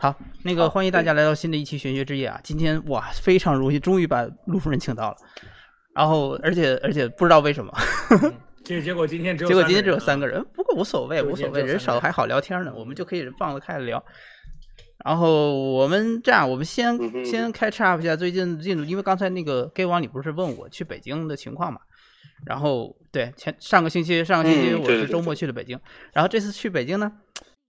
好，那个欢迎大家来到新的一期玄学之夜啊！今天哇，非常荣幸，终于把陆夫人请到了。然后，而且而且不知道为什么，结结果今天只有结果今天只有三个人，不过无所谓，无所谓，人人少还好聊天呢，我们就可以放得开了聊。然后我们这样，我们先先开叉一下最近进度，因为刚才那个 gay 王你不是问我去北京的情况嘛？然后对前上个星期上个星期我是周末去了北京，然后这次去北京呢，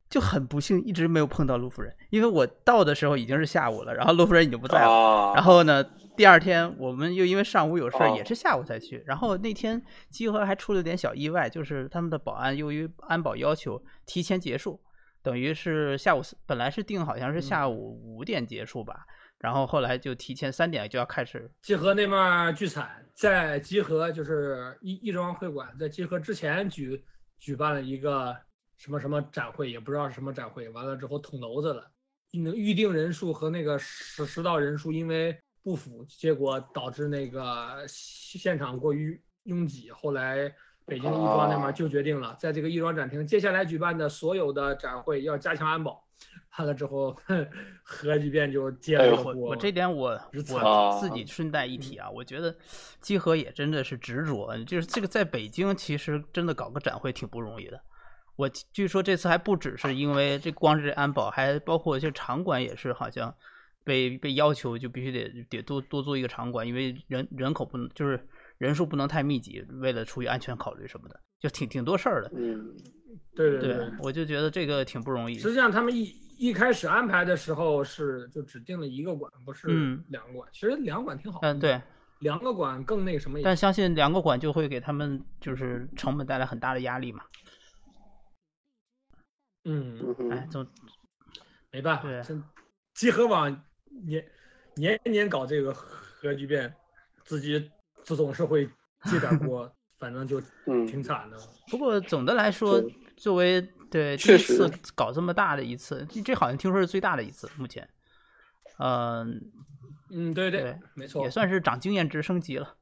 就很不幸一直没有碰到陆夫人，因为我到的时候已经是下午了，然后陆夫人已经不在了。啊，然后呢，第二天我们又因为上午有事儿，哦也是下午才去。然后那天集合还出了点小意外，就是他们的保安由于安保要求提前结束，等于是下午四本来是定好像是下午五点结束吧，然后后来就提前三点就要开始。集合那边儿聚餐，在集合就是亦亦庄会馆，在集合之前举举办了一个什么什么展会，也不知道是什么展会。完了之后捅娄子了，那预定人数和那个实实到人数因为不符，结果导致那个现场过于拥挤。后来北京亦庄那边哦就决定了，在这个亦庄展厅接下来举办的所有的展会要加强安保。完了之后，核聚变就接了。我我这点我我啊自己顺带一提啊，我觉得集合也真的是执着，就是这个在北京其实真的搞个展会挺不容易的。我据说这次还不只是因为这光是这安保，还包括这场馆也是好像被被要求就必须得得多多做一个场馆，因为人人口不能就是人数不能太密集，为了出于安全考虑什么的，就挺挺多事儿的。嗯，对对对，我就觉得这个挺不容易。实际上，他们一一开始安排的时候是就只定了一个馆，不是嗯两个馆。其实两个馆挺好，嗯，对，两个馆更那什么一点。但相信两个馆就会给他们就是成本带来很大的压力嘛。嗯，嗯哎，总没办法集合网年年年搞这个核聚变，自己自总是会接点锅，反正就嗯挺惨的。不过总的来说，作为对第确实一次搞这么大的一次，这这好像听说是最大的一次，目前，嗯、嗯，对对对，没错也。算是长经验值升级了。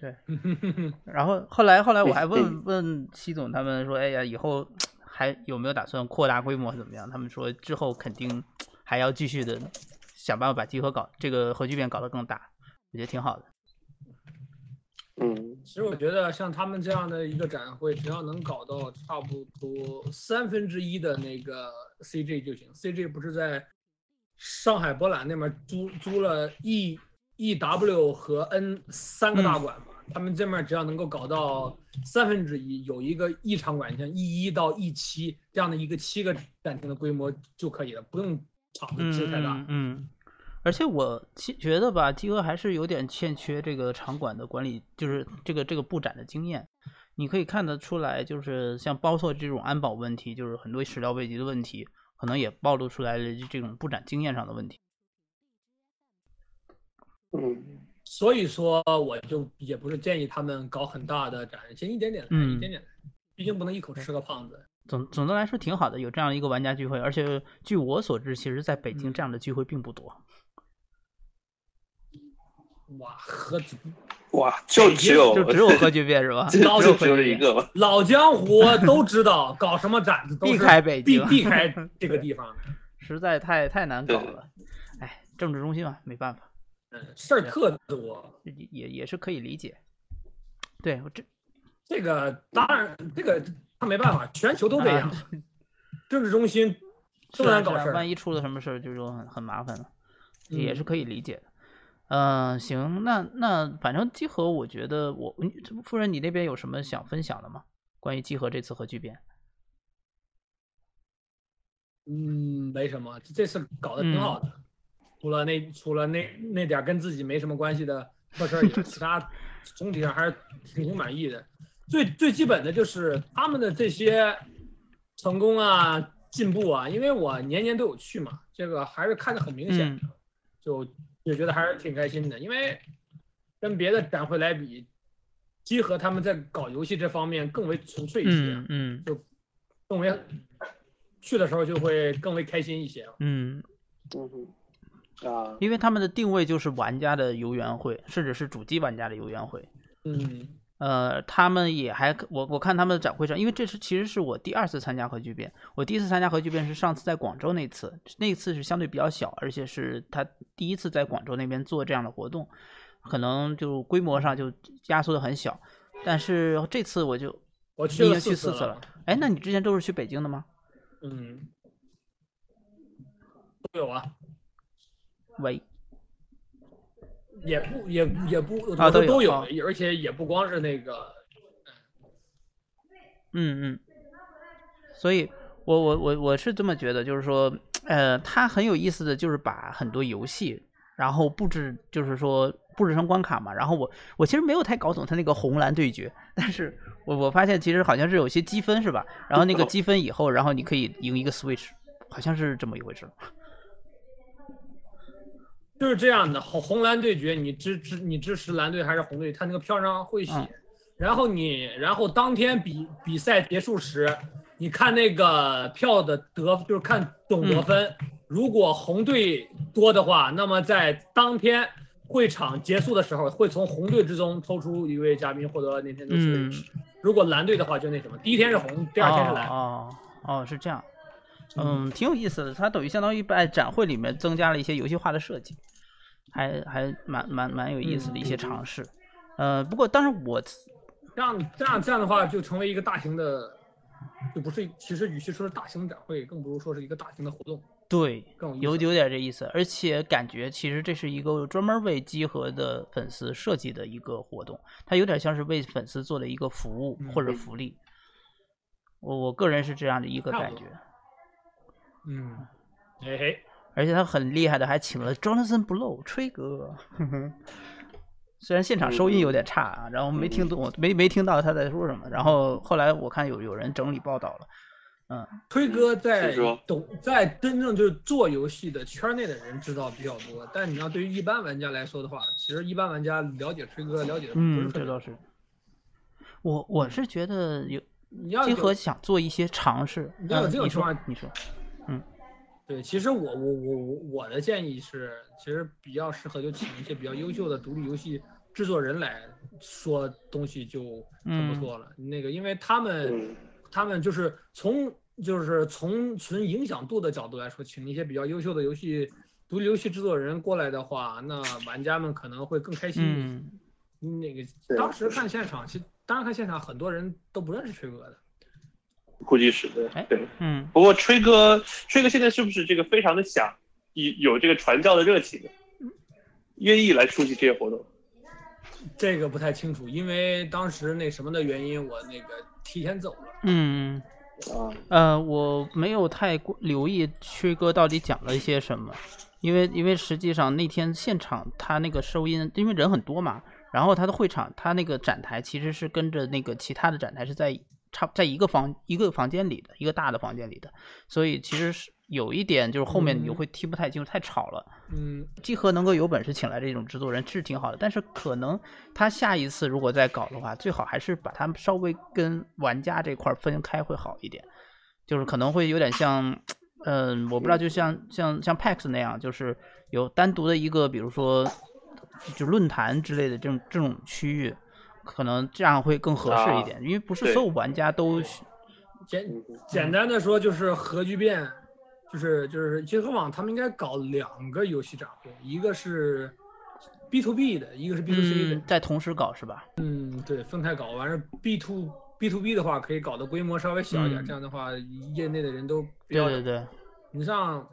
对，然后后来后来我还问问西总他们说，哎呀，以后还有没有打算扩大规模怎么样？他们说之后肯定还要继续的想办法把集合搞这个核聚变搞得更大，我觉得挺好的。嗯，其实我觉得像他们这样的一个展会，只要能搞到差不多三分之一的那个 CG 就行。CG 不是在上海博览那边租租了 E E W 和 N 三个大馆嘛？他们这面只要能够搞到三分之一，有一个一场馆，像 E 一到 E 七这样的一个七个展厅的规模就可以了，不用场子嗯支太大。嗯嗯，而且我其觉得吧，基哥还是有点欠缺这个场馆的管理，就是这个这个布展的经验。你可以看得出来，就是像包括这种安保问题，就是很多始料未及的问题，可能也暴露出来了这种布展经验上的问题。嗯，所以说，我就也不是建议他们搞很大的展，先一点点来，嗯一点点来，毕竟不能一口吃个胖子。总总的来说挺好的，有这样一个玩家聚会，而且据我所知，其实在北京嗯这样的聚会并不多。哇，何止哇，就只有就只有核聚变是吧？就老就只有核聚变一个吧，老江湖都知道，搞什么展子都是避开北京避避开这个地方。实在太太难搞了。哎，政治中心嘛，没办法。嗯，事儿特多。也也也是可以理解。对，我这这个当然，这个他没办法，全球都这样。啊 政治中心这是啊是啊么难搞事儿。万一出了什么事儿，就说很很麻烦了，也是嗯可以理解的。嗯、行，那那反正集合，我觉得我你夫人，你那边有什么想分享的吗？关于集合这次核聚变？嗯，没什么，这次搞得挺好的，除了那除了那那点儿跟自己没什么关系的破事儿以外，其他总体上还是挺满意的。最最基本的就是他们的这些成功啊、进步啊，因为我年年都有去嘛，这个还是看得很明显的，就就觉得还是挺开心的。因为跟别的展会来比，集合他们在搞游戏这方面更为纯粹一些，嗯嗯就更为去的时候就会更为开心一些。嗯，嗯哼，啊，因为他们的定位就是玩家的游园会，甚至是主机玩家的游园会。嗯，呃，他们也还我我看他们的展会上，因为这是其实是我第二次参加核聚变，我第一次参加核聚变是上次在广州那次，那次是相对比较小，而且是他第一次在广州那边做这样的活动，可能就规模上就压缩的很小，但是这次我就我去经去四四次了，哎，那你之前都是去北京的吗？嗯，都有啊，喂，也不也也不啊都都有啊，而且也不光是那个，嗯嗯，所以我我我我是这么觉得，就是说，呃，它很有意思的就是把很多游戏，然后布置，就是说布置成关卡嘛。然后我我其实没有太搞懂它那个红蓝对决，但是我我发现其实好像是有些积分是吧？然后那个积分以后，然后你可以赢一个 Switch，好像是这么一回事。就是这样的，红红蓝对决，你支支你支持蓝队还是红队，他那个票上会写，嗯。然后你然后当天比比赛结束时，你看那个票的得就是看总得分，如果红队多的话，那么在当天会场结束的时候，会从红队之中抽出一位嘉宾获得 Nintendo 嗯 Switch，、如果蓝队的话就那什么，第一天是红，第二天是蓝，哦哦哦，是这样。嗯，挺有意思的。它等于相当于在展会里面增加了一些游戏化的设计，还还蛮蛮蛮有意思的一些尝试。呃，不过当然我这样这样这样的话，就成为一个大型的，就不是其实与其说是大型展会，更不如说是一个大型的活动，对更有。有有点这意思，而且感觉其实这是一个专门为集合的粉丝设计的一个活动，它有点像是为粉丝做的一个服务嗯或者福利。我我个人是这样的一个感觉，嗯，嘿嘿，而且他很厉害的，还请了 Jonathan Blow 吹哥。呵呵虽然现场收音有点差啊，然后没听懂，没没听到他在说什么。然后后来我看有有人整理报道了，嗯，推哥在懂在真正就是做游戏的圈内的人知道比较多，但你要对于一般玩家来说的话，其实一般玩家了解吹哥了解的不是嗯，特别多。这倒是。我我是觉得有你要集合想做一些尝试。你要有嗯你说这种情况你说，对，其实我我我我我的建议是，其实比较适合就请一些比较优秀的独立游戏制作人来说东西就很不错了。那个，因为他们嗯他们就是从就是从纯影响度的角度来说，请一些比较优秀的游戏独立游戏制作人过来的话，那玩家们可能会更开心。嗯，那个当时看现场，其实当时看现场，很多人都不认识锤哥的。估计是的哎，对。嗯，不过吹哥，吹哥现在是不是这个非常的想有有这个传教的热情，愿意来出席这些活动？这个不太清楚，因为当时那什么的原因，我那个提前走了。嗯，啊，呃，我没有太过留意薛哥到底讲了一些什么，因为因为实际上那天现场他那个收音，因为人很多嘛，然后他的会场他那个展台其实是跟着那个其他的展台是在差在一个房一个房间里的一个大的房间里的，所以其实是有一点就是后面你会听不太清楚，太吵了。嗯，集合能够有本事请来这种制作人是挺好的，但是可能他下一次如果再搞的话，最好还是把他们稍微跟玩家这块儿分开会好一点，就是可能会有点像，嗯、我不知道，就像像像 PAX 那样，就是有单独的一个，比如说就论坛之类的这种这种区域，可能这样会更合适一点，因为不是所有玩家都简嗯简单的说就是核聚变，就是就是集合网他们应该搞两个游戏展会，一个是 B to B 的，一个是 B to C 的嗯。在同时搞是吧？嗯，对，分开搞。完事 B to B to B 的话，可以搞的规模稍微小一点，嗯这样的话，业内的人都比较。对对对，你像，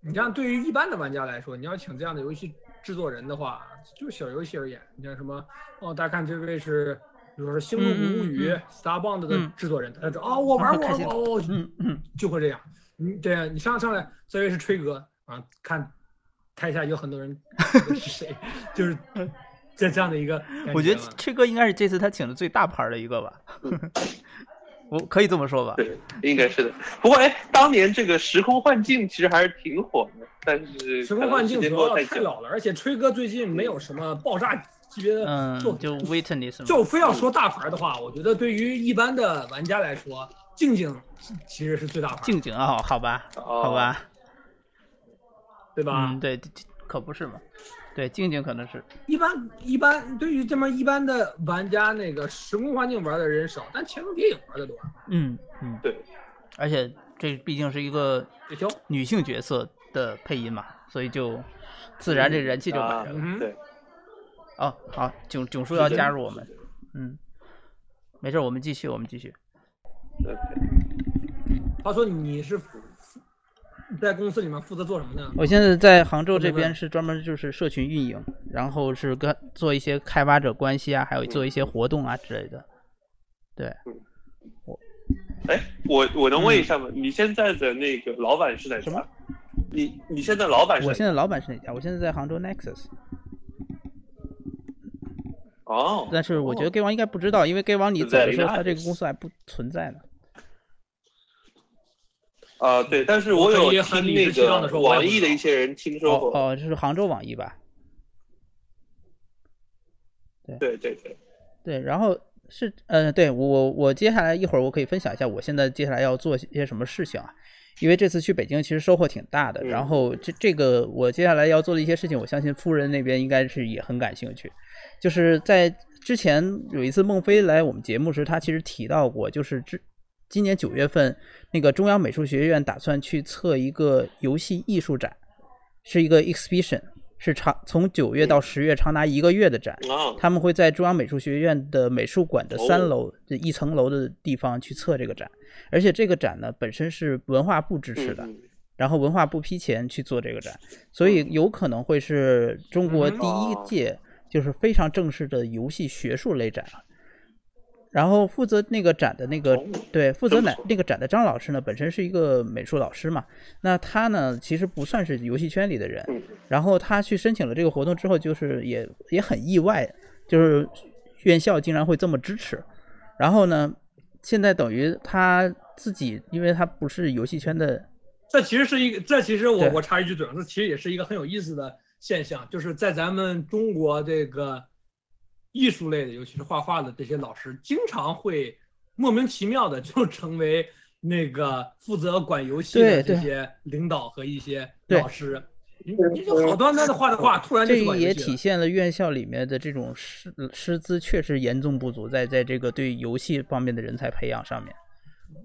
你像对于一般的玩家来说，你要请这样的游戏制作人的话，就是小游戏而言，你像什么哦，大家看这位是，比如说《星露谷物语》Starbound 的嗯制作人，他说哦，我玩过，哦，嗯嗯。就会这样。你对啊，你上上来，这位是吹哥啊，看台下有很多人是谁，就是这这样的一个我觉得吹哥应该是这次他请的最大牌儿的一个吧，我可以这么说吧？对，应该是的。不过，哎，当年这个时空幻境其实还是挺火的，但是时空幻境主要太老了，而且吹哥最近没有什么爆炸级别的嗯，作品，就 Witness 嘛，就非要说大牌的话，我觉得对于一般的玩家来说，静静其实是最大牌，静静啊，好吧，哦。好吧，对吧？嗯，对，可不是嘛。对，静静可能是。一般一般对于这么一般的玩家，那个时空环境玩的人少，但潜龙谍影玩的多。嗯嗯，对，而且这毕竟是一个女性角色的配音嘛，所以就自然这人气就啊满着了。嗯对，哦，好，囧囧叔要加入我们，嗯，没事，我们继续，我们继续。他说你是在公司里面负责做什么呢？我现在在杭州这边是专门就是社群运营，然后是跟做一些开发者关系啊，还有做一些活动啊之类的。对，我哎，我我能问一下吗？你现在的那个老板是在什么家？你你现在老板是？我现在老板是哪家？我现在在杭州 Nexus，哦，但是我觉得 Gay 王应该不知道，因为 Gay 王你走的时候，他这个公司还不存在呢。啊，对，但是我有听那个网易的一些人听说过，哦哦，这是杭州网易吧？对对对，对，然后是呃，对我我接下来一会儿我可以分享一下我现在接下来要做一些什么事情啊，因为这次去北京其实收获挺大的，嗯。然后这这个我接下来要做的一些事情，我相信夫人那边应该是也很感兴趣，就是在之前有一次孟非来我们节目时，他其实提到过，就是之今年九月份那个中央美术学院打算去测一个游戏艺术展，是一个 exhibition，是长从九月到十月长达一个月的展。啊，他们会在中央美术学院的美术馆的三哦。楼这一层楼的地方去测这个展，而且这个展呢本身是文化部支持的，然后文化部批钱去做这个展，所以有可能会是中国第一哦届就是非常正式的游戏学术类展了。然后负责那个展的那个哦对负责那那个展的张老师呢，本身是一个美术老师嘛，那他呢其实不算是游戏圈里的人，嗯然后他去申请了这个活动之后，就是也也很意外，就是院校竟然会这么支持。然后呢，现在等于他自己，因为他不是游戏圈的，这其实是一个，这其实我我插一句嘴，这其实也是一个很有意思的现象，就是在咱们中国这个艺术类的，尤其是画画的这些老师，经常会莫名其妙的 就成为那个负责管游戏的这些领导和一些老师。你你就好端端的画的画，突然就这也体现了院校里面的这种师师资确实严重不足，在在这个对游戏方面的人才培养上面。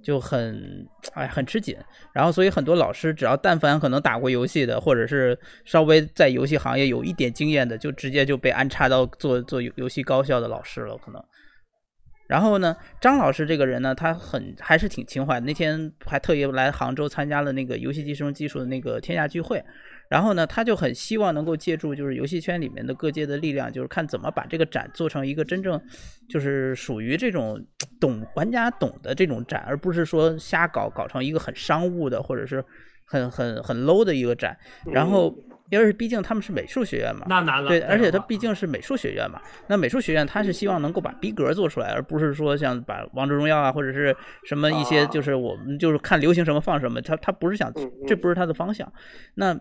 就很哎很吃紧，然后所以很多老师只要但凡可能打过游戏的，或者是稍微在游戏行业有一点经验的，就直接就被安插到做做游游戏高校的老师了，可能。然后呢，张老师这个人呢，他很还是挺情怀。那天还特意来杭州参加了那个游戏机生技术的那个天下聚会，然后呢，他就很希望能够借助就是游戏圈里面的各界的力量，就是看怎么把这个展做成一个真正就是属于这种懂玩家懂的这种展，而不是说瞎搞搞成一个很商务的或者是很很很 low 的一个展。然后，因为毕竟他们是美术学院嘛，那难了。对，而且它这样的话毕竟是美术学院嘛，那美术学院他是希望能够把逼格做出来，而不是说像把王者荣耀啊或者是什么一些啊就是我们就是看流行什么放什么，他他不是想这不是他的方向，那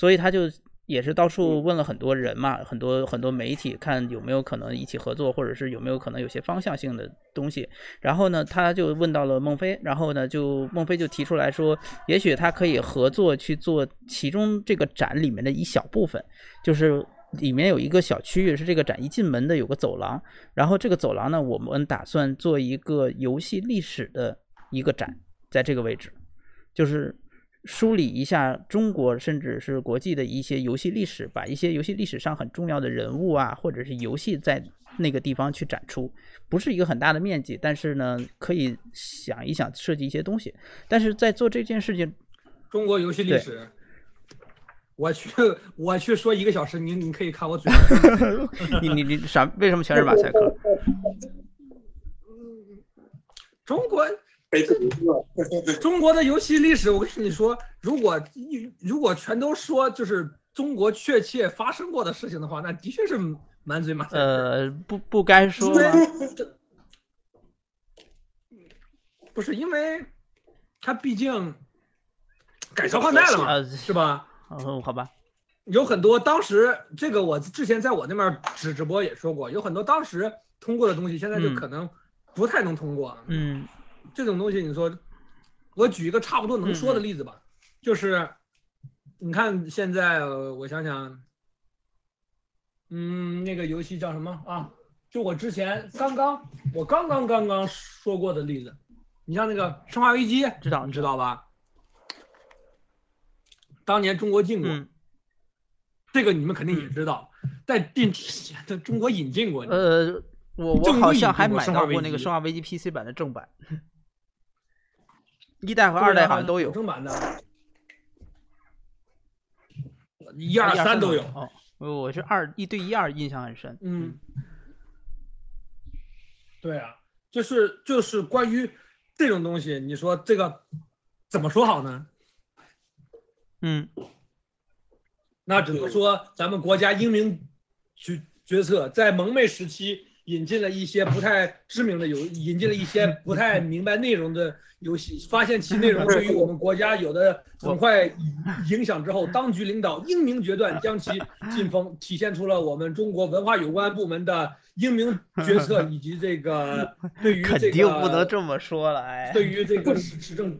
所以他就也是到处问了很多人嘛，很多很多媒体看有没有可能一起合作，或者是有没有可能有些方向性的东西。然后呢，他就问到了孟非，然后呢，就孟非就提出来说，也许他可以合作去做其中这个展里面的一小部分，就是里面有一个小区域是这个展一进门的有个走廊，然后这个走廊呢，我们打算做一个游戏历史的一个展，在这个位置，就是梳理一下中国甚至是国际的一些游戏历史，把一些游戏历史上很重要的人物啊，或者是游戏在那个地方去展出，不是一个很大的面积，但是呢，可以想一想设计一些东西。但是在做这件事情，中国游戏历史，我去我去说一个小时，你你可以看我嘴。你你你啥？为什么全是马赛克？中国 中国的游戏历史，我跟你说，如果一如果全都说就是中国确切发生过的事情的话，那的确是满嘴马赛克。呃，不不该说吗？不是因为他毕竟改朝换代了嘛，呃是吧？嗯，好吧，有很多当时这个我之前在我那边直直播也说过，有很多当时通过的东西，现在就嗯可能不太能通过。嗯这种东西，你说，我举一个差不多能说的例子吧，就是你看现在呃我想想，嗯，那个游戏叫什么啊？就我之前刚刚我刚刚刚刚说过的例子，你像那个《生化危机》，知道你知道吧？当年中国进过，嗯这个你们肯定也知道，在进中国引进过。呃，我我好像还买到过那个《生化危机》PC 版的正版，一代和二代好像都有，正版的，一二三都有。哦，我我是二一对一二印象很深。嗯，对啊，就是就是关于这种东西，你说这个怎么说好呢？嗯那只能说咱们国家英明决决策，在蒙昧时期引进了一些不太知名的游，引进了一些不太明白内容的游戏，发现其内容对于我们国家有的很坏影响之后，当局领导英明决断，将其禁封，体现出了我们中国文化有关部门的英明决策以及这个对于 肯这个定不能这么说了，哎，对于这个市市政，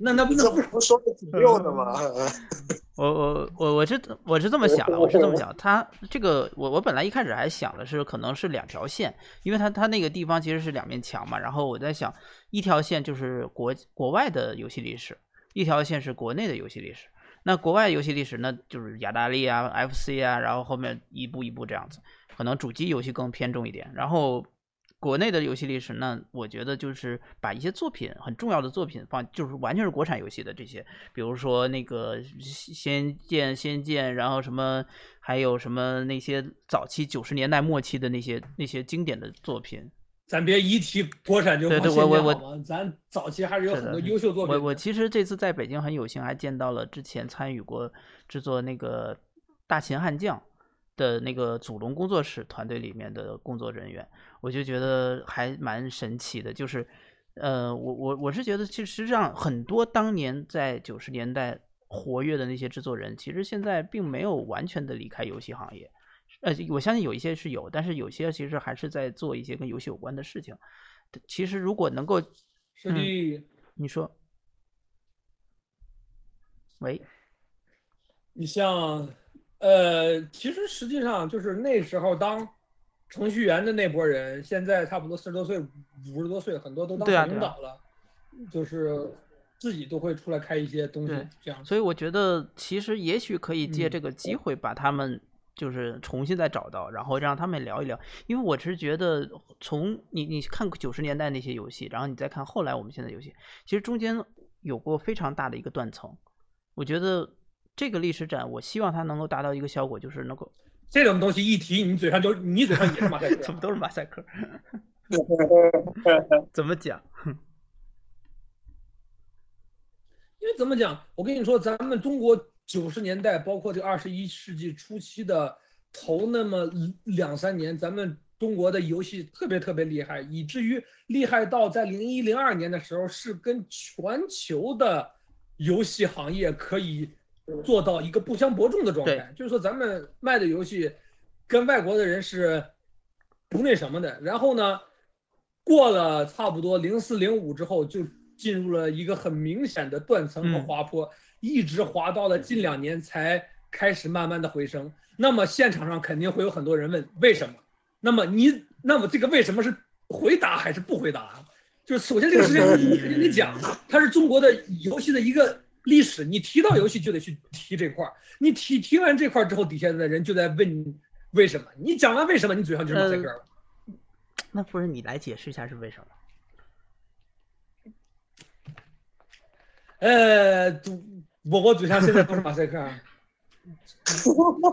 那那不这那不不说的挺溜的吗？我我我我是我是这么想的，我是这么想，他这个我我本来一开始还想的是可能是两条线，因为他他那个地方其实是两面墙嘛，然后我在想一条线就是国国外的游戏历史，一条线是国内的游戏历史。那国外游戏历史那就是雅达利啊、FC 啊，然后后面一步一步这样子，可能主机游戏更偏重一点，然后。国内的游戏历史，那我觉得就是把一些作品很重要的作品放，就是完全是国产游戏的这些，比如说那个《仙剑》《仙剑》，然后什么，还有什么那些早期九十年代末期的那些那些经典的作品。咱别一提国产就对对我我我咱早期还是有很多优秀作品。我我其实这次在北京很有幸，还见到了之前参与过制作那个《大秦悍将》的那个祖龙工作室团队里面的工作人员，我就觉得还蛮神奇的。就是，呃，我我我是觉得，其实上很多当年在九十年代活跃的那些制作人，其实现在并没有完全的离开游戏行业。呃，我相信有一些是有，但是有些其实还是在做一些跟游戏有关的事情。其实如果能够，是的，你说，喂，你像，呃，其实实际上就是那时候当程序员的那波人，现在差不多四十多岁、五十多岁，很多都当领导了，就是自己都会出来开一些东西，这样。所以我觉得其实也许可以借嗯这个机会把他们就是重新再找到，然后让他们聊一聊。因为我是觉得从你你看九十年代那些游戏，然后你再看后来我们现在游戏，其实中间有过非常大的一个断层。我觉得这个历史展，我希望它能够达到一个效果，就是能够这种东西一提，你嘴上就你嘴上也是马赛克。怎么都是马赛克，怎么讲？因为怎么讲，我跟你说，咱们中国九十年代，包括这二十一世纪初期的头那么两三年，咱们中国的游戏特别特别厉害，以至于厉害到在零一零二年的时候，是跟全球的游戏行业可以做到一个不相伯仲的状态。就是说，咱们卖的游戏跟外国的人是不那什么的。然后呢，过了差不多零四零五之后，就进入了一个很明显的断层和嗯滑坡，一直滑到了近两年才开始慢慢的回升。那么现场上肯定会有很多人问为什么？那么你那么这个为什么是回答还是不回答？就是首先这个事情你肯定得讲，它是中国的游戏的一个历史，你提到游戏就得去提这块儿，你提提完这块儿之后，底下的人就在问你为什么，你讲完为什么，你嘴上就是马赛克了。那不是你来解释一下是为什么？呃，我我嘴上现在不是马赛克啊，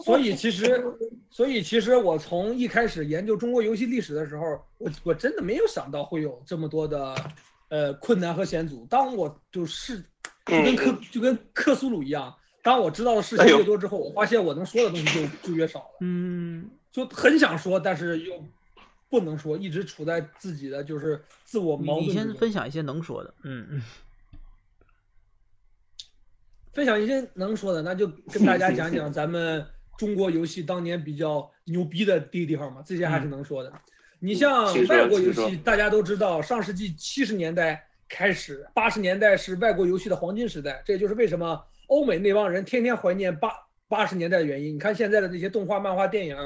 所以其实，所以其实我从一开始研究中国游戏历史的时候，我我真的没有想到会有这么多的呃困难和险阻。当我就是就跟克就跟克苏鲁一样，当我知道的事情越多之后，我发现我能说的东西就就越少了，嗯，就很想说，但是又不能说，一直处在自己的就是自我矛盾你先。分享一些能说的，嗯嗯。分享一些能说的，那就跟大家讲讲咱们中国游戏当年比较牛逼的地地方嘛，这些还是能说的。你像外国游戏，大家都知道，上世纪七十年代开始，八十年代是外国游戏的黄金时代，这也就是为什么欧美那帮人天天怀念八八十年代的原因。你看现在的那些动画、漫画、电影，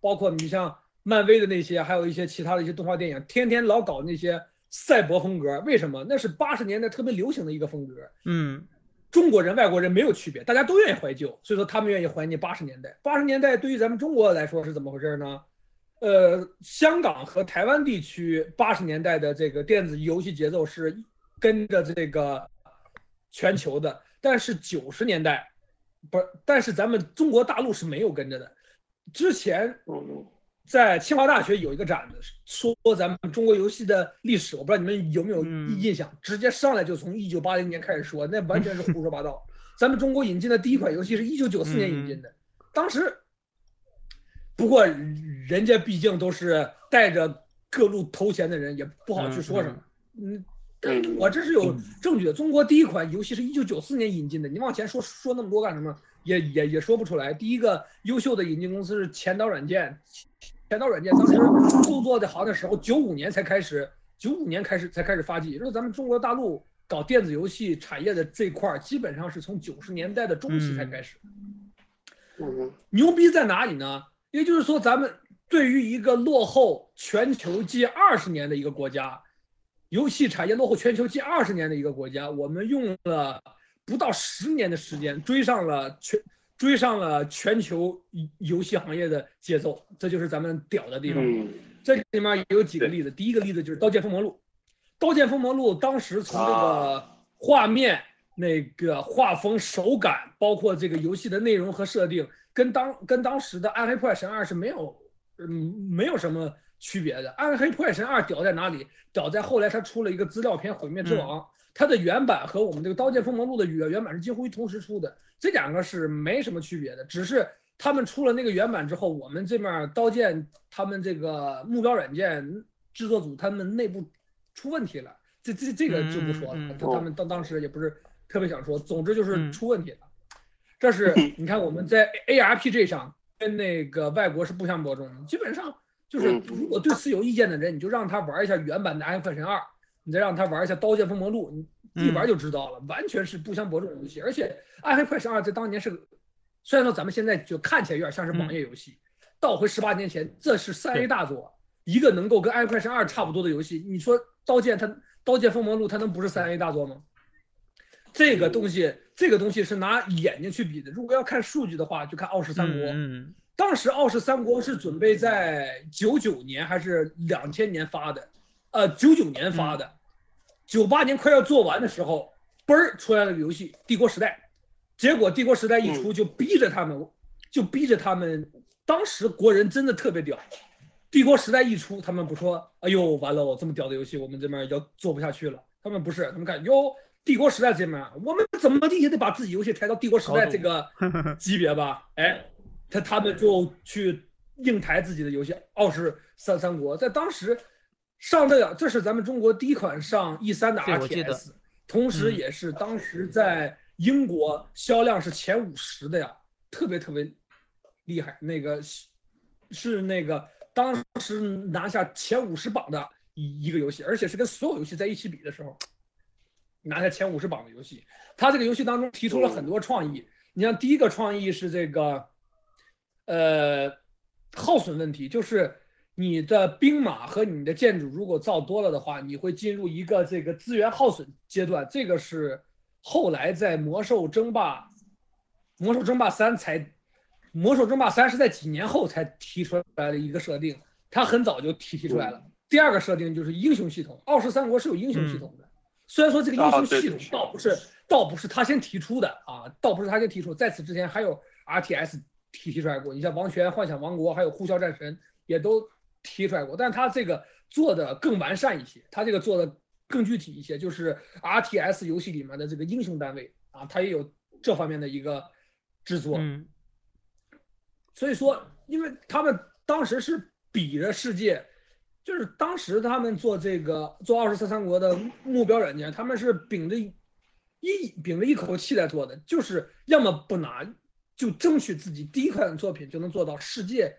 包括你像漫威的那些，还有一些其他的一些动画电影，天天老搞那些赛博风格，为什么？那是八十年代特别流行的一个风格。嗯，中国人、外国人没有区别，大家都愿意怀旧，所以说他们愿意怀念八十年代。八十年代对于咱们中国来说是怎么回事呢？呃，香港和台湾地区八十年代的这个电子游戏节奏是跟着这个全球的，但是九十年代不是，但是咱们中国大陆是没有跟着的。之前在清华大学有一个展子，说咱们中国游戏的历史，我不知道你们有没有印象，直接上来就从一九八零年开始说，那完全是胡说八道。咱们中国引进的第一款游戏是一九九四年引进的，当时。不过，人家毕竟都是带着各路头衔的人，也不好去说什么。嗯，我这是有证据的。中国第一款游戏是一九九四年引进的，你往前说说那么多干什么？也也也说不出来。第一个优秀的引进公司是前导软件，前导软件当时做做的好的时候，九五年才开始，九五年开始才开始发迹。就是咱们中国大陆搞电子游戏产业的这块儿，基本上是从九十年代的中期才开始。牛逼在哪里呢？也就是说，咱们对于一个落后全球近二十年的一个国家，游戏产业落后全球近二十年的一个国家，我们用了不到十年的时间追上了全追上了全球游戏行业的节奏，这就是咱们屌的地方。这里面有几个例子，第一个例子就是《刀剑封魔录》，《刀剑封魔录》当时从这个画面、那个画风、手感，包括这个游戏的内容和设定。跟当跟当时的《暗黑破坏神二》是没有，嗯，没有什么区别的。《暗黑破坏神二》屌在哪里？屌在后来它出了一个资料片《毁灭之王》，它的原版和我们这个《刀剑封魔录》的原原版是几乎同时出的，这两个是没什么区别的。只是他们出了那个原版之后，我们这面刀剑他们这个目标软件制作组他们内部出问题了，这这这个就不说了，他们当当时也不是特别想说。总之就是出问题了。这是 你看我们在 ARPG 上跟那个外国是不相伯仲的，基本上就是如果对此有意见的人，你就让他玩一下原版的《暗黑破坏神二》，你再让他玩一下《刀剑封魔录》，你一玩就知道了，完全是不相伯仲的游戏。而且《暗黑破坏神二》在当年是个，虽然说咱们现在就看起来有点像是网页游戏，倒回十八年前，这是三 A 大作，一个能够跟《暗黑破坏神二》差不多的游戏，你说《刀剑》它《刀剑封魔录》它能不是三 A 大作吗？这个东西。这个东西是拿眼睛去比的。如果要看数据的话，就看《傲视三国》。嗯，当时《傲视三国》是准备在九九年还是两千年发的？呃，九九年发的，九八年快要做完的时候，嘣儿出来了个游戏《帝国时代》。结果《帝国时代》一出，就逼着他们，就逼着他们。当时国人真的特别屌，《帝国时代》一出，他们不说：“哎呦，完了，我这么屌的游戏，我们这边要做不下去了。”他们不是，他们看哟。帝国时代这边，我们怎么地也得把自己游戏抬到帝国时代这个级别吧？哎，他他们就去硬抬自己的游戏《傲视三三国》。在当时上这个，这是咱们中国第一款上 E 三的 RTS，同时也是当时在英国销量是前五十的呀，特别特别厉害。那个是那个当时拿下前五十榜的一一个游戏，而且是跟所有游戏在一起比的时候。拿下前五十榜的游戏，他这个游戏当中提出了很多创意。你像第一个创意是这个，呃，耗损问题，就是你的兵马和你的建筑如果造多了的话，你会进入一个这个资源耗损阶段。这个是后来在魔兽争霸，魔兽争霸三才，魔兽争霸三是在几年后才提出来的一个设定，它很早就提提出来了。第二个设定就是英雄系统，傲视三国是有英雄系统的。虽然说这个英雄系统倒不是，倒不是他先提出的啊，倒不是他先提出，在此之前还有 RTS 提提出来过，你像《王权幻想王国》还有《呼啸战神》也都提出来过，但是他这个做的更完善一些，他这个做的更具体一些，就是 RTS 游戏里面的这个英雄单位啊，他也有这方面的一个制作。所以说，因为他们当时是比着世界。就是当时他们做这个做《二十四三国》的目标软件，他们是秉着一秉着一口气来做的，就是要么不拿，就争取自己第一款作品就能做到世界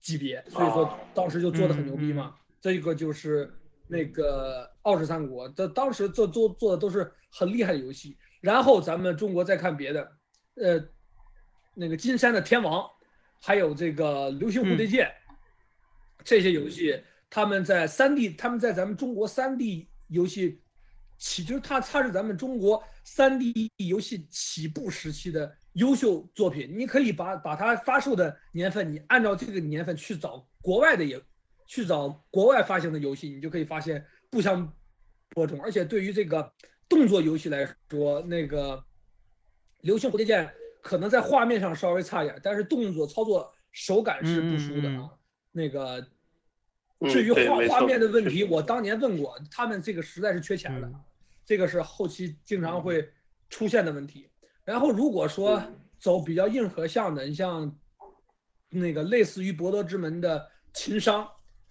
级别。所以说当时就做的很牛逼嘛。这一个就是那个《傲视三国》，这当时做做做的都是很厉害的游戏。然后咱们中国再看别的，呃，那个金山的天王，还有这个流星蝴蝶剑，这些游戏，他们在三 D，他们在咱们中国三 D 游戏起，就是它它是咱们中国三 D 游戏起步时期的优秀作品。你可以把把它发售的年份，你按照这个年份去找国外的也，去找国外发行的游戏，你就可以发现不相伯仲。而且对于这个动作游戏来说，那个流星蝴蝶剑可能在画面上稍微差一点，但是动作操作手感是不输的啊。那个。至于画画面的问题，我当年问过他们，这个实在是缺钱的，这个是后期经常会出现的问题。然后如果说走比较硬核向的，你像那个类似于《博德之门》的秦商，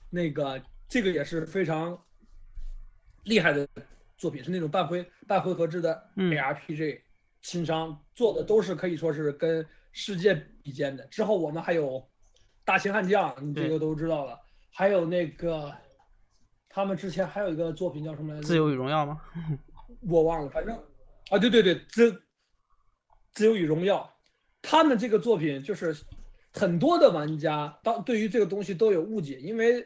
那个这个也是非常厉害的作品，是那种半回半回合制的 ARPG，情商做的都是可以说是跟世界比肩的。之后我们还有《大秦悍将》，你这个都知道了。还有那个，他们之前还有一个作品叫什么来着？自由与荣耀吗？我忘了，反正啊，对对对，自自由与荣耀，他们这个作品就是很多的玩家当对于这个东西都有误解，因为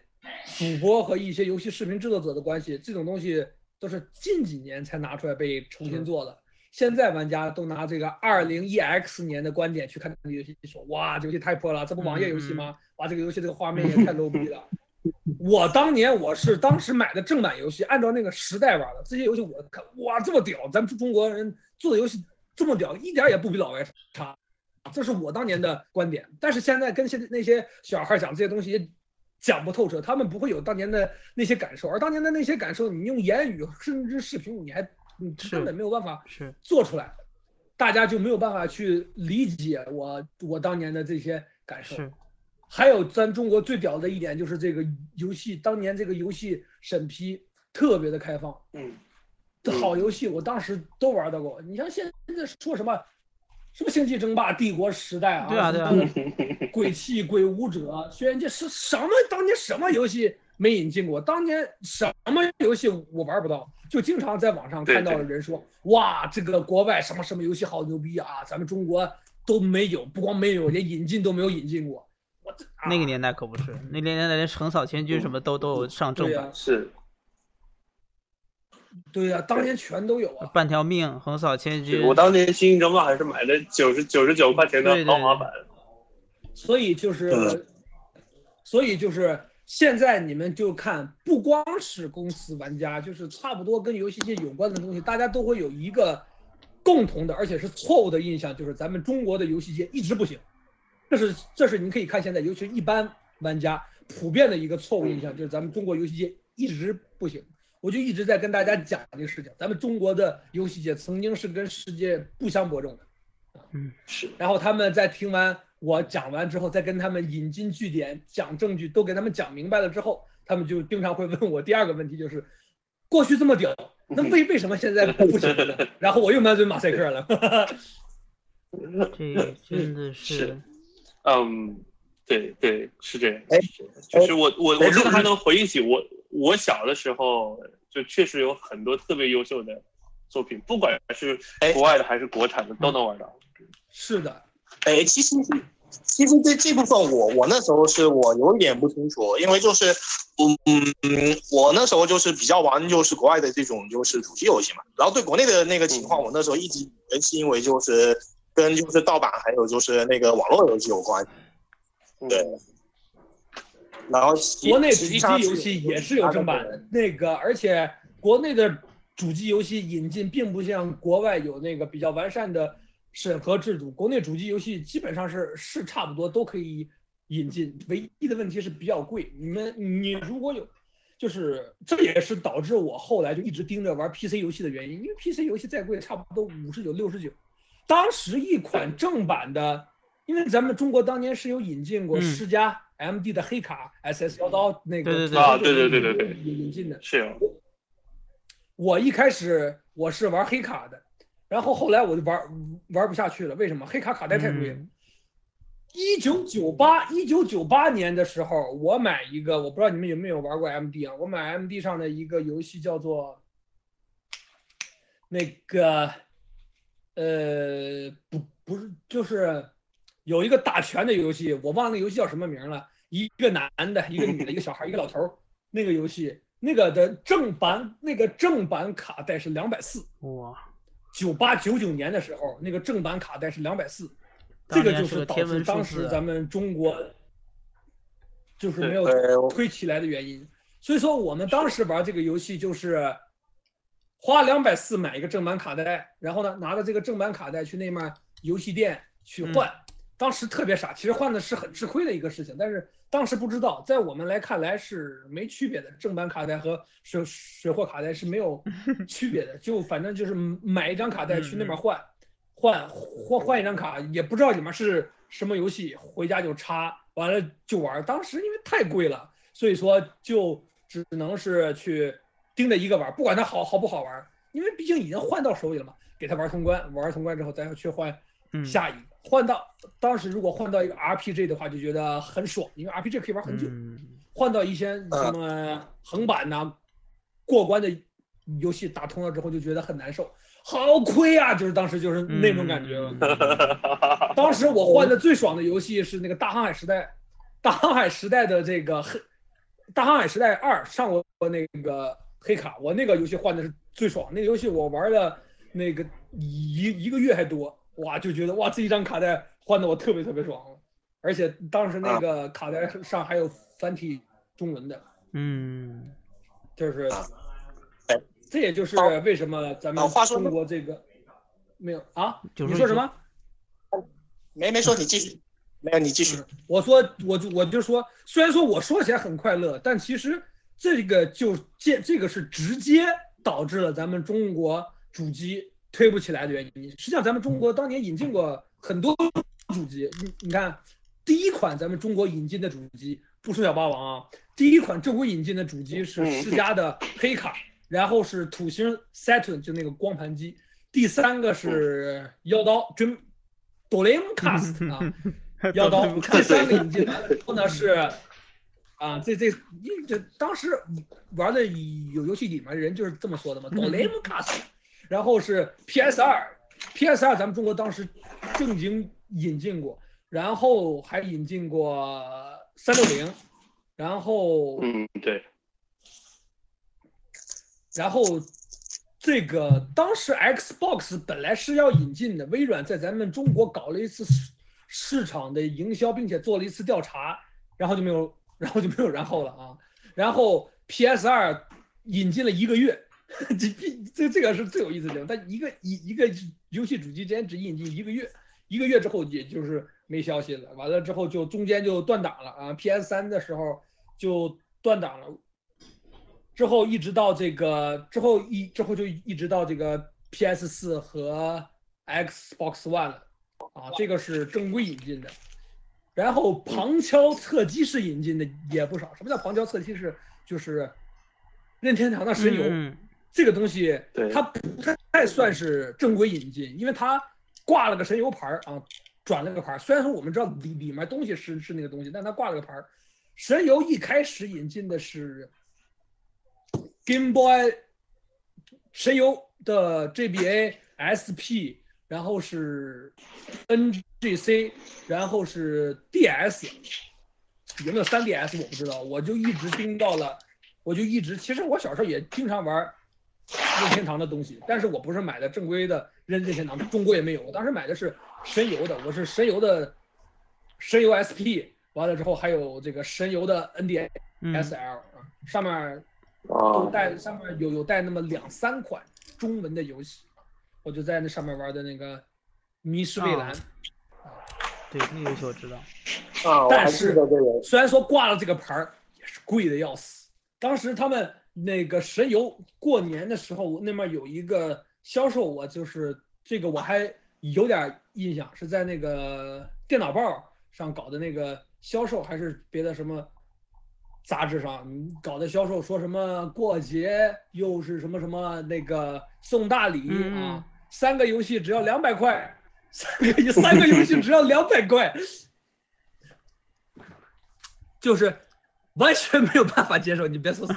主播和一些游戏视频制作者的关系，这种东西都是近几年才拿出来被重新做的。现在玩家都拿这个二零一 X 年的观点去看这个游戏，说哇，这游戏太破了，这不网页游戏吗？哇，这个游戏这个画面也太 low 逼了。我当年我是当时买的正版游戏，按照那个时代玩的。这些游戏我看，哇，这么屌！咱们中国人做的游戏这么屌，一点也不比老外差。这是我当年的观点。但是现在跟现在那些小孩讲这些东西也讲不透彻，他们不会有当年的那些感受。而当年的那些感受，你用言语甚至视频，你还你根本没有办法做出来，大家就没有办法去理解我我当年的这些感受。是。还有咱中国最屌的一点就是这个游戏，当年这个游戏审批特别的开放，嗯，好游戏我当时都玩到过。你像现在说什么，什么星际争霸、帝国时代啊，对啊对啊，鬼泣、鬼武者、轩辕剑是什么？当年什么游戏没引进过？当年什么游戏我玩不到？就经常在网上看到人说，哇，这个国外什么什么游戏好牛逼啊，咱们中国都没有，不光没有，连引进都没有引进过。那个年代可不是，那年代连横扫千军什么都都有上正版，是，对呀，当年全都有啊，半条命，横扫千军。我当年《星际争霸》还是买的九十九十九块钱的豪华版，所以就是，所以就是现在你们就看，不光是公司玩家，就是差不多跟游戏界有关的东西，大家都会有一个共同的，而且是错误的印象，就是咱们中国的游戏界一直不行。这是这是你可以看现在，尤其是一般玩家普遍的一个错误印象，就是咱们中国游戏界一直不行。我就一直在跟大家讲这个事情，咱们中国的游戏界曾经是跟世界不相伯仲的，嗯，是。然后他们在听完我讲完之后，再跟他们引经据典、讲证据，都给他们讲明白了之后，他们就经常会问我第二个问题，就是过去这么屌，那为为什么现在不行了？然后我又满嘴马赛克了。这真的是。嗯，对对是这样。哎，就是我我我现在还能回忆起我我小的时候，就确实有很多特别优秀的作品，不管是国外的还是国产的，都能玩到。是的，哎，其实其实这这部分我我那时候是我有一点不清楚，因为就是嗯嗯，我那时候就是比较玩就是国外的这种就是主机游戏嘛，然后对国内的那个情况，我那时候一直以为是因为就是。跟就是盗版，还有就是那个网络游戏有关，对。然后国内主机游戏也是有正版的，那个而且国内的主机游戏引进并不像国外有那个比较完善的审核制度，国内主机游戏基本上是是差不多都可以引进，唯一的问题是比较贵。你们你如果有，就是这也是导致我后来就一直盯着玩 PC 游戏的原因，因为 PC 游戏再贵，差不多五十九六十九。当时一款正版的，因为咱们中国当年是有引进过世嘉 MD 的黑卡 SS 幺刀那个啊，对对对对对，引进的。是有。我一开始我是玩黑卡的，然后后来我就玩玩不下去了。为什么？黑卡卡带太贵了。一九九八一九九八年的时候，我买一个，我不知道你们有没有玩过 MD 啊？我买 MD 上的一个游戏叫做那个。呃，不，不是，就是有一个打拳的游戏，我忘了那游戏叫什么名了。一个男的，一个女的，一个小孩，一个老头儿。那个游戏，那个的正版，那个正版卡带是两百四。哇！九八九九年的时候，那个正版卡带是两百四，这个就是导致当时咱们中国就是没有推起来的原因。所以说，我们当时玩这个游戏就是花两百四买一个正版卡带，然后呢，拿着这个正版卡带去那面游戏店去换。当时特别傻，其实换的是很吃亏的一个事情，但是当时不知道，在我们来看来是没区别的，正版卡带和水水货卡带是没有 区别的，就反正就是买一张卡带去那边换，换换换一张卡，也不知道里面是什么游戏，回家就插，完了就玩。当时因为太贵了，所以说就只能是去盯着一个玩，不管它好好不好玩，因为毕竟已经换到手里了嘛，给它玩通关，玩通关之后咱要去换下一个。换到当时如果换到一个 RPG 的话，就觉得很爽，因为 RPG 可以玩很久。换到一些什么横版呐、过关的游戏打通了之后，就觉得很难受，好亏啊！就是当时就是那种感觉。当时我换的最爽的游戏是那个《大航海时代》，《大航海时代》的这个黑，《大航海时代二》上过那个黑卡，我那个游戏换的是最爽。那个游戏我玩了那个一一个月还多。哇，就觉得哇，这一张卡带换的我特别特别爽，而且当时那个卡带上还有繁体中文的，嗯，就是，这也就是为什么咱们中国这个没有啊？你说什么？没没说，你继续，没有你继续。我说，我就我就说，虽然说我说起来很快乐，但其实这个就这这个是直接导致了咱们中国主机。推不起来的原因，实际上咱们中国当年引进过很多主机。你你看，第一款咱们中国引进的主机不说小霸王啊，第一款正规引进的主机是世嘉的黑卡，然后是土星 Saturn 就那个光盘机，第三个是妖刀 Dream Dreamcast 啊，妖刀第三个引进，完了之后呢是啊，这这你这当时玩的有游戏里面人就是这么说的嘛，Dreamcast。然后是 PS 二，PS 二咱们中国当时正经引进过，然后还引进过三六零，然后嗯对，然后这个当时 Xbox 本来是要引进的，微软在咱们中国搞了一次市市场的营销，并且做了一次调查，然后就没有，然后就没有然后了啊，然后 PS 二引进了一个月。这这这个是最有意思的，它一个一一个游戏主机之间只引进一个月，一个月之后也就是没消息了。完了之后就中间就断档了啊，PS 三的时候就断档了，之后一直到这个之后一之后就一直到这个 PS 四和 Xbox One 了啊，这个是正规引进的。然后旁敲侧击式引进的也不少。什么叫旁敲侧击式？就是任天堂的神游。这个东西它不太算是正规引进，因为它挂了个神游牌儿啊，转了个牌儿。虽然说我们知道里里面东西是是那个东西，但它挂了个牌儿。神游一开始引进的是 Game Boy，神游的 GBA、SP，然后是 NGC，然后是 DS，有没有 3DS 我不知道，我就一直盯到了，我就一直其实我小时候也经常玩。任天堂的东西，但是我不是买的正规的任任天堂，中国也没有。我当时买的是神游的，我是神游的神游 SP，完了之后还有这个神游的 NDSL 啊，上面都带上面有有带那么两三款中文的游戏，我就在那上面玩的那个《迷失蔚蓝》啊，对，那个游戏我知道啊，但是虽然说挂了这个牌儿，也是贵的要死，当时他们。那个神游过年的时候，那面有一个销售，我就是这个我还有点印象，是在那个电脑报上搞的那个销售，还是别的什么杂志上搞的销售，说什么过节又是什么什么那个送大礼啊，三个游戏只要两百块，三个三个游戏只要两百块，就是完全没有办法接受，你别说。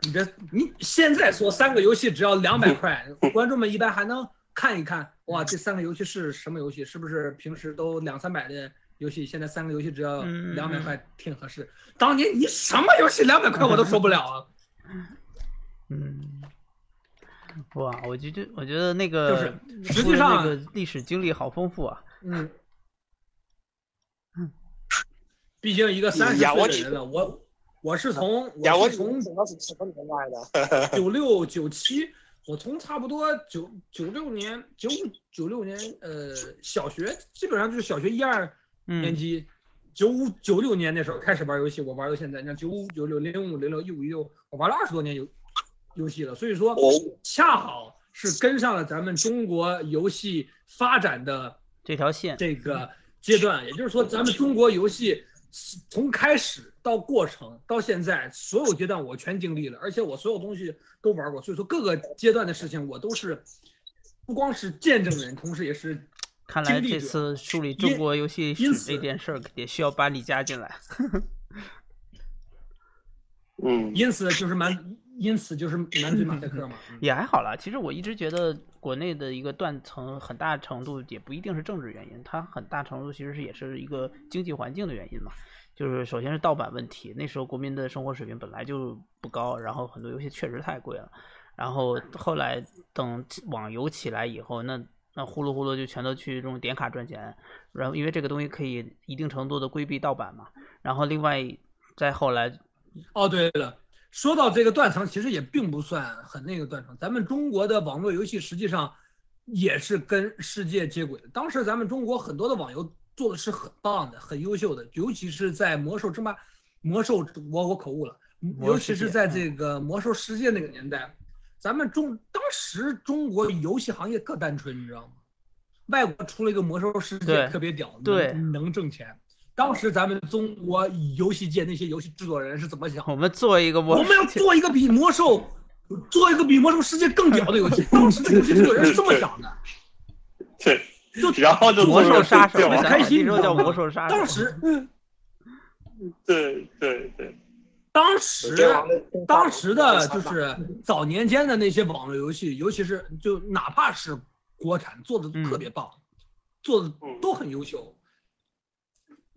你别，你现在说三个游戏只要两百块，观众们一般还能看一看，哇，这三个游戏是什么游戏？是不是平时都两三百的游戏，现在三个游戏只要两百块挺合适？当年你什么游戏两百块我都受不了啊！嗯，哇，我觉得我觉得那个就是实际上那个历史经历好丰富啊。嗯，毕竟一个三十岁的人了，我我是从我是从什么年代的？九六九七，我从差不多九九六年九五九六年呃小学，基本上就是小学一二年级，九五九六年那时候开始玩游戏，我玩到现在，你看九五九六零五零六一五一六，我玩了二十多年游游戏了，所以说恰好是跟上了咱们中国游戏发展的这条线这个阶段，也就是说咱们中国游戏。从开始到过程到现在，所有阶段我全经历了，而且我所有东西都玩过，所以说各个阶段的事情我都是不光是见证人，同时也是看来这次梳理中国游戏史这件事儿也需要把你加进来。嗯，因此就是满，因此就是满嘴马赛克嘛。也还好啦，其实我一直觉得国内的一个断层，很大程度也不一定是政治原因，它很大程度其实是也是一个经济环境的原因嘛。就是首先是盗版问题，那时候国民的生活水平本来就不高，然后很多游戏确实太贵了。然后后来等网游起来以后，那那呼噜呼噜就全都去这种点卡赚钱，然后因为这个东西可以一定程度的规避盗版嘛。然后另外再后来，哦对了，说到这个断层，其实也并不算很那个断层。咱们中国的网络游戏实际上也是跟世界接轨的。当时咱们中国很多的网游。做的是很棒的，很优秀的，尤其是在魔兽争霸，魔兽我我口误了，尤其是在这个魔兽世界那个年代，咱们中当时中国游戏行业特单纯，你知道吗？外国出了一个魔兽世界特别屌，对，能挣钱。当时咱们中国游戏界那些游戏制作人是怎么想？我们做一个魔，我们要做一个比魔兽，做一个比魔兽世界更屌的游戏。当时的游戏制作人是这么想的。对。就然后就魔兽杀手，开心，那时叫魔兽杀手。当时，对对对，当时当时的就是早年间的那些网络游戏，尤其是就哪怕是国产做的特别棒，做的都很优秀，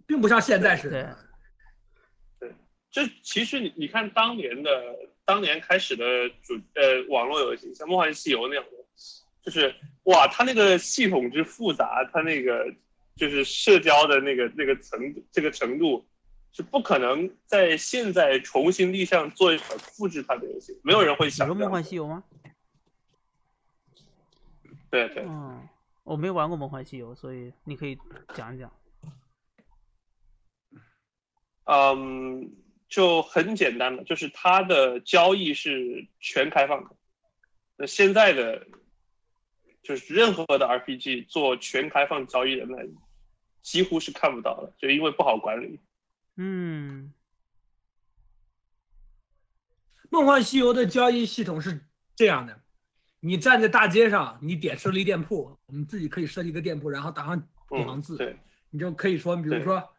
并不像现在似的。对，这其实你你看当年的当年开始的主呃网络游戏，像《梦幻西游》那样的。就是哇，它那个系统之复杂，它那个就是社交的那个那个程这个程度，是不可能在现在重新立项做一款复制它的游戏，没有人会想。你说《梦幻西游》吗？对对。嗯，我没玩过《梦幻西游》，所以你可以讲一讲。嗯，就很简单的，就是它的交易是全开放的。那现在的。就是任何的 RPG 做全开放交易的那，几乎是看不到的，就因为不好管理。嗯，梦幻西游的交易系统是这样的：你站在大街上，你点设立店铺，我们自己可以设立一个店铺，然后打上几行字，对，你就可以说，比如说，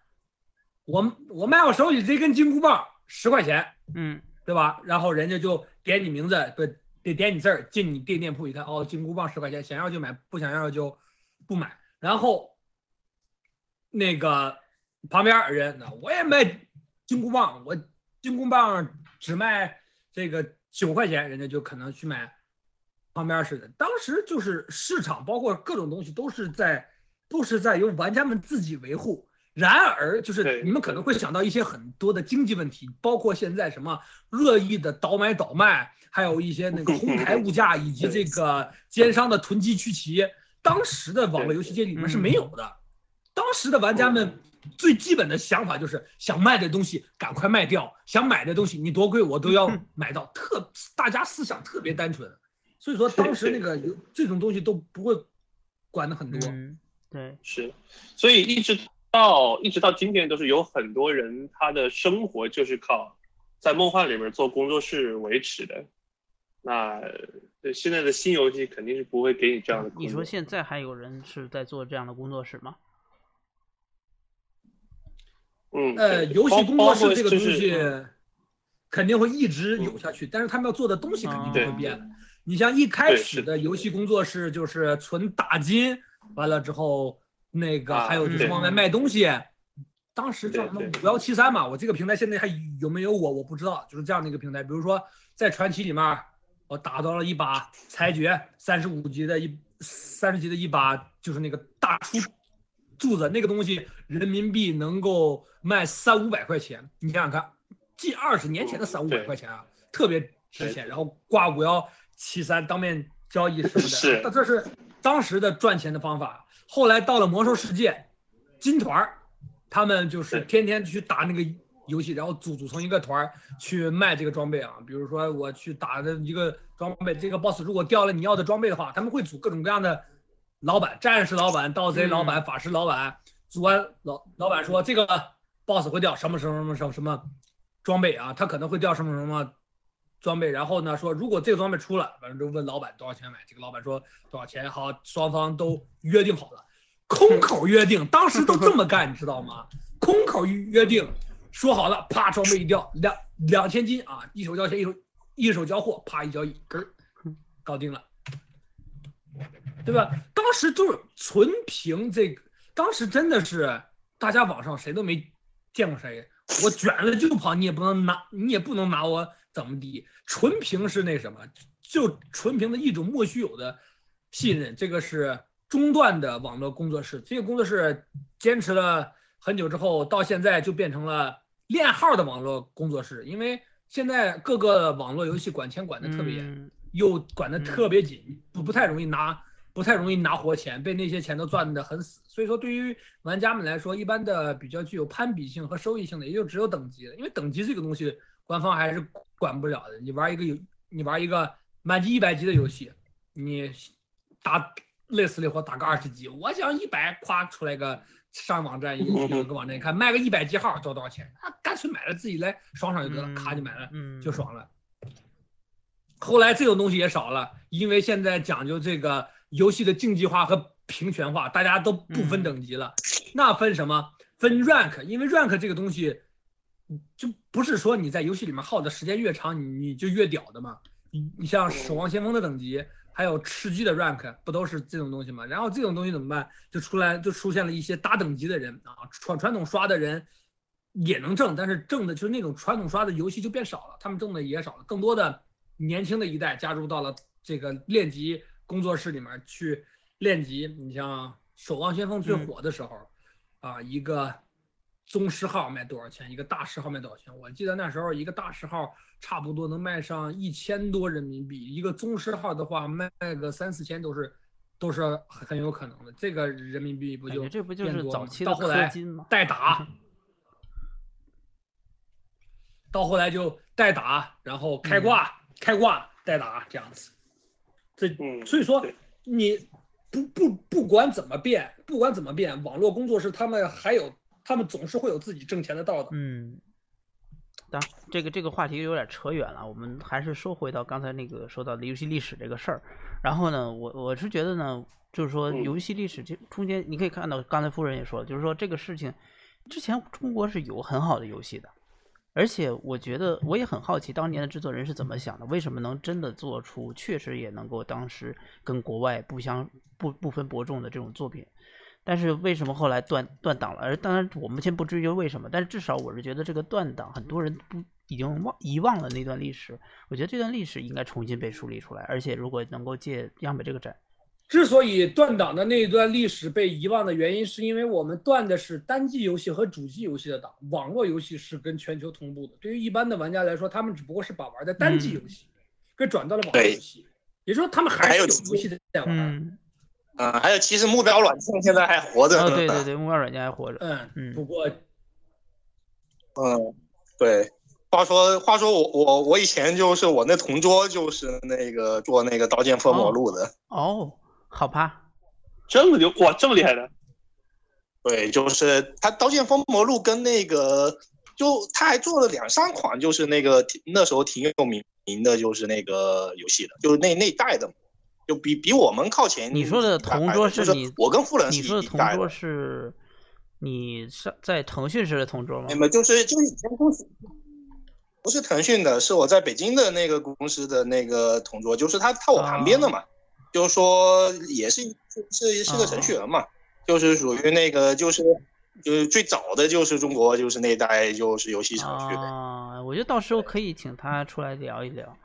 我我卖我手里这根金箍棒十块钱，嗯，对吧？然后人家就点你名字，不。得点你字儿，进你店店铺一看，哦，金箍棒十块钱，想要就买，不想要就不买。然后那个旁边人，我也卖金箍棒，我金箍棒只卖这个九块钱，人家就可能去买旁边似的。当时就是市场，包括各种东西都是在都是在由玩家们自己维护。然而，就是你们可能会想到一些很多的经济问题，包括现在什么恶意的倒买倒卖。还有一些那个哄抬物价，以及这个奸商的囤积趋齐，当时的网络游戏界里面是没有的。当时的玩家们最基本的想法就是想卖的东西赶快卖掉，想买的东西你多贵我都要买到。特大家思想特别单纯，所以说当时那个有这种东西都不会管的很多。对，是，所以一直到一直到今天，都是有很多人他的生活就是靠在梦幻里面做工作室维持的。那现在的新游戏肯定是不会给你这样的。你说现在还有人是在做这样的工作室吗？嗯，呃，游戏工作室这个东西肯定会一直有下去，但是他们要做的东西肯定不会变。你像一开始的游戏工作室就是存打金，完了之后那个还有就是往外卖东西。当时叫什么五幺七三嘛，我这个平台现在还有没有我我不知道，就是这样的一个平台。比如说在传奇里面，我打到了一把裁决三十五级的一三十级的一把，就是那个大出柱子那个东西，人民币能够卖三五百块钱。你想想看，近二十年前的三五百块钱啊，特别值钱。然后挂五幺七三当面交易什么的，那这是当时的赚钱的方法。后来到了魔兽世界，金团儿。他们就是天天去打那个游戏，然后组组成一个团儿去卖这个装备啊。比如说我去打的一个装备，这个 boss 如果掉了你要的装备的话，他们会组各种各样的老板，战士老板、盗贼老板、法师老板。组完老老板说这个 boss 会掉什么什么什么什么什么装备啊？他可能会掉什么什么装备。然后呢说如果这个装备出了，反正就问老板多少钱买。这个老板说多少钱？好，双方都约定好了。空口约定，当时都这么干，你知道吗？空口约定，说好了，啪，装备一掉，两两千斤啊，一手交钱，一手一手交货，啪一交易，根儿搞定了，对吧？当时就是纯凭这个，当时真的是大家网上谁都没见过谁，我卷了就跑，你也不能拿，你也不能拿我怎么地，纯凭是那什么，就纯凭的一种莫须有的信任，这个是。中断的网络工作室，这个工作室坚持了很久之后，到现在就变成了练号的网络工作室。因为现在各个网络游戏管钱管的特别严，又管的特别紧，不不太容易拿，不太容易拿活钱，被那些钱都赚得很死。所以说，对于玩家们来说，一般的比较具有攀比性和收益性的，也就只有等级了。因为等级这个东西，官方还是管不了的。你玩一个游，你玩一个满级一百级的游戏，你打。累死累活打个二十级，我想一百，夸出来个上网站，有个网站一看卖个一百级号，交多少钱？啊，干脆买了自己来爽爽就得了，咔就买了，就爽了。后来这种东西也少了，因为现在讲究这个游戏的竞技化和平权化，大家都不分等级了。那分什么？分 rank，因为 rank 这个东西，就不是说你在游戏里面耗的时间越长，你你就越屌的嘛。你你像守望先锋的等级。还有吃鸡的 rank 不都是这种东西吗？然后这种东西怎么办？就出来就出现了一些大等级的人啊，传传统刷的人也能挣，但是挣的就是那种传统刷的游戏就变少了，他们挣的也少了。更多的年轻的一代加入到了这个练级工作室里面去练级。你像守望先锋最火的时候啊，一个。宗师号卖多少钱？一个大师号卖多少钱？我记得那时候一个大师号差不多能卖上一千多人民币，一个宗师号的话卖个三四千都是都是很有可能的。这个人民币不就这不就是早期的氪金吗？代打，到后来就代打，然后开挂，开挂代打这样子。这所以说你不不不管怎么变，不管怎么变，网络工作室他们还有。他们总是会有自己挣钱的道的。嗯，当这个这个话题有点扯远了，我们还是说回到刚才那个说到的游戏历史这个事儿。然后呢，我我是觉得呢，就是说游戏历史这中间，你可以看到刚才夫人也说了，就是说这个事情之前中国是有很好的游戏的，而且我觉得我也很好奇当年的制作人是怎么想的，为什么能真的做出确实也能够当时跟国外不相不不分伯仲的这种作品。但是为什么后来断断档了？而当然，我们先不追究为什么，但是至少我是觉得这个断档，很多人不已经忘遗忘了那段历史。我觉得这段历史应该重新被梳理出来，而且如果能够借央美这个展，之所以断档的那一段历史被遗忘的原因，是因为我们断的是单机游戏和主机游戏的档，网络游戏是跟全球同步的。对于一般的玩家来说，他们只不过是把玩的单机游戏给转到了网络游戏，也就是说他们还是有游戏的在玩。啊，还有，其实目标软件现在还活着。哦，对对对，目标软件还活着。嗯嗯。不过，嗯，对。话说话说，我我我以前就是我那同桌就是那个做那个《刀剑破魔录》的。哦，好吧。这么牛哇，这么厉害的。对，就是他《刀剑封魔录》跟那个，就他还做了两三款，就是那个那时候挺有名名的，就是那个游戏的，就是那那代的。就比比我们靠前。你说的同桌是你，我跟富人你说的同桌是，你上在腾讯时的同桌吗？没有，就是就是以前公司，不是腾讯的，是我在北京的那个公司的那个同桌，就是他他我旁边的嘛，就是说也是是是个程序员嘛，就是属于那个就是就是最早的就是中国就是那代就是游戏程序啊，我觉得到时候可以请他出来聊一聊，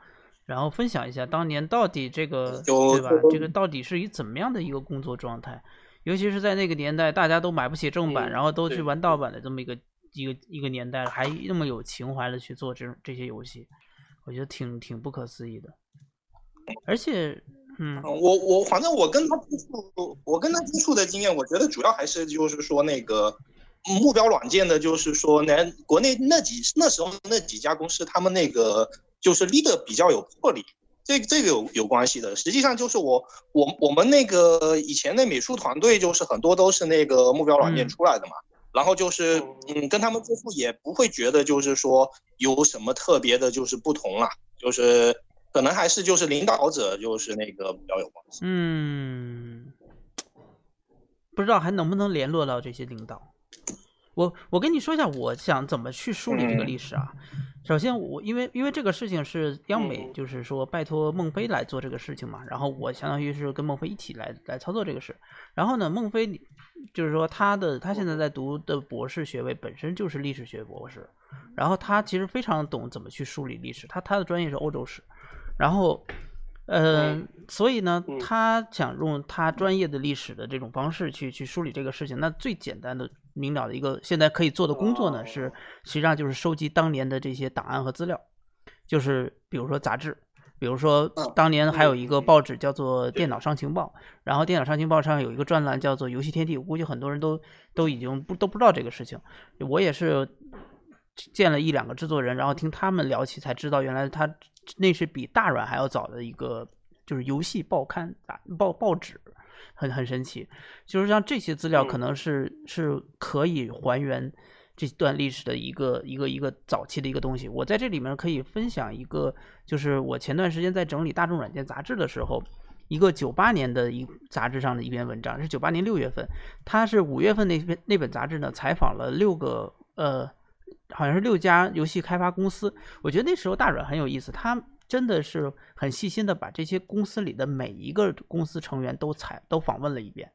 然后分享一下当年到底这个对吧？这个到底是以怎么样的一个工作状态？尤其是在那个年代，大家都买不起正版，然后都去玩盗版的这么一个一个一个年代，还那么有情怀的去做这种这些游戏，我觉得挺挺不可思议的。而且，嗯，我我反正我跟他接触，我跟他接触的经验，我觉得主要还是就是说那个目标软件的，就是说那国内那几那时候那几家公司，他们那个就是 leader 比较有魄力。这这个有有关系的，实际上就是我我我们那个以前的美术团队，就是很多都是那个目标软件出来的嘛，然后就是嗯，跟他们接触也不会觉得就是说有什么特别的，就是不同啊，就是可能还是就是领导者就是那个比较有关系。嗯，不知道还能不能联络到这些领导。我我跟你说一下，我想怎么去梳理这个历史啊。首先，我因为因为这个事情是央美，就是说拜托孟非来做这个事情嘛，然后我相当于是跟孟非一起来来操作这个事。然后呢，孟非就是说他的他现在在读的博士学位本身就是历史学博士，然后他其实非常懂怎么去梳理历史，他他的专业是欧洲史，然后。嗯，所以呢，他想用他专业的历史的这种方式去去梳理这个事情。那最简单的明了的一个现在可以做的工作呢，是实际上就是收集当年的这些档案和资料，就是比如说杂志，比如说当年还有一个报纸叫做《电脑商情报》，然后《电脑商情报》上有一个专栏叫做《游戏天地》，我估计很多人都都已经不都不知道这个事情。我也是见了一两个制作人，然后听他们聊起才知道，原来他。那是比大软还要早的一个，就是游戏报刊啊报报纸，很很神奇。就是像这些资料，可能是是可以还原这段历史的一个一个一个早期的一个东西。我在这里面可以分享一个，就是我前段时间在整理大众软件杂志的时候，一个九八年的一杂志上的一篇文章，是九八年六月份，他是五月份那篇那本杂志呢采访了六个呃。好像是六家游戏开发公司，我觉得那时候大软很有意思，他真的是很细心的把这些公司里的每一个公司成员都采都访问了一遍，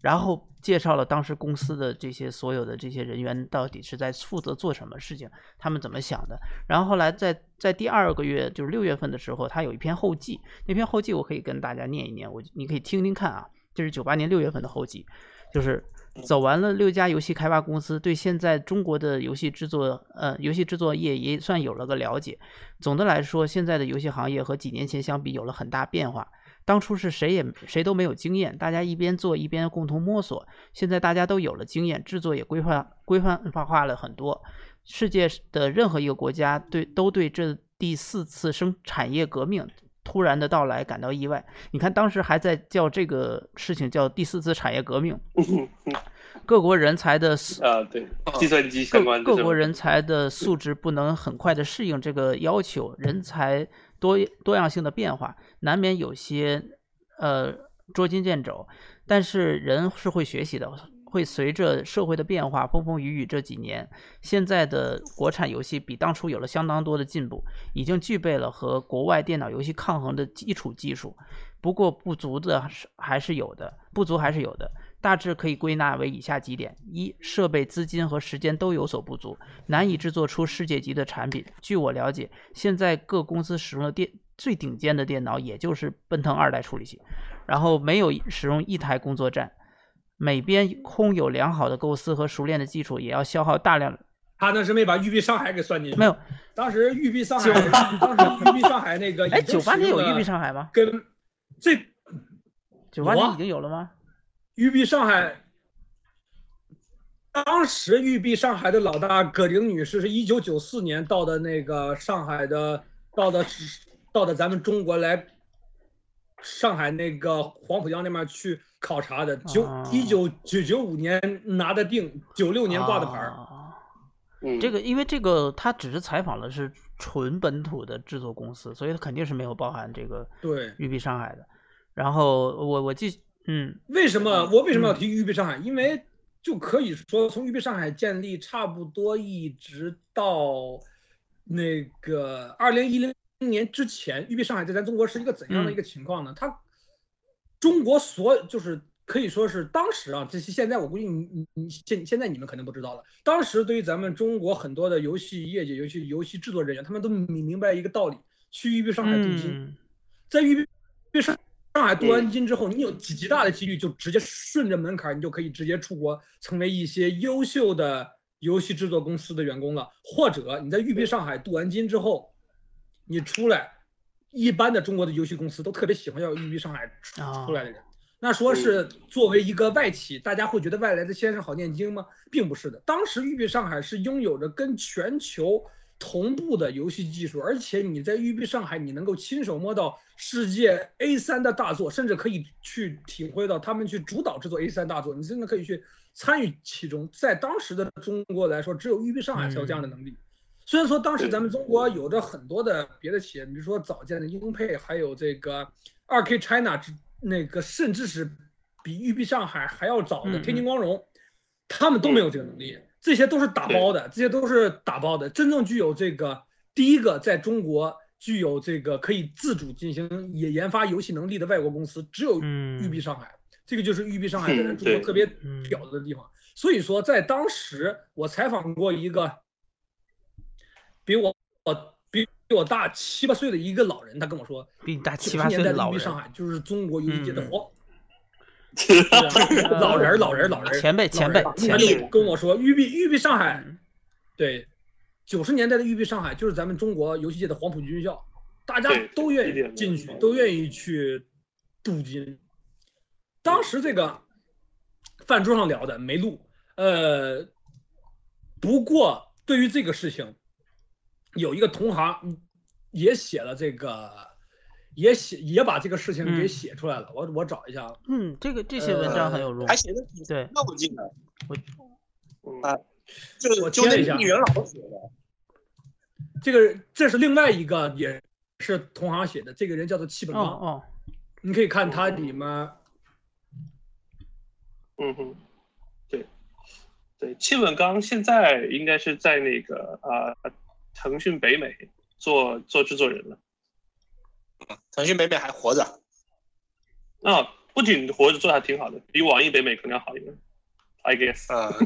然后介绍了当时公司的这些所有的这些人员到底是在负责做什么事情，他们怎么想的。然后后来在在第二个月，就是六月份的时候，他有一篇后记，那篇后记我可以跟大家念一念，我你可以听听看啊，这是九八年六月份的后记，就是。走完了六家游戏开发公司，对现在中国的游戏制作，呃，游戏制作业也算有了个了解。总的来说，现在的游戏行业和几年前相比有了很大变化。当初是谁也谁都没有经验，大家一边做一边共同摸索。现在大家都有了经验，制作也规范规范化化了很多。世界的任何一个国家对都对这第四次生产业革命。突然的到来感到意外。你看，当时还在叫这个事情叫第四次产业革命。各国人才的啊，对，计算机相关各各国人才的素质不能很快的适应这个要求，人才多多样性的变化，难免有些呃捉襟见肘。但是人是会学习的。会随着社会的变化，风风雨雨这几年，现在的国产游戏比当初有了相当多的进步，已经具备了和国外电脑游戏抗衡的基础技术。不过不足的是还是有的，不足还是有的。大致可以归纳为以下几点：一、设备、资金和时间都有所不足，难以制作出世界级的产品。据我了解，现在各公司使用的电最顶尖的电脑，也就是奔腾二代处理器，然后没有使用一台工作站。每边空有良好的构思和熟练的基础，也要消耗大量。他那是没把育碧上海给算进去。没有，当时育碧上海，当时育碧上海那个，哎，九八年有育碧上海吗？跟这九八年已经有了吗？育碧上海，当时育碧上海的老大葛玲女士是一九九四年到的那个上海的，到的到的咱们中国来，上海那个黄浦江那边去。考察的九一九九九五年拿的定，九六年挂的牌儿。这个因为这个他只是采访了是纯本土的制作公司，所以他肯定是没有包含这个对育碧上海的。然后我我记嗯，为什么我为什么要提育碧上海？因为就可以说从育碧上海建立差不多一直到那个二零一零年之前，育碧上海在咱中国是一个怎样的一个情况呢？它中国所就是可以说是当时啊，这些现在我估计你你你现现在你们肯定不知道了。当时对于咱们中国很多的游戏业界、游戏游戏制作人员，他们都明明白一个道理：去育碧上海镀金，在育碧上上海镀完金之后，你有极极大的几率就直接顺着门槛，你就可以直接出国，成为一些优秀的游戏制作公司的员工了。或者你在育碧上海镀完金之后，你出来，一般的中国的游戏公司都特别喜欢要育碧上海出来的人。那说是作为一个外企，大家会觉得外来的先生好念经吗？并不是的。当时育碧上海是拥有着跟全球同步的游戏技术，而且你在育碧上海，你能够亲手摸到世界 A 三的大作，甚至可以去体会到他们去主导制作 A 三大作，你真的可以去参与其中。在当时的中国来说，只有育碧上海才有这样的能力。虽然说当时咱们中国有着很多的别的企业，比如说早建的英配，还有这个二 K China 那个甚至是比育碧上海还要早的天津光荣，他们都没有这个能力，这些都是打包的，这些都是打包的。真正具有这个第一个在中国具有这个可以自主进行也研发游戏能力的外国公司，只有育碧上海。这个就是育碧上海在中国特别屌的地方。所以说，在当时我采访过一个比我我。比我大七八岁的一个老人，他跟我说，比你大七八岁的老人，上海就是中国游戏界的黄，老人老人老人前辈前辈前辈跟我说，玉璧玉璧上海，对，九十年代的玉璧上海就是咱们中国游戏界的黄埔军校，大家都愿意进去，都愿意去镀金。当时这个饭桌上聊的没录，呃，不过对于这个事情。有一个同行也写了这个，也写也把这个事情给写出来了。我我找一下。嗯，这个这些文章很有用，还写的挺对，那不近的。我啊，这个我就那议员老写的。这个这是另外一个也是同行写的，这个人叫做戚本刚。哦，你可以看他里面。嗯哼，对对，戚本刚现在应该是在那个啊。腾讯北美做做制作人了，腾讯北美还活着，啊，不仅活着，做的还挺好的，比网易北美可能要好一点，I guess。啊，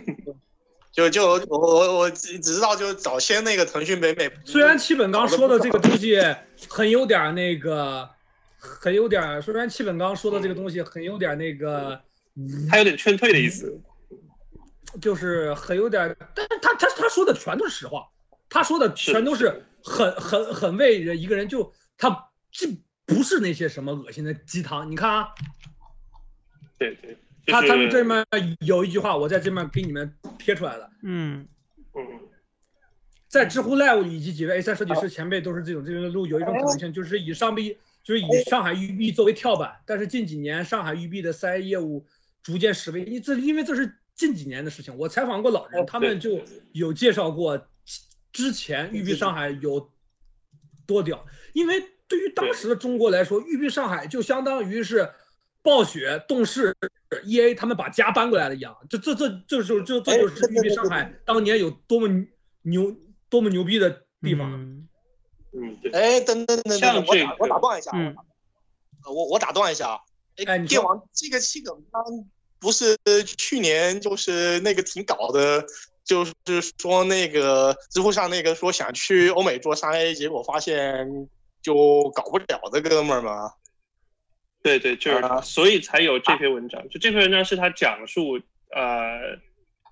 就就我我我只知道，就早先那个腾讯北美，虽然七本刚说的这个东西很有点那个，很有点，虽然七本刚说的这个东西很有点那个，他有点劝退的意思，就是很有点，但是他他他说的全都是实话。他说的全都是很很很为人一个人，就他这不是那些什么恶心的鸡汤。你看啊，对对，他他们这面有一句话，我在这面给你们贴出来了。嗯嗯，在知乎 Live 以及几位 A 三设计师前辈都是这种这种路，有一种可能性就是以上币就是以上海育碧作为跳板，但是近几年上海育碧的三 A 业务逐渐式微，因这因为这是近几年的事情。我采访过老人，他们就有介绍过。之前育碧上海有多屌？因为对于当时的中国来说，育碧上海就相当于是暴雪、动视、E A 他们把家搬过来了一样。这这这这就这这就是育碧上海当年有多么牛、多么牛逼的地方。嗯，对。哎，等等等等，我打我打断一下，我我打断一下啊。哎，电王这个气梗刚不是去年就是那个挺搞的。就是说那个知乎上那个说想去欧美做三 A，结果发现就搞不了的哥们儿嘛。对对，就是他，所以才有这篇文章。就这篇文章是他讲述，呃，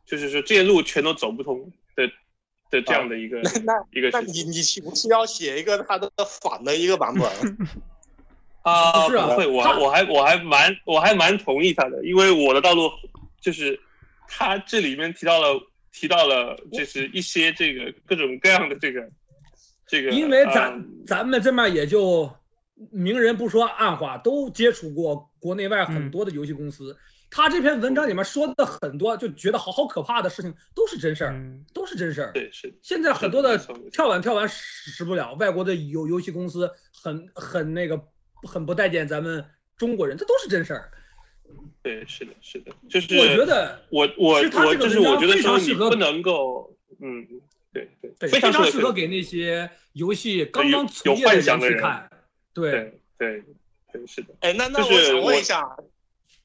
就是说这些路全都走不通的的这样的一个 一个。那你你岂不是要写一个他的反的一个版本？啊，不是会，我我还我还蛮我还蛮同意他的，因为我的道路就是他这里面提到了。提到了就是一些这个各种各样的这个这个，因为咱咱们这面也就明人不说暗话，都接触过国内外很多的游戏公司。他这篇文章里面说的很多，就觉得好好可怕的事情都是真事儿，都是真事儿。对，是。现在很多的跳板跳完使不了，外国的游游戏公司很很那个很不待见咱们中国人，这都是真事儿。对，是的，是的，就是我觉得我我我就是我觉得说你不能够，嗯，对对对，非常适合给那些游戏刚刚从业的人去看。对对对，是的。哎，那那我想问一下，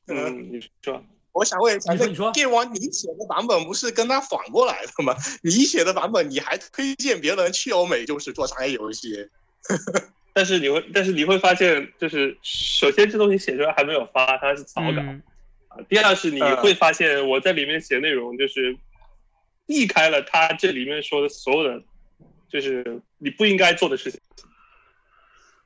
嗯，你说，我想问一下，你说，电王你写的版本不是跟他反过来的吗？你写的版本你还推荐别人去欧美就是做商业游戏？但是你会，但是你会发现，就是首先这东西写出来还没有发，它是草稿啊。第二是你会发现我在里面写内容就是避开了他这里面说的所有的，就是你不应该做的事情。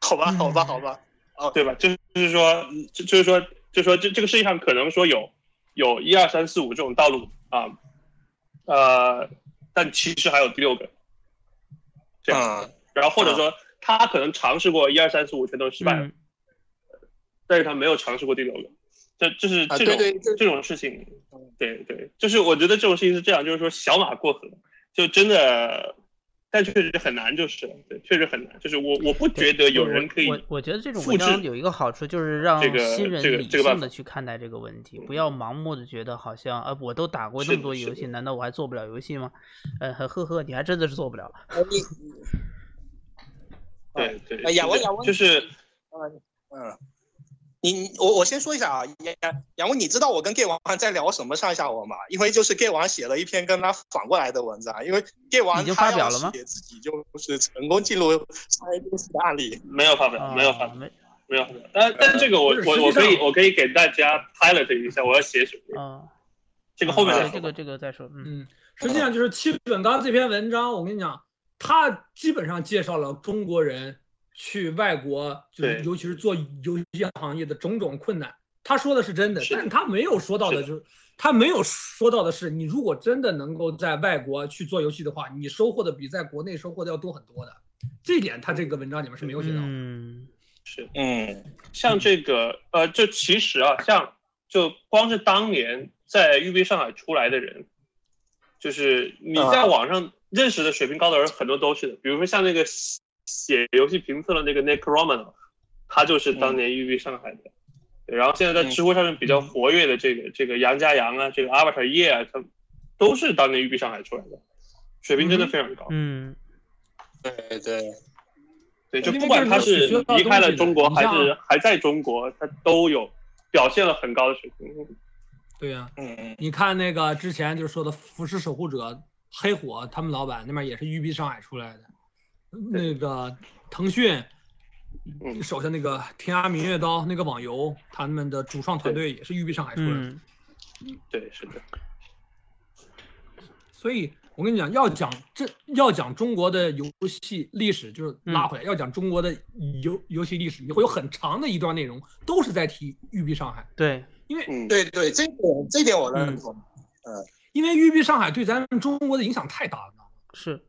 好吧，好吧，好吧，哦，对吧？就是就是说，就就是说，就是说，这这个世界上可能说有有一二三四五这种道路啊，呃，但其实还有第六个，这样，然后或者说。他可能尝试过一二三四五全都失败了，但是他没有尝试过第六个，这这是这种这种事情，对对，就是我觉得这种事情是这样，就是说小马过河，就真的，但确实很难，就是对，确实很难，就是我我不觉得有人可以，我我觉得这种文章有一个好处，就是让新人理性的去看待这个问题，不要盲目的觉得好像啊，我都打过那么多游戏，难道我还做不了游戏吗？呃，呵呵，你还真的是做不了。对对，哎，亚文亚文就是，嗯嗯，你我我先说一下啊，杨杨文，你知道我跟 Gay 王在聊什么上下文吗？因为就是 Gay 王写了一篇跟他反过来的文章，因为 Gay 王他要写自己就是成功进入商业公司的案例，没有发表，没有发表，没没有，但但这个我我我可以我可以给大家 highlight 一下，我要写什么啊？这个后面这个这个再说，嗯，实际上就是七本刚这篇文章，我跟你讲。他基本上介绍了中国人去外国，就是尤其是做游戏行业的种种困难。他说的是真的，但是他没有说到的就是，他没有说到的是，你如果真的能够在外国去做游戏的话，你收获的比在国内收获的要多很多的。这点他这个文章里面是没有写到。嗯，是，嗯，像这个，呃，就其实啊，像就光是当年在育碧上海出来的人，就是你在网上。认识的水平高的人很多都是的，比如说像那个写游戏评测的那个 Nick Romano，他就是当年育碧上海的。然后现在在知乎上面比较活跃的这个这个杨家杨啊，这个阿瓦塔叶啊，他都是当年育碧上海出来的，水平真的非常高。嗯，对对对，就不管他是离开了中国还是还在中国，他都有表现了很高的水平。对呀，嗯嗯，你看那个之前就是说的《浮世守护者》。黑火他们老板那边也是育碧上海出来的，那个腾讯手下那个天涯明月刀那个网游，他们的主创团队也是育碧上海出来的。对，是的。所以我跟你讲，要讲这要讲中国的游戏历史，就是拉回来要讲中国的游游戏历史，你会有很长的一段内容都是在提育碧上海。对，因为对对，这点这点我认同。嗯。因为育碧上海对咱们中国的影响太大了，是，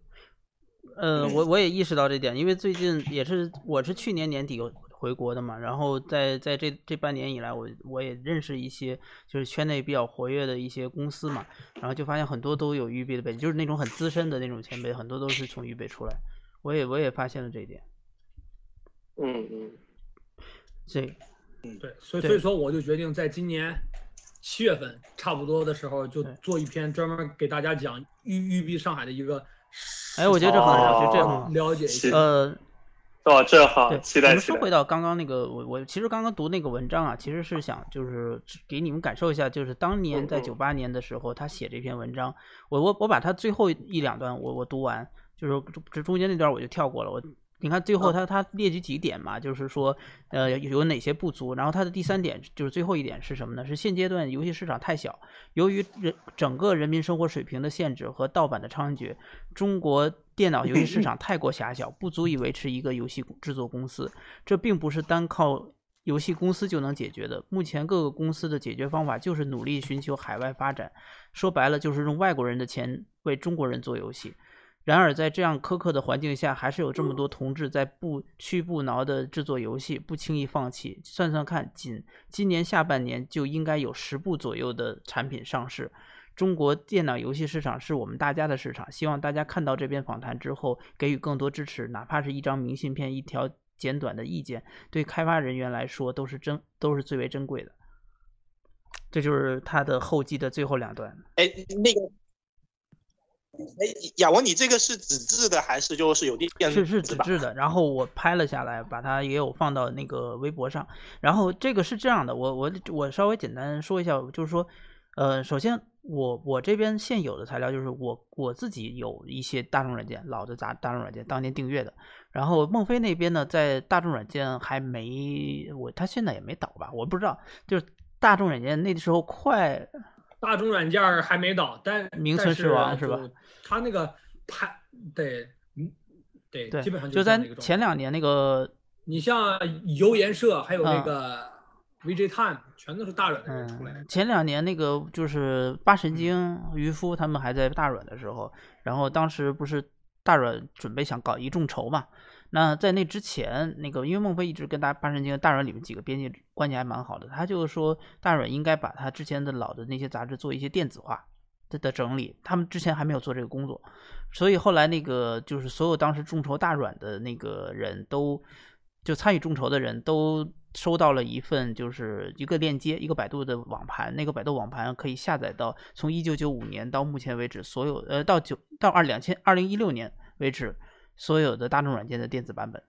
呃，我我也意识到这点，因为最近也是我是去年年底回国的嘛，然后在在这这半年以来，我我也认识一些就是圈内比较活跃的一些公司嘛，然后就发现很多都有育碧的背景，就是那种很资深的那种前辈，很多都是从育碧出来，我也我也发现了这一点。嗯嗯，这，嗯对，所以所以说我就决定在今年。七月份差不多的时候，就做一篇专门给大家讲育育碧上海的一个。哎，我觉得这很好，就这好了解一下。呃，哦，这好，期待。我们说回到刚刚那个，我我其实刚刚读那个文章啊，其实是想就是给你们感受一下，就是当年在九八年的时候，他写这篇文章，我我我把他最后一两段我我读完，就是这中间那段我就跳过了，我。你看最后他他列举几点嘛，就是说，呃，有哪些不足。然后他的第三点就是最后一点是什么呢？是现阶段游戏市场太小，由于人整个人民生活水平的限制和盗版的猖獗，中国电脑游戏市场太过狭小，不足以维持一个游戏制作公司。这并不是单靠游戏公司就能解决的。目前各个公司的解决方法就是努力寻求海外发展，说白了就是用外国人的钱为中国人做游戏。然而，在这样苛刻的环境下，还是有这么多同志在不屈不挠地制作游戏，不轻易放弃。算算看，仅今年下半年就应该有十部左右的产品上市。中国电脑游戏市场是我们大家的市场，希望大家看到这篇访谈之后给予更多支持，哪怕是一张明信片、一条简短的意见，对开发人员来说都是珍，都是最为珍贵的。这就是他的后记的最后两段。哎，那个。哎，雅文，你这个是纸质的还是就是有电？是是纸质的，然后我拍了下来，把它也有放到那个微博上。然后这个是这样的，我我我稍微简单说一下，就是说，呃，首先我我这边现有的材料就是我我自己有一些大众软件，老的杂大众软件当年订阅的。然后孟非那边呢，在大众软件还没我他现在也没倒吧，我不知道，就是大众软件那时候快。大众软件还没倒，但名存实亡是吧？他那个拍，对，嗯，对，基本上就在前两年那个，你像油盐社还有那个 VJ Time，全都是大软的人出来。前两年那个就是八神经、渔夫他们还在大软的时候，然后当时不是大软准备想搞一众筹嘛？那在那之前，那个因为孟非一直跟大八神经大软里面几个编辑关系还蛮好的，他就说大软应该把他之前的老的那些杂志做一些电子化的的整理，他们之前还没有做这个工作，所以后来那个就是所有当时众筹大软的那个人都就参与众筹的人都收到了一份就是一个链接，一个百度的网盘，那个百度网盘可以下载到从一九九五年到目前为止所有呃到九到二两千二零一六年为止。所有的大众软件的电子版本，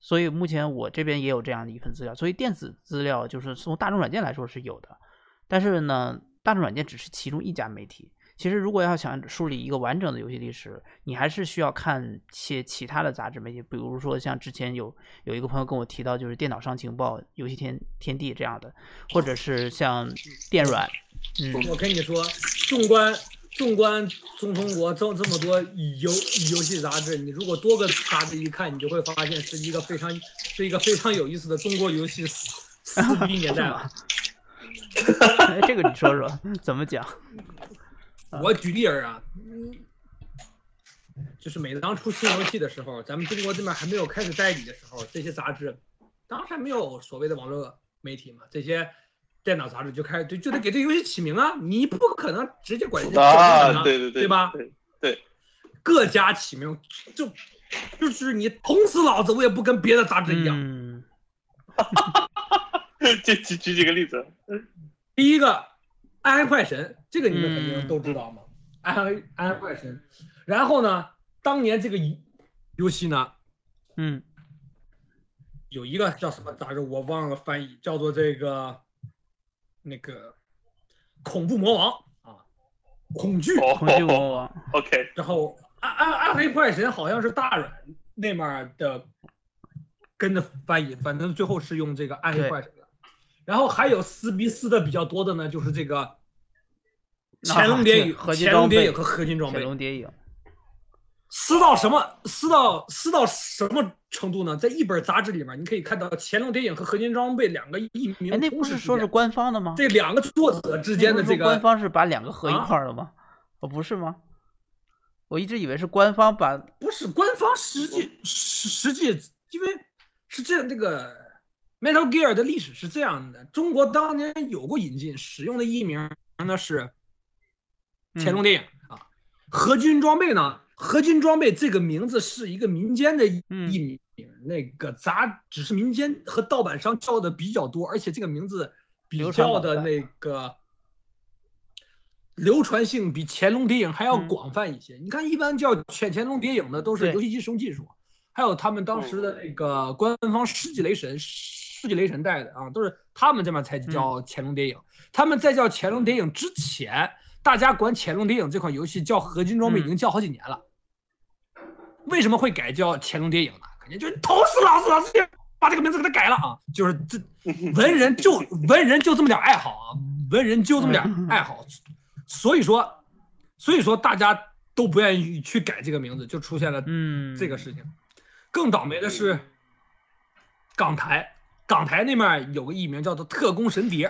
所以目前我这边也有这样的一份资料。所以电子资料就是从大众软件来说是有的，但是呢，大众软件只是其中一家媒体。其实如果要想梳理一个完整的游戏历史，你还是需要看些其他的杂志媒体，比如说像之前有有一个朋友跟我提到，就是电脑上情报、游戏天天地这样的，或者是像电软。嗯，我跟你说，纵观。纵观中中国这这么多游游戏杂志，你如果多个杂志一看，你就会发现是一个非常是一个非常有意思的中国游戏四 B 年代了。这个你说说怎么讲？我举例儿啊，就是每当出新游戏的时候，咱们中国这边还没有开始代理的时候，这些杂志当时还没有所谓的网络媒体嘛，这些。电脑杂志就开始就就得给这游戏起名啊，你不可能直接管人家叫名啊，对对对，对吧？对，各家起名就就是你捅死老子，我也不跟别的杂志一样。哈哈哈哈哈！举举举几个例子，第一个《暗黑快神》，这个你们肯定都知道嘛，《暗黑暗黑快神》。然后呢，当年这个游戏呢，嗯，有一个叫什么杂志我忘了翻译，叫做这个。那个恐怖魔王啊，恐惧恐惧魔王，OK。然后暗暗暗黑怪神好像是大软那面的跟着翻译，反正最后是用这个暗黑怪神的。然后还有撕逼撕的比较多的呢，就是这个潜龙谍影、潜龙谍影和合金装备。潜龙谍影。撕到什么？撕到撕到什么程度呢？在一本杂志里面，你可以看到《乾隆谍影》和《合金装备》两个译名。哎，那不是说是官方的吗？这两个作者之间的这个官方是把两个合一块了吗？哦，不是吗？我一直以为是官方把。不是官方，实际实实际，因为是这样，这个 Metal Gear 的历史是这样的：中国当年有过引进，使用的译名呢是《乾隆谍影》啊，《合金装备》呢。合金装备这个名字是一个民间的艺名，那个杂只是民间和盗版商叫的比较多，而且这个名字比较的那个流传性比乾隆谍影还要广泛一些。你看，一般叫乾乾隆谍影的都是游戏机使用技术，还有他们当时的那个官方世纪雷神、世纪雷神带的啊，都是他们这边才叫潜龙谍影。他们在叫潜龙谍影之前。大家管《潜龙谍影》这款游戏叫合金装备已经叫好几年了，为什么会改叫《乾隆谍影》呢？肯定就是捅死老子，老子把这个名字给他改了啊！就是这 文人就文人就这么点爱好啊，文人就这么点爱好，所以说，所以说大家都不愿意去改这个名字，就出现了嗯这个事情。更倒霉的是港台，港台那面有个艺名叫做《特工神谍》。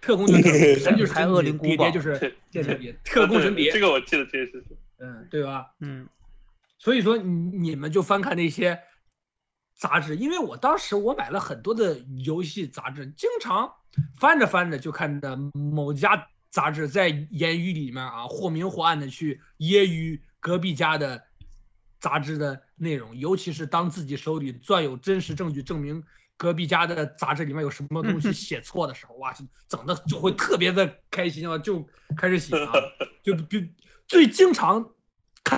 特工就是神 就是恶灵古堡，就是间谍，特工神谍。这个我记得这件事情，嗯，对吧？嗯，所以说你你们就翻看那些杂志，因为我当时我买了很多的游戏杂志，经常翻着翻着就看到某家杂志在言语里面啊或明或暗的去揶揄隔壁家的杂志的内容，尤其是当自己手里攥有真实证据证明隔壁家的杂志里面有什么东西写错的时候，哇，整的就会特别的开心啊，就开始写啊，就就最经常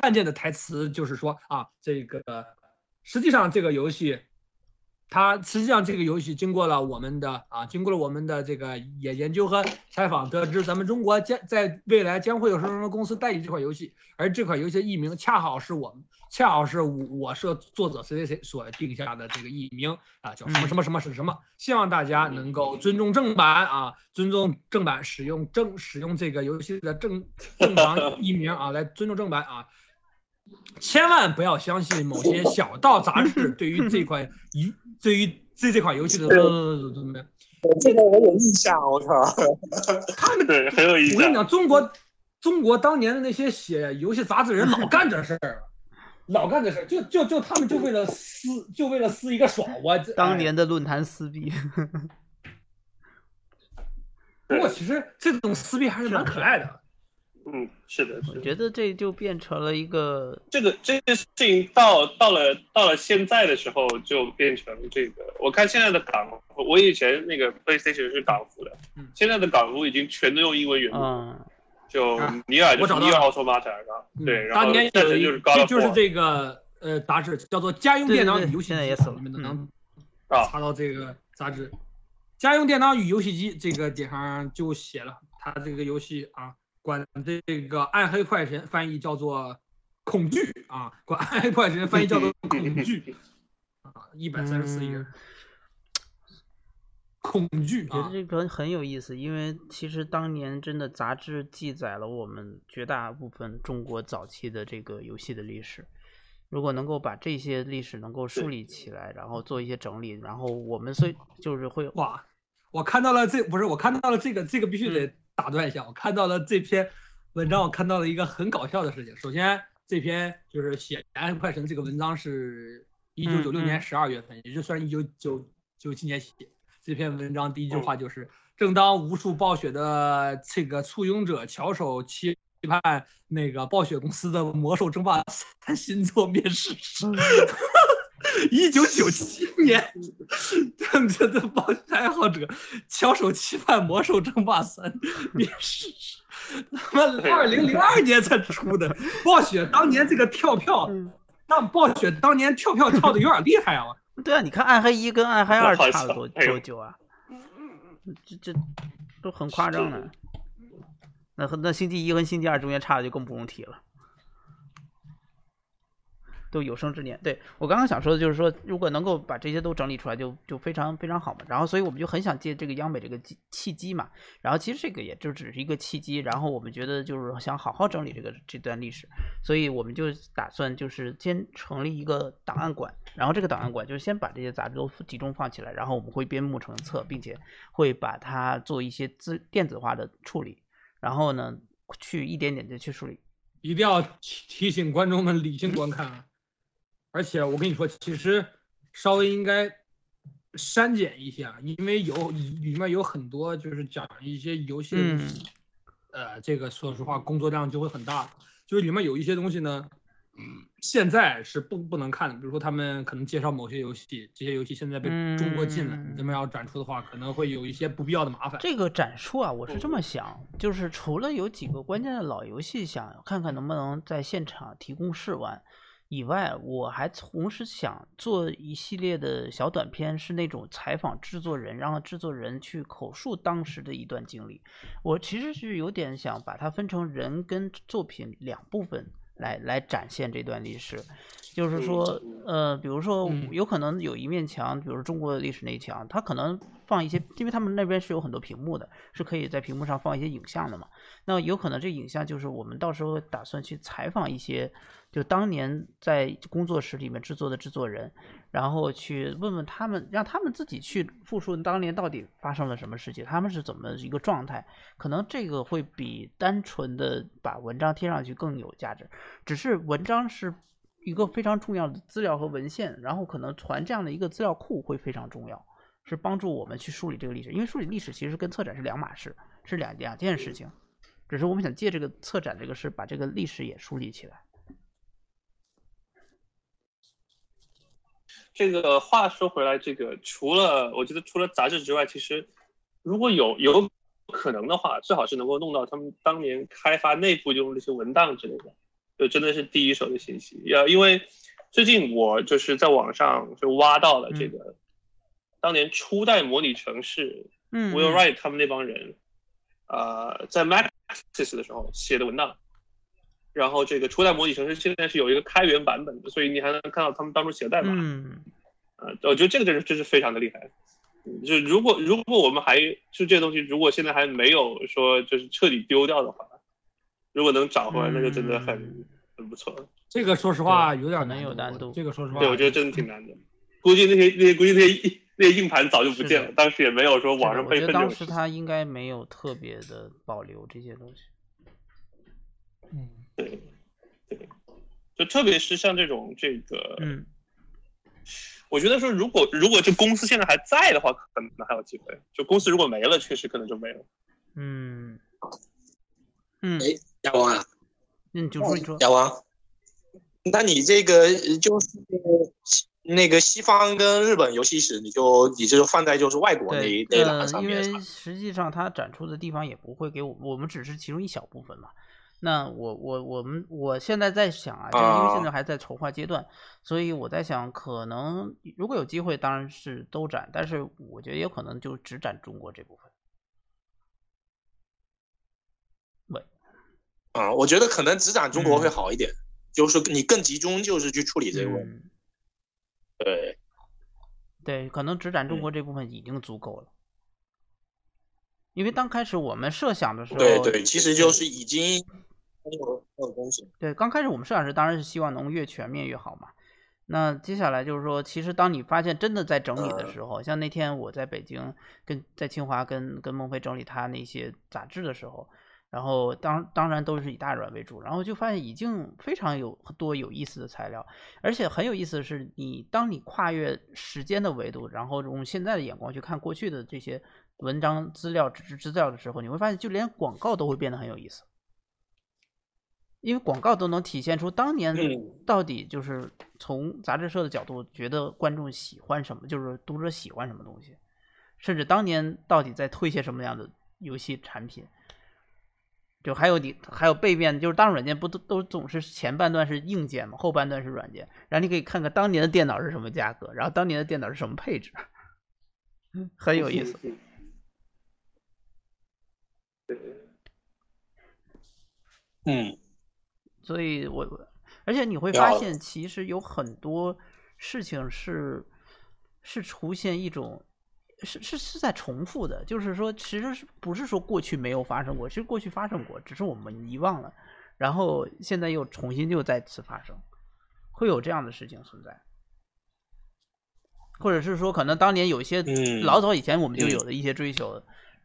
看见的台词就是说啊，这个实际上这个游戏。它实际上这个游戏经过了我们的啊，经过了我们的这个研研究和采访，得知咱们中国将在未来将会有什么什么公司代理这款游戏，而这款游戏的译名恰好是我们，恰好是我社作者谁谁谁所定下的这个译名啊，叫什么什么什么是什么？希望大家能够尊重正版啊，尊重正版，使用正使用这个游戏的正正常译名啊，来尊重正版啊。千万不要相信某些小道杂志对于 这款游，对于这这款游戏的怎么样？这个我有印象，我操，他们对很有印象。我跟你讲，中国中国当年的那些写游戏杂志人老干这事儿，老干这事儿，就就就他们就为了撕，就为了撕一个爽。我当年的论坛撕逼。不过其实这种撕逼还是蛮可爱的。嗯，是的，我觉得这就变成了一个这个这件事情到到了到了现在的时候，就变成这个。我看现在的港，我以前那个 PlayStation 是港服的，现在的港服已经全都用英文原录，就尼尔就是尼尔奥托马塔对，然后当年有一这就是这个呃杂志叫做《家用电脑与游戏机》，你们能查到这个杂志，《家用电脑与游戏机》这个顶上就写了他这个游戏啊。管这个暗黑快神翻译叫做恐惧啊，管暗黑快神翻译叫做恐惧 啊，一百三十四页，恐惧。觉得这个很有意思，因为其实当年真的杂志记载了我们绝大部分中国早期的这个游戏的历史。如果能够把这些历史能够梳理起来，然后做一些整理，然后我们所以就是会哇，我看到了这不是我看到了这个这个必须得。打断一下，我看到了这篇文章，我看到了一个很搞笑的事情。首先，这篇就是写《暗黑快神》这个文章是一九九六年十二月份，也就算一九九九七年写。这篇文章第一句话就是：“正当无数暴雪的这个簇拥者翘首期盼那个暴雪公司的《魔兽争霸三》新作面世时。”一九九七年，正着的暴雪爱好者翘首期盼《魔兽争霸三》面试，他妈二零零二年才出的。暴雪当年这个跳票，但暴雪当年跳票跳的有点厉害啊！对啊，你看《暗黑一》跟《暗黑二》差了多多久啊？这这都很夸张的。那和那《星际一》和《星际二》中间差的就更不用提了。都有生之年，对我刚刚想说的就是说，如果能够把这些都整理出来，就就非常非常好嘛。然后，所以我们就很想借这个央美这个契契机嘛。然后，其实这个也就只是一个契机。然后，我们觉得就是想好好整理这个这段历史，所以我们就打算就是先成立一个档案馆。然后，这个档案馆就是先把这些杂志都集中放起来，然后我们会编目成册，并且会把它做一些资电子化的处理。然后呢，去一点点的去梳理。一定要提醒观众们理性观看啊！而且我跟你说，其实稍微应该删减一下，因为有里面有很多就是讲一些游戏，呃，这个说实话工作量就会很大。就是里面有一些东西呢，现在是不不能看的。比如说他们可能介绍某些游戏，这些游戏现在被中国禁了，你们要展出的话，可能会有一些不必要的麻烦。这个展出啊，我是这么想，就是除了有几个关键的老游戏，想看看能不能在现场提供试玩。以外，我还同时想做一系列的小短片，是那种采访制作人，让制作人去口述当时的一段经历。我其实是有点想把它分成人跟作品两部分来来展现这段历史。就是说，呃，比如说有可能有一面墙，比如中国的历史那一墙，它可能放一些，因为他们那边是有很多屏幕的，是可以在屏幕上放一些影像的嘛。那有可能这影像就是我们到时候打算去采访一些。就当年在工作室里面制作的制作人，然后去问问他们，让他们自己去复述当年到底发生了什么事情，他们是怎么一个状态？可能这个会比单纯的把文章贴上去更有价值。只是文章是一个非常重要的资料和文献，然后可能传这样的一个资料库会非常重要，是帮助我们去梳理这个历史。因为梳理历史其实跟策展是两码事，是两两件事情。只是我们想借这个策展这个事，把这个历史也梳理起来。这个话说回来，这个除了我觉得除了杂志之外，其实如果有有可能的话，最好是能够弄到他们当年开发内部用那些文档之类的，就真的是第一手的信息。要因为最近我就是在网上就挖到了这个当年初代模拟城市，嗯，Will Wright 他们那帮人，呃，在的时候写的文档。然后这个初代模拟城市现在是有一个开源版本的，所以你还能看到他们当初写的代码。嗯，呃，我觉得这个真是真是非常的厉害。就如果如果我们还就这些东西，如果现在还没有说就是彻底丢掉的话，如果能找回来，那就真的很很不错。这个说实话有点难有难度。这个说实话，对我觉得真的挺难的。估计那些那些估计那些那硬盘早就不见了，当时也没有说网上备份。我觉得当时他应该没有特别的保留这些东西。嗯。对，对，就特别是像这种这个，嗯，我觉得说，如果如果这公司现在还在的话，可能还有机会。就公司如果没了，确实可能就没了。嗯，嗯，哎，亚王啊，嗯，就说你说，亚王，那你这个就是那个西方跟日本游戏史，你就你就放在就是外国那那栏上面。因为实际上它展出的地方也不会给我，我们只是其中一小部分嘛。那我我我们我现在在想啊，就是因为现在还在筹划阶段，所以我在想，可能如果有机会，当然是都展，但是我觉得也可能就只展中国这部分。喂，啊，我觉得可能只展中国会好一点，就是你更集中，就是去处理这个问题。对，对，可能只展中国这部分已经足够了。因为刚开始我们设想的时候，对对，其实就是已经。有有东西。对，刚开始我们设想是当然是希望能越全面越好嘛。那接下来就是说，其实当你发现真的在整理的时候，像那天我在北京跟在清华跟跟孟非整理他那些杂志的时候，然后当当然都是以大软为主，然后就发现已经非常有多有意思的材料，而且很有意思的是，你当你跨越时间的维度，然后用现在的眼光去看过去的这些文章资料纸质资料的时候，你会发现就连广告都会变得很有意思。因为广告都能体现出当年到底就是从杂志社的角度觉得观众喜欢什么，就是读者喜欢什么东西，甚至当年到底在推些什么样的游戏产品。就还有你还有背面，就是当软件不都都总是前半段是硬件嘛，后半段是软件，然后你可以看看当年的电脑是什么价格，然后当年的电脑是什么配置，很有意思。嗯。所以，我而且你会发现，其实有很多事情是是出现一种是是是在重复的，就是说，其实是不是说过去没有发生过，其实过去发生过，只是我们遗忘了，然后现在又重新又再次发生，会有这样的事情存在，或者是说，可能当年有一些老早以前我们就有的一些追求。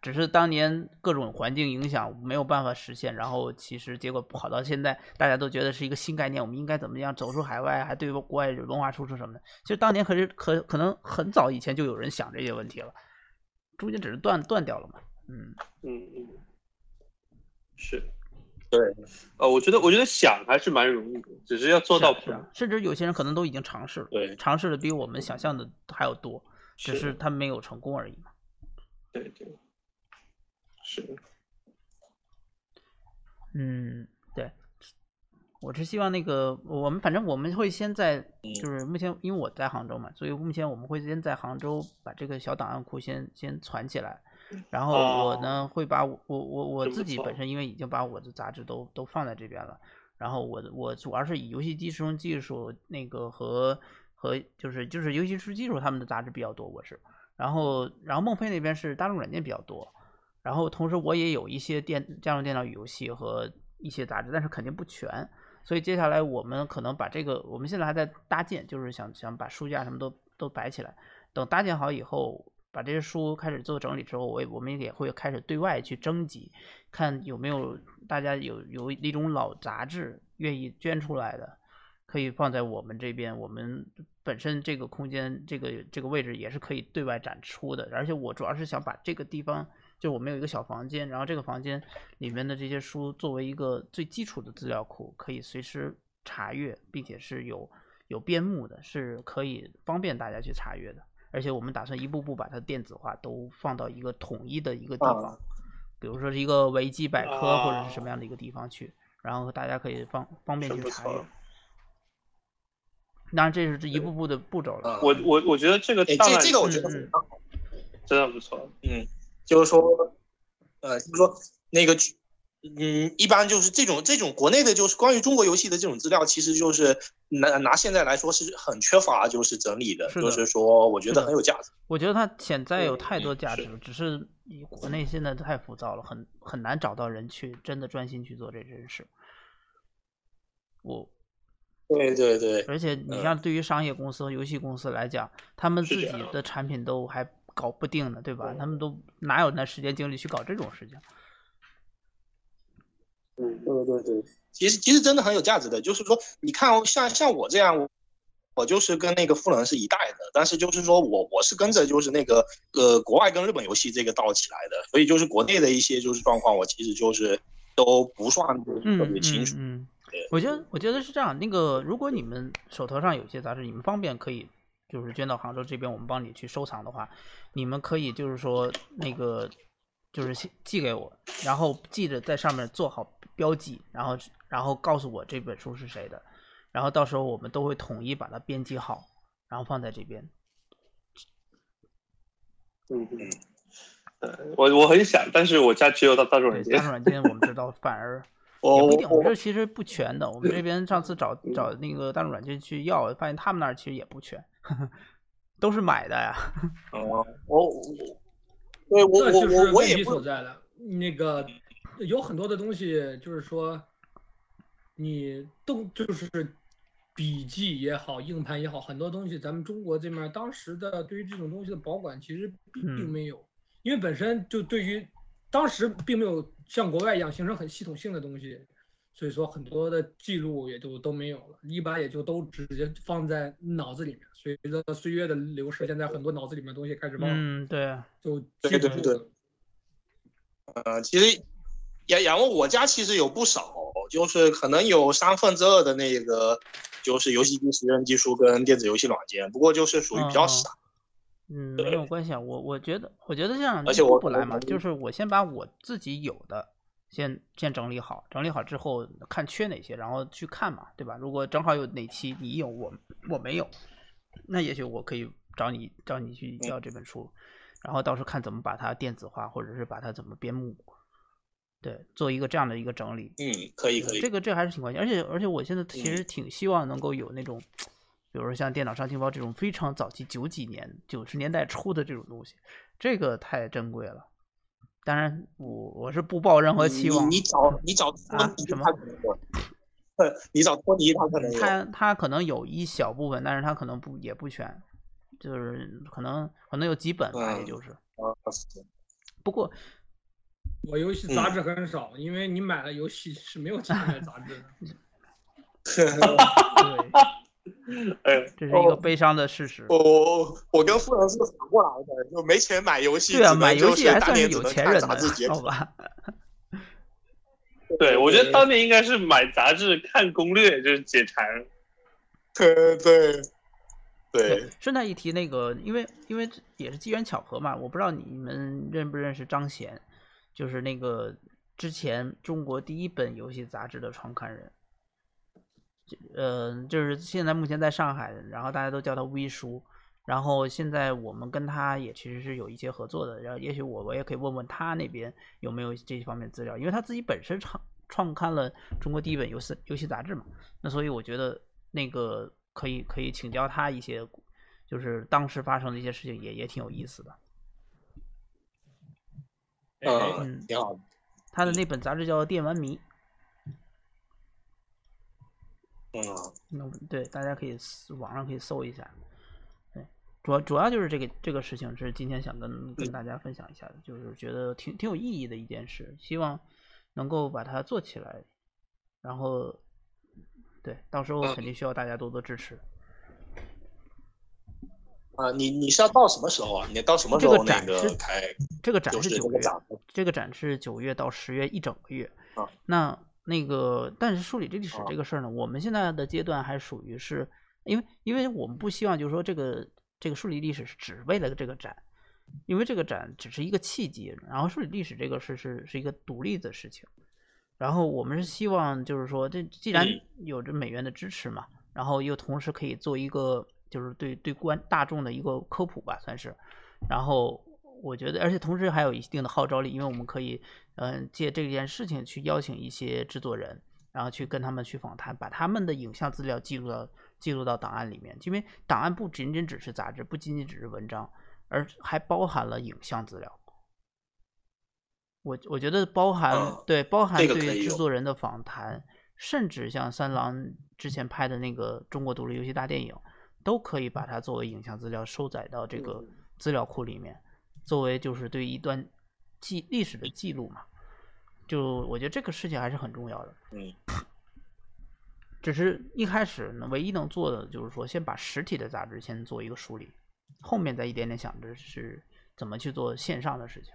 只是当年各种环境影响没有办法实现，然后其实结果跑到现在，大家都觉得是一个新概念，我们应该怎么样走出海外，还对国外文化输出什么的。其实当年可是可可能很早以前就有人想这些问题了，中间只是断断掉了嘛。嗯嗯嗯，是，对，呃，我觉得我觉得想还是蛮容易的，只是要做到。是啊，甚至有些人可能都已经尝试了，对，尝试的比我们想象的还要多，只是他没有成功而已嘛。对对。是，嗯，对，我是希望那个我们反正我们会先在，就是目前因为我在杭州嘛，所以目前我们会先在杭州把这个小档案库先先攒起来，然后我呢会把我我我我自己本身因为已经把我的杂志都都放在这边了，然后我我主要是以游戏机使用技术那个和和就是就是游戏使用技术他们的杂志比较多，我是，然后然后孟非那边是大众软件比较多。然后同时我也有一些电家用电脑游戏和一些杂志，但是肯定不全，所以接下来我们可能把这个，我们现在还在搭建，就是想想把书架什么都都摆起来。等搭建好以后，把这些书开始做整理之后，我也我们也会开始对外去征集，看有没有大家有有一种老杂志愿意捐出来的，可以放在我们这边。我们本身这个空间这个这个位置也是可以对外展出的，而且我主要是想把这个地方。就我们有一个小房间，然后这个房间里面的这些书作为一个最基础的资料库，可以随时查阅，并且是有有编目的，是可以方便大家去查阅的。而且我们打算一步步把它电子化，都放到一个统一的一个地方，比如说是一个维基百科或者是什么样的一个地方去，然后大家可以方方便去查阅。当然，这是这一步步的步骤了。我我我觉得这个这这个我觉得真的不错。嗯，就是说，呃，就是说那个。嗯，一般就是这种这种国内的，就是关于中国游戏的这种资料，其实就是拿拿现在来说是很缺乏，就是整理的，就是说我觉得很有价值。我觉得它潜在有太多价值了，只是国内现在太浮躁了，很很难找到人去真的专心去做这件事。我，对对对，而且你像对于商业公司和游戏公司来讲，他们自己的产品都还搞不定的，对吧？他们都哪有那时间精力去搞这种事情？嗯，对对对，其实其实真的很有价值的，就是说，你看，像像我这样，我就是跟那个富人是一代的，但是就是说我我是跟着就是那个呃国外跟日本游戏这个道起来的，所以就是国内的一些就是状况，我其实就是都不算特别清楚。嗯，我觉得我觉得是这样，那个如果你们手头上有些杂志，你们方便可以就是捐到杭州这边，我们帮你去收藏的话，你们可以就是说那个就是寄寄给我，然后记着在上面做好。标记，然后然后告诉我这本书是谁的，然后到时候我们都会统一把它编辑好，然后放在这边。嗯嗯，我我很想，但是我家只有大大众软件。大众软件我们知道，反而 也不一定。我们这其实不全的，我们这边上次找找那个大众软件去要，发现他们那儿其实也不全，都是买的呀。哦，我我，对我我我我也所在了，那个。有很多的东西，就是说，你都就是笔记也好，硬盘也好，很多东西，咱们中国这面当时的对于这种东西的保管其实并没有，因为本身就对于当时并没有像国外一样形成很系统性的东西，所以说很多的记录也就都没有了，一般也就都直接放在脑子里面。随着岁月的流逝，现在很多脑子里面东西开始忘了。嗯，对，就对对对，呃，其实。然然后我家其实有不少，就是可能有三分之二的那个，就是游戏机、实验技术跟电子游戏软件，不过就是属于比较少。嗯，没有关系啊，我我觉得，我觉得这样而且我不来嘛，就是我先把我自己有的先先整理好，整理好之后看缺哪些，然后去看嘛，对吧？如果正好有哪期你有我我没有，那也许我可以找你找你去要这本书，然后到时候看怎么把它电子化，或者是把它怎么编目。对，做一个这样的一个整理，嗯，可以可以，这个这还是挺关键，而且而且我现在其实挺希望能够有那种，比如说像电脑上情报这种非常早期九几年九十年代初的这种东西，这个太珍贵了。当然，我我是不抱任何期望。你找你找啊什么？你找 托尼，他可能他他可能有一小部分，但是他可能不也不全，就是可能可能有几本吧，也就是。不过。我游戏杂志很少，因为你买了游戏是没有钱买杂志的。对，这是一个悲伤的事实。我我我跟富人是反过来的，就没钱买游戏。对啊，买游戏还算是有钱人的，好吧？对，我觉得当年应该是买杂志看攻略，就是解馋。对对对。顺带一提，那个因为因为也是机缘巧合嘛，我不知道你们认不认识张贤。就是那个之前中国第一本游戏杂志的创刊人，呃，就是现在目前在上海，然后大家都叫他微叔，然后现在我们跟他也其实是有一些合作的，然后也许我我也可以问问他那边有没有这方面资料，因为他自己本身创创刊了中国第一本游戏游戏杂志嘛，那所以我觉得那个可以可以请教他一些，就是当时发生的一些事情也也挺有意思的。嗯，挺好。他的那本杂志叫《电玩迷》。嗯，那对，大家可以网上可以搜一下。对，主要主要就是这个这个事情是今天想跟跟大家分享一下的，就是觉得挺挺有意义的一件事，希望能够把它做起来。然后，对，到时候肯定需要大家多多支持。啊，你你是要到什么时候啊？你到什么时候那个开？这个展是九月，这个展是九月到十月一整个月。啊，那那个，但是梳理这历史这个事儿呢，我们现在的阶段还属于是，因为因为我们不希望就是说这个这个梳理历史是只为了这个展，因为这个展只是一个契机，然后梳理历史这个是是是一个独立的事情，然后我们是希望就是说这既然有着美元的支持嘛，然后又同时可以做一个就是对对观大众的一个科普吧，算是，然后我觉得而且同时还有一定的号召力，因为我们可以嗯借这件事情去邀请一些制作人。然后去跟他们去访谈，把他们的影像资料记录到记录到档案里面，因为档案不仅仅只是杂志，不仅仅只是文章，而还包含了影像资料。我我觉得包含对包含对制作人的访谈，甚至像三郎之前拍的那个中国独立游戏大电影，都可以把它作为影像资料收载到这个资料库里面，作为就是对一段记历史的记录嘛。就我觉得这个事情还是很重要的，嗯，只是一开始呢，唯一能做的就是说，先把实体的杂志先做一个梳理，后面再一点点想着是怎么去做线上的事情。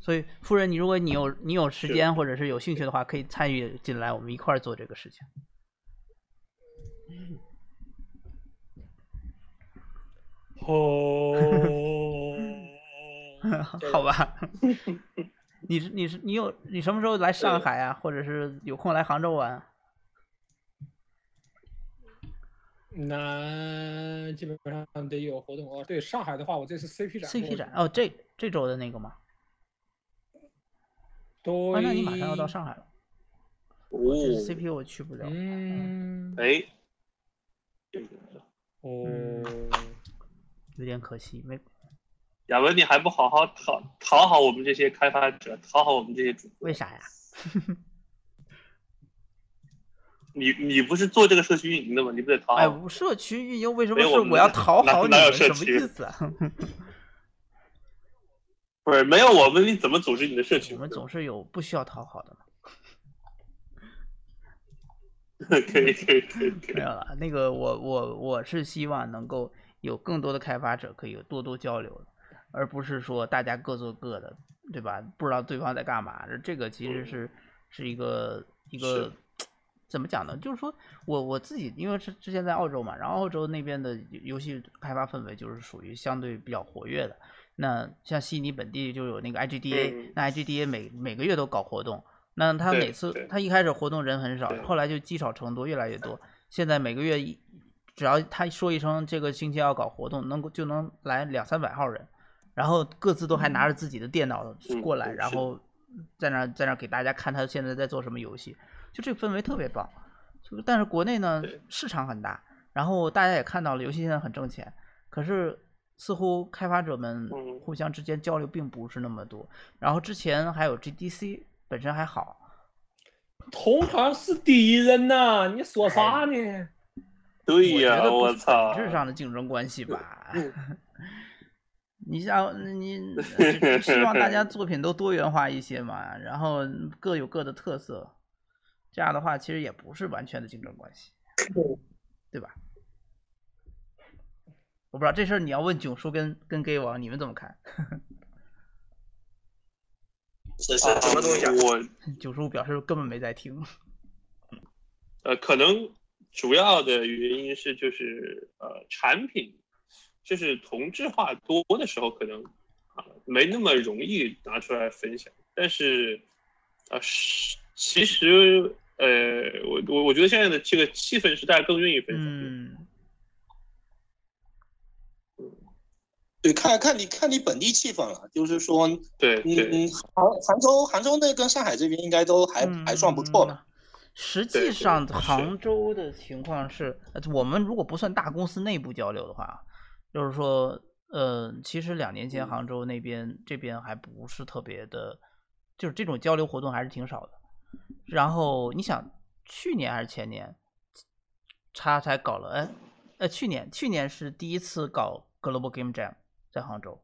所以，夫人，你如果你有你有时间或者是有兴趣的话，可以参与进来，我们一块儿做这个事情。哦，好吧，你是你是你有你什么时候来上海啊？或者是有空来杭州玩？那基本上得有活动哦。对，上海的话，我这次 CP 展，CP 展哦，这这周的那个吗？对，那你马上要到上海了。哦，CP 我去不了。嗯，哎，哦。有点可惜，没。亚文，你还不好好讨讨好我们这些开发者，讨好我们这些主播？为啥呀？你你不是做这个社区运营的吗？你不得讨好？哎，社区运营为什么是我要讨好你们？什么意思啊？不是没有我们，你怎么组织你的社区？我们总是有不需要讨好的嘛。可以可以可以。没有了，那个我我我是希望能够。有更多的开发者可以多多交流，而不是说大家各做各的，对吧？不知道对方在干嘛。这个其实是是一个一个怎么讲呢？就是说我我自己因为是之前在澳洲嘛，然后澳洲那边的游戏开发氛围就是属于相对比较活跃的。那像悉尼本地就有那个 IGDA，那 IGDA 每每个月都搞活动，那他每次他一开始活动人很少，后来就积少成多，越来越多。现在每个月一。只要他说一声这个星期要搞活动，能够就能来两三百号人，然后各自都还拿着自己的电脑过来，然后在那在那给大家看他现在在做什么游戏，就这个氛围特别棒。就但是国内呢市场很大，然后大家也看到了游戏现在很挣钱，可是似乎开发者们互相之间交流并不是那么多。然后之前还有 GDC 本身还好，同行是敌人呐，你说啥呢？对呀，我操！本质上的竞争关系吧。你像你希望大家作品都多元化一些嘛，然后各有各的特色，这样的话其实也不是完全的竞争关系，对吧？我不知道这事儿你要问囧叔跟跟 gay 王，你们怎么看？是是什么东西？我囧叔表示根本没在听。呃，可能。主要的原因是就是呃产品就是同质化多的时候可能啊没那么容易拿出来分享，但是啊是其实呃我我我觉得现在的这个气氛是大家更愿意分享。嗯，对，看看你看你本地气氛了，就是说对嗯杭杭州杭州那跟上海这边应该都还还算不错吧。实际上，杭州的情况是，我们如果不算大公司内部交流的话，就是说，呃，其实两年前杭州那边这边还不是特别的，就是这种交流活动还是挺少的。然后你想，去年还是前年，他才搞了，哎，呃，去年去年是第一次搞 Global Game Jam 在杭州。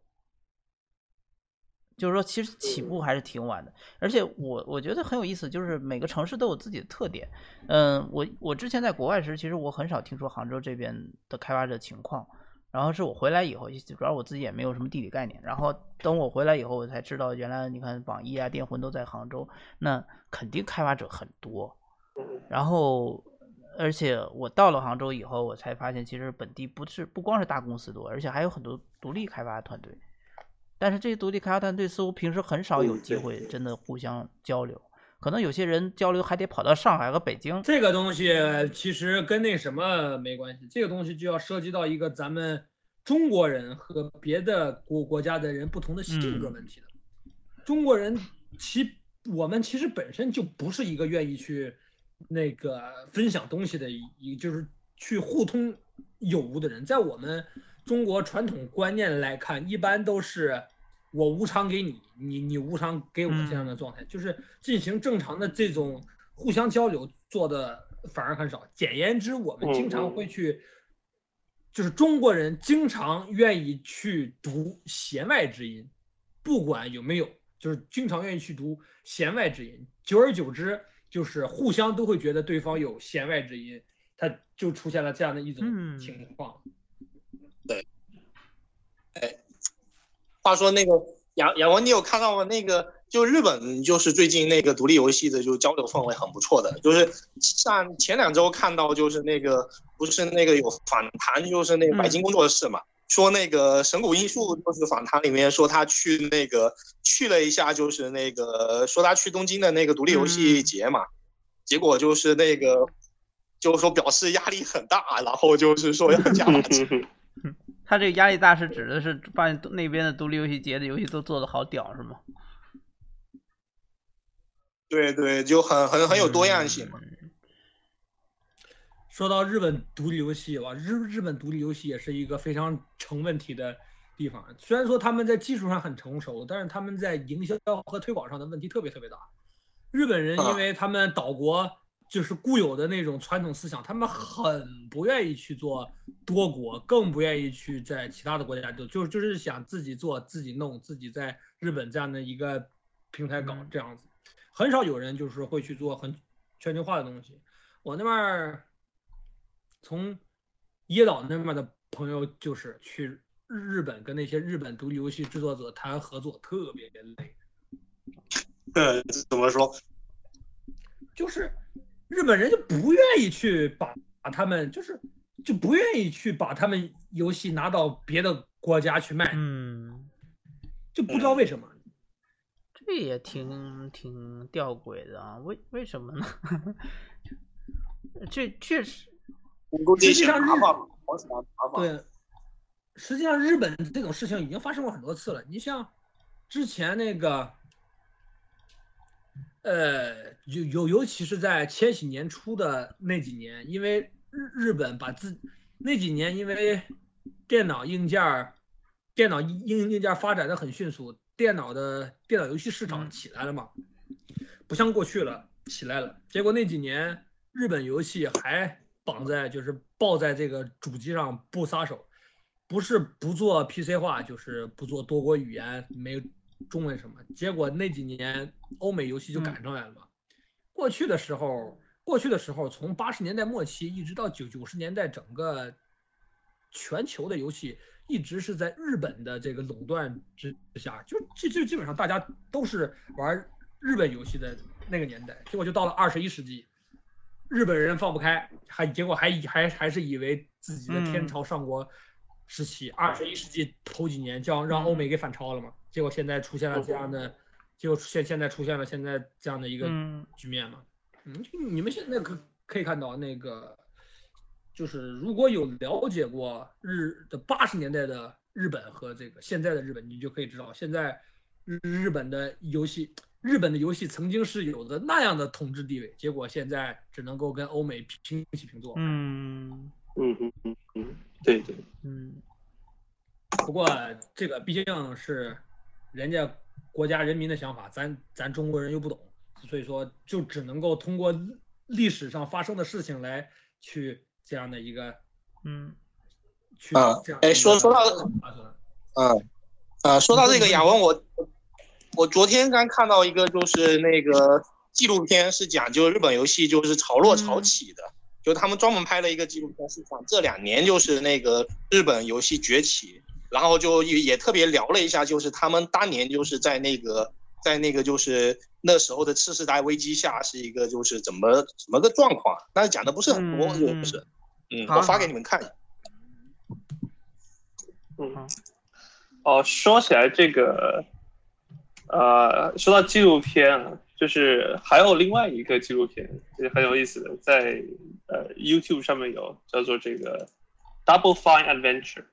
就是说，其实起步还是挺晚的，而且我我觉得很有意思，就是每个城市都有自己的特点。嗯，我我之前在国外时，其实我很少听说杭州这边的开发者情况。然后是我回来以后，主要我自己也没有什么地理概念。然后等我回来以后，我才知道原来你看网易啊、电魂都在杭州，那肯定开发者很多。然后，而且我到了杭州以后，我才发现其实本地不是不光是大公司多，而且还有很多独立开发团队。但是这些独立开发团队似乎平时很少有机会真的互相交流，可能有些人交流还得跑到上海和北京。这个东西其实跟那什么没关系，这个东西就要涉及到一个咱们中国人和别的国国家的人不同的性格问题的。中国人其我们其实本身就不是一个愿意去那个分享东西的一，就是去互通有无的人，在我们。中国传统观念来看，一般都是我无偿给你，你你无偿给我这样的状态，就是进行正常的这种互相交流做的反而很少。简言之，我们经常会去，就是中国人经常愿意去读弦外之音，不管有没有，就是经常愿意去读弦外之音。久而久之，就是互相都会觉得对方有弦外之音，他就出现了这样的一种情况。对，哎，话说那个杨杨文，你有看到吗？那个就日本，就是最近那个独立游戏的，就交流氛围很不错的。就是像前两周看到，就是那个不是那个有访谈，就是那个白金工作室嘛，说那个神谷英树就是访谈里面说他去那个去了一下，就是那个说他去东京的那个独立游戏节嘛，结果就是那个就是说表示压力很大，然后就是说要加钱。他这个压力大是指的是发现那边的独立游戏节的游戏都做的好屌是吗？对对，就很很很有多样性嘛。说到日本独立游戏吧，日日本独立游戏也是一个非常成问题的地方。虽然说他们在技术上很成熟，但是他们在营销和推广上的问题特别特别大。日本人因为他们岛国。就是固有的那种传统思想，他们很不愿意去做多国，更不愿意去在其他的国家就就就是想自己做、自己弄、自己在日本这样的一个平台搞这样子，很少有人就是会去做很全球化的东西。我那边从椰岛那边的朋友就是去日本跟那些日本独立游戏制作者谈合作，特别累。呃，怎么说？就是。日本人就不愿意去把把他们，就是就不愿意去把他们游戏拿到别的国家去卖，嗯，就不知道为什么，这也挺挺吊诡的啊，为为什么呢？这确实，实际上日对，实际上日本这种事情已经发生过很多次了。你像之前那个。呃，尤尤尤其是在千禧年初的那几年，因为日日本把自那几年因为电脑硬件电脑硬硬件发展的很迅速，电脑的电脑游戏市场起来了嘛，不像过去了起来了。结果那几年日本游戏还绑在就是抱在这个主机上不撒手，不是不做 PC 化，就是不做多国语言没。中文什么？结果那几年欧美游戏就赶上来了嘛。过去的时候，过去的时候，从八十年代末期一直到九九十年代，整个全球的游戏一直是在日本的这个垄断之下，就就就基本上大家都是玩日本游戏的那个年代。结果就到了二十一世纪，日本人放不开，还结果还还还是以为自己的天朝上国时期，二十一世纪头几年将让欧美给反超了嘛。结果现在出现了这样的，结果现现在出现了现在这样的一个局面嘛？嗯，你们现在可可以看到那个，就是如果有了解过日的八十年代的日本和这个现在的日本，你就可以知道，现在日日本的游戏，日本的游戏曾经是有着那样的统治地位，结果现在只能够跟欧美平起平坐。嗯嗯嗯嗯嗯，对对，嗯。不过这个毕竟是。人家国家人民的想法，咱咱中国人又不懂，所以说就只能够通过历史上发生的事情来去这样的一个，嗯，去这样。哎，说说到，嗯，啊，说到这个雅文，我我昨天刚看到一个，就是那个纪录片是讲，就日本游戏就是潮落潮起的，就他们专门拍了一个纪录片，是讲这两年就是那个日本游戏崛起，然后就也也特别聊了一下，就是他们当年就是在那个在那个就是那时候的次世代危机下是一个就是怎么怎么个状况，但是讲的不是很多，也不是，嗯，我发给你们看。嗯，哦，说起来这个，呃，说到纪录片啊，就是还有另外一个纪录片也很有意思的，在呃 YouTube 上面有叫做这个 Double Fine Adventure，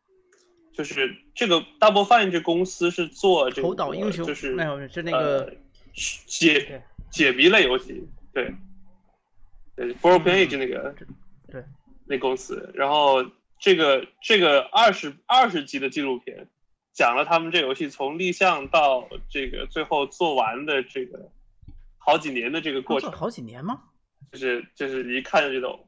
就是这个 Double Fine 这公司是做这个就是是那个解解谜类游戏，对，对 Broken Age 那个对那公司，然后。这个这个二十二十集的纪录片，讲了他们这游戏从立项到这个最后做完的这个好几年的这个过程。好几年吗？就是就是你一看就觉得，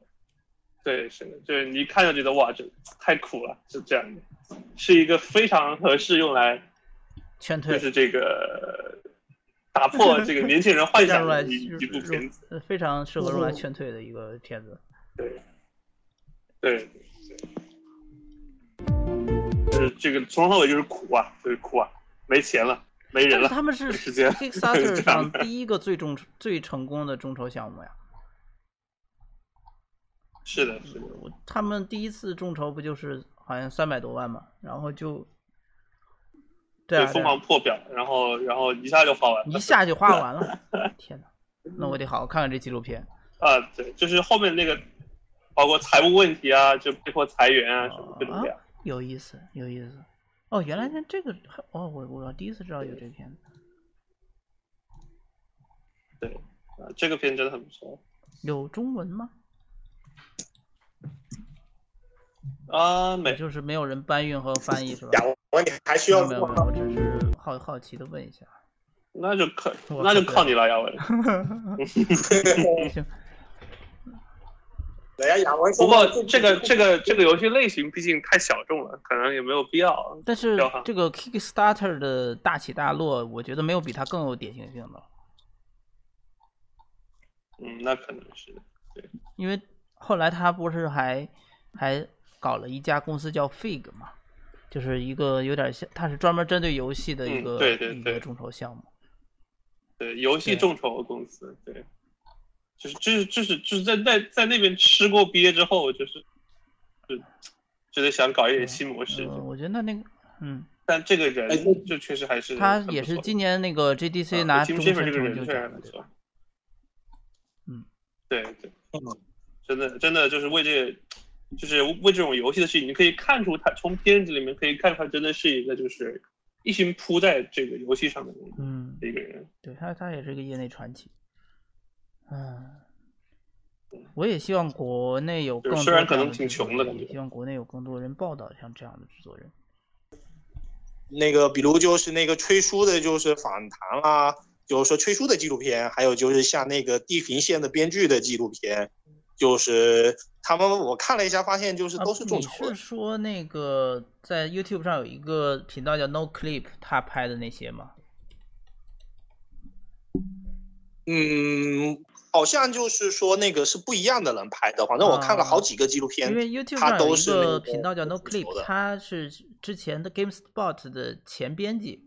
对，是的，就是你一看就觉得哇，这太苦了，是这样的，是一个非常合适用来劝退，就是这个打破 这个年轻人幻想的一一部片子，非常适合用来劝退的一个片子。对，对。就是这个从头到尾就是苦啊，就是苦啊，没钱了，没人了。他们是 Kickstarter 上第一个最重最成功的众筹项目呀。是的，是的。他们第一次众筹不就是好像三百多万嘛，然后就对疯狂破表，然后然后一下就花完了，一下就花完了。天哪，那我得好好看看这纪录片。啊，对，就是后面那个。包括财务问题啊，就被迫裁员啊，什么各种各样。有意思，有意思。哦，原来这个哦，我我第一次知道有这片。对，啊，这个片真的很不错。有中文吗？啊，没，就是没有人搬运和翻译是吧？我你还需要没有没有，我只是好好奇的问一下。那就靠那就靠你了，亚文。行。不过这个这个这个游戏类型毕竟太小众了，可能也没有必要。但是这个 Kickstarter 的大起大落，我觉得没有比它更有典型性的。嗯，那可能是对。因为后来他不是还还搞了一家公司叫 Fig 嘛，就是一个有点像，它是专门针对游戏的一个对对对众筹项目。对，游戏众筹公司对。就是就是就是就是在在在那边吃过鳖之后，就是就就得想搞一点新模式。我觉得那那个嗯，但这个人就确实还是他也是今年那个 GDC 拿终身成就奖的。嗯，对对，真的真的就是为这，就是为这种游戏的事情，你可以看出他从片子里面可以看出他真的是一个就是一心扑在这个游戏上的嗯一个人。对他他也是一个业内传奇。嗯，我也希望国内有更多虽然可能挺穷的，也希望国内有更多人报道像这样的制作人。那个，比如就是那个吹书的，就是访谈啊，就是说吹书的纪录片，还有就是像那个地平线的编剧的纪录片，就是他们我看了一下，发现就是都是众筹你。是说那个在 YouTube 上有一个频道叫 No Clip，他拍的那些吗？嗯。好像就是说那个是不一样的人拍的，反正我看了好几个纪录片，因为 YouTube 上有一个频道叫 No Clip，他是之前的 GameSpot 的前编辑，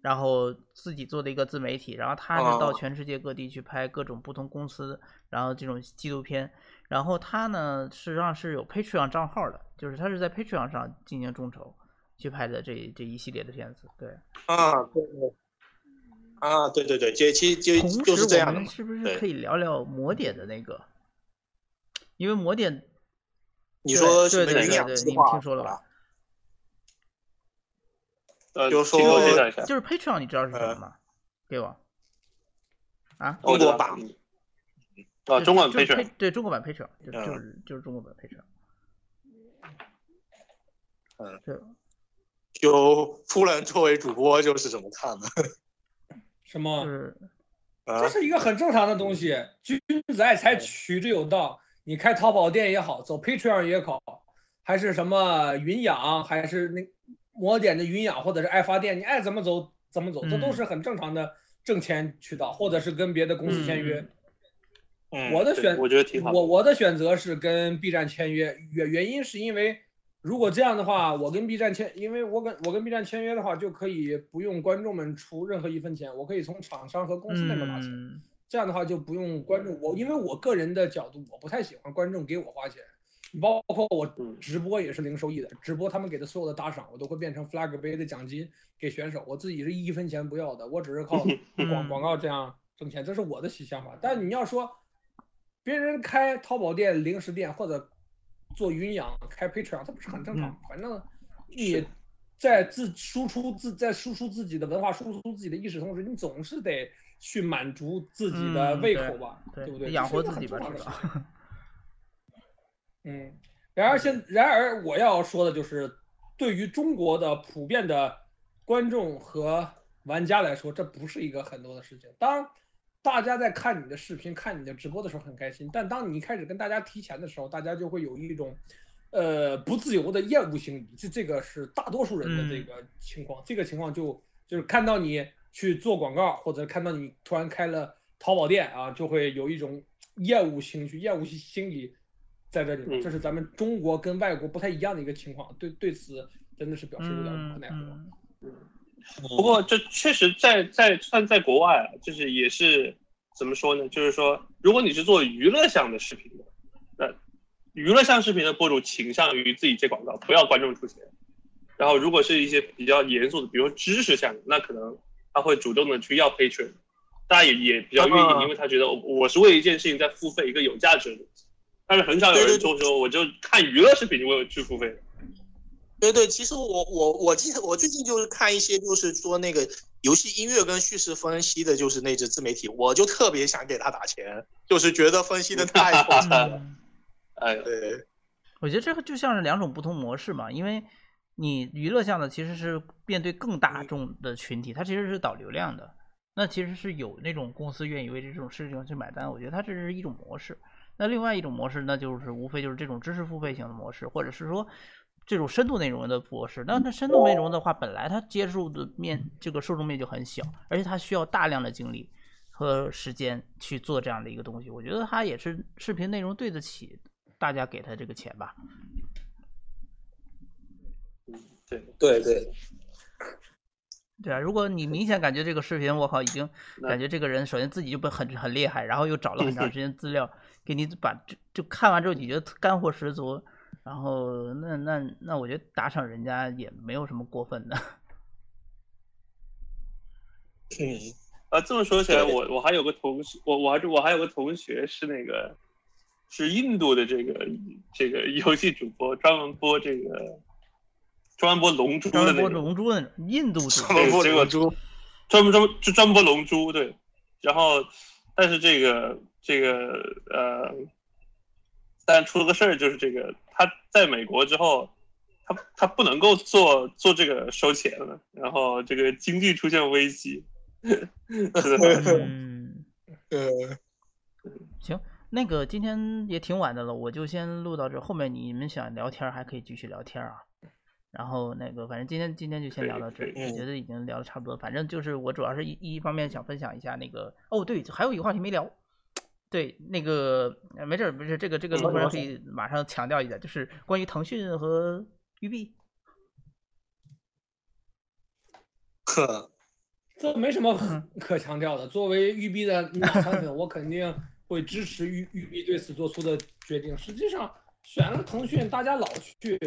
然后自己做的一个自媒体，然后他是到全世界各地去拍各种不同公司，然后这种纪录片，然后他呢实际上是有 Patreon 账号的，就是他是在 Patreon 上进行众筹去拍的这这一系列的片子，对，啊，对对。啊，对对对，就其实就就是这样的。是不是可以聊聊魔点的那个？因为魔点，你说对对对对，你听说了吧？呃，就是说就是 Patreon，你知道是什么吗？给我啊，中国版啊，中文 Patreon，对中国版 Patreon，就就是就是中国版 Patreon。嗯，对。就夫人作为主播，就是怎么看呢？什么？这是一个很正常的东西。君子爱财，取之有道。你开淘宝店也好，走 Patreon 也好，还是什么云养，还是那魔点的云养，或者是爱发电，你爱怎么走怎么走，这都是很正常的挣钱渠道，或者是跟别的公司签约。我的选我觉得挺好。我我的选择是跟 B 站签约，原原因是因为如果这样的话，我跟 B 站签，因为我跟我跟 B 站签约的话，就可以不用观众们出任何一分钱，我可以从厂商和公司那边拿钱。这样的话就不用观众我，因为我个人的角度，我不太喜欢观众给我花钱。包括我直播也是零收益的，直播他们给的所有的打赏，我都会变成 flag 杯的奖金给选手，我自己是一分钱不要的，我只是靠 广广告这样挣钱，这是我的想法。但你要说别人开淘宝店、零食店或者做云养开 Patreon，这不是很正常？反正你在自输出自在输出自己的文化、输出自己的意识同时，你总是得去满足自己的胃口吧，对不对？养活自己吧，嗯，然而现然而我要说的就是，对于中国的普遍的观众和玩家来说，这不是一个很多的事情。当大家在看你的视频、看你的直播的时候很开心，但当你一开始跟大家提钱的时候，大家就会有一种，呃，不自由的厌恶心理。这这个是大多数人的这个情况。这个情况就就是看到你去做广告，或者看到你突然开了淘宝店啊，就会有一种厌恶情绪、厌恶心理。在这里面，这是咱们中国跟外国不太一样的一个情况，对对此真的是表示有点无奈何。不过这确实在在算在国外啊，就是也是怎么说呢？就是说，如果你是做娱乐向的视频的，那娱乐向视频的博主倾向于自己接广告，不要观众出钱。然后如果是一些比较严肃的，比如说知识向的，那可能他会主动的去要 Patreon，大家也也比较愿意，因为他觉得我是为一件事情在付费，一个有价值的东西。但是很少有人说说，我就看娱乐视频，我有去付费。对对，其实我我我记得我最近就是看一些，就是说那个游戏音乐跟叙事分析的，就是那只自媒体，我就特别想给他打钱，就是觉得分析的太 透彻了。哎，对，我觉得这个就像是两种不同模式嘛，因为你娱乐向的其实是面对更大众的群体，它其实是导流量的，那其实是有那种公司愿意为这种事情去买单，我觉得它这是一种模式。那另外一种模式，那就是无非就是这种知识付费型的模式，或者是说这种深度内容的模式。那那深度内容的话，本来它接触的面这个受众面就很小，而且它需要大量的精力和时间去做这样的一个东西。我觉得它也是视频内容对得起大家给他这个钱吧。对对对，对啊！如果你明显感觉这个视频，我靠，已经感觉这个人首先自己就不很很厉害，然后又找了很长时间资料。给你把就就看完之后，你觉得干货十足，然后那那那，我觉得打赏人家也没有什么过分的。嗯，啊，这么说起来，我我还有个同学，我我还我还有个同学是那个是印度的这个这个游戏主播，专门播这个专门播龙珠的那个龙珠的印度 专门播龙珠，专门专门就专门播龙珠对，然后但是这个。这个呃，但出了个事儿，就是这个他在美国之后，他他不能够做做这个收钱了，然后这个经济出现危机。嗯，呃，行，那个今天也挺晚的了，我就先录到这，后面你们想聊天还可以继续聊天啊。然后那个，反正今天今天就先聊到这，我觉得已经聊的差不多。反正就是我主要是一一方面想分享一下那个，哦对，还有一个话题没聊。对，那个没事儿，没事，这个这个罗人可以马上强调一下，就是关于腾讯和育碧。可，这没什么可强调的。作为育碧的产品，我肯定会支持育育碧对此做出的决定。实际上，选了腾讯，大家老去，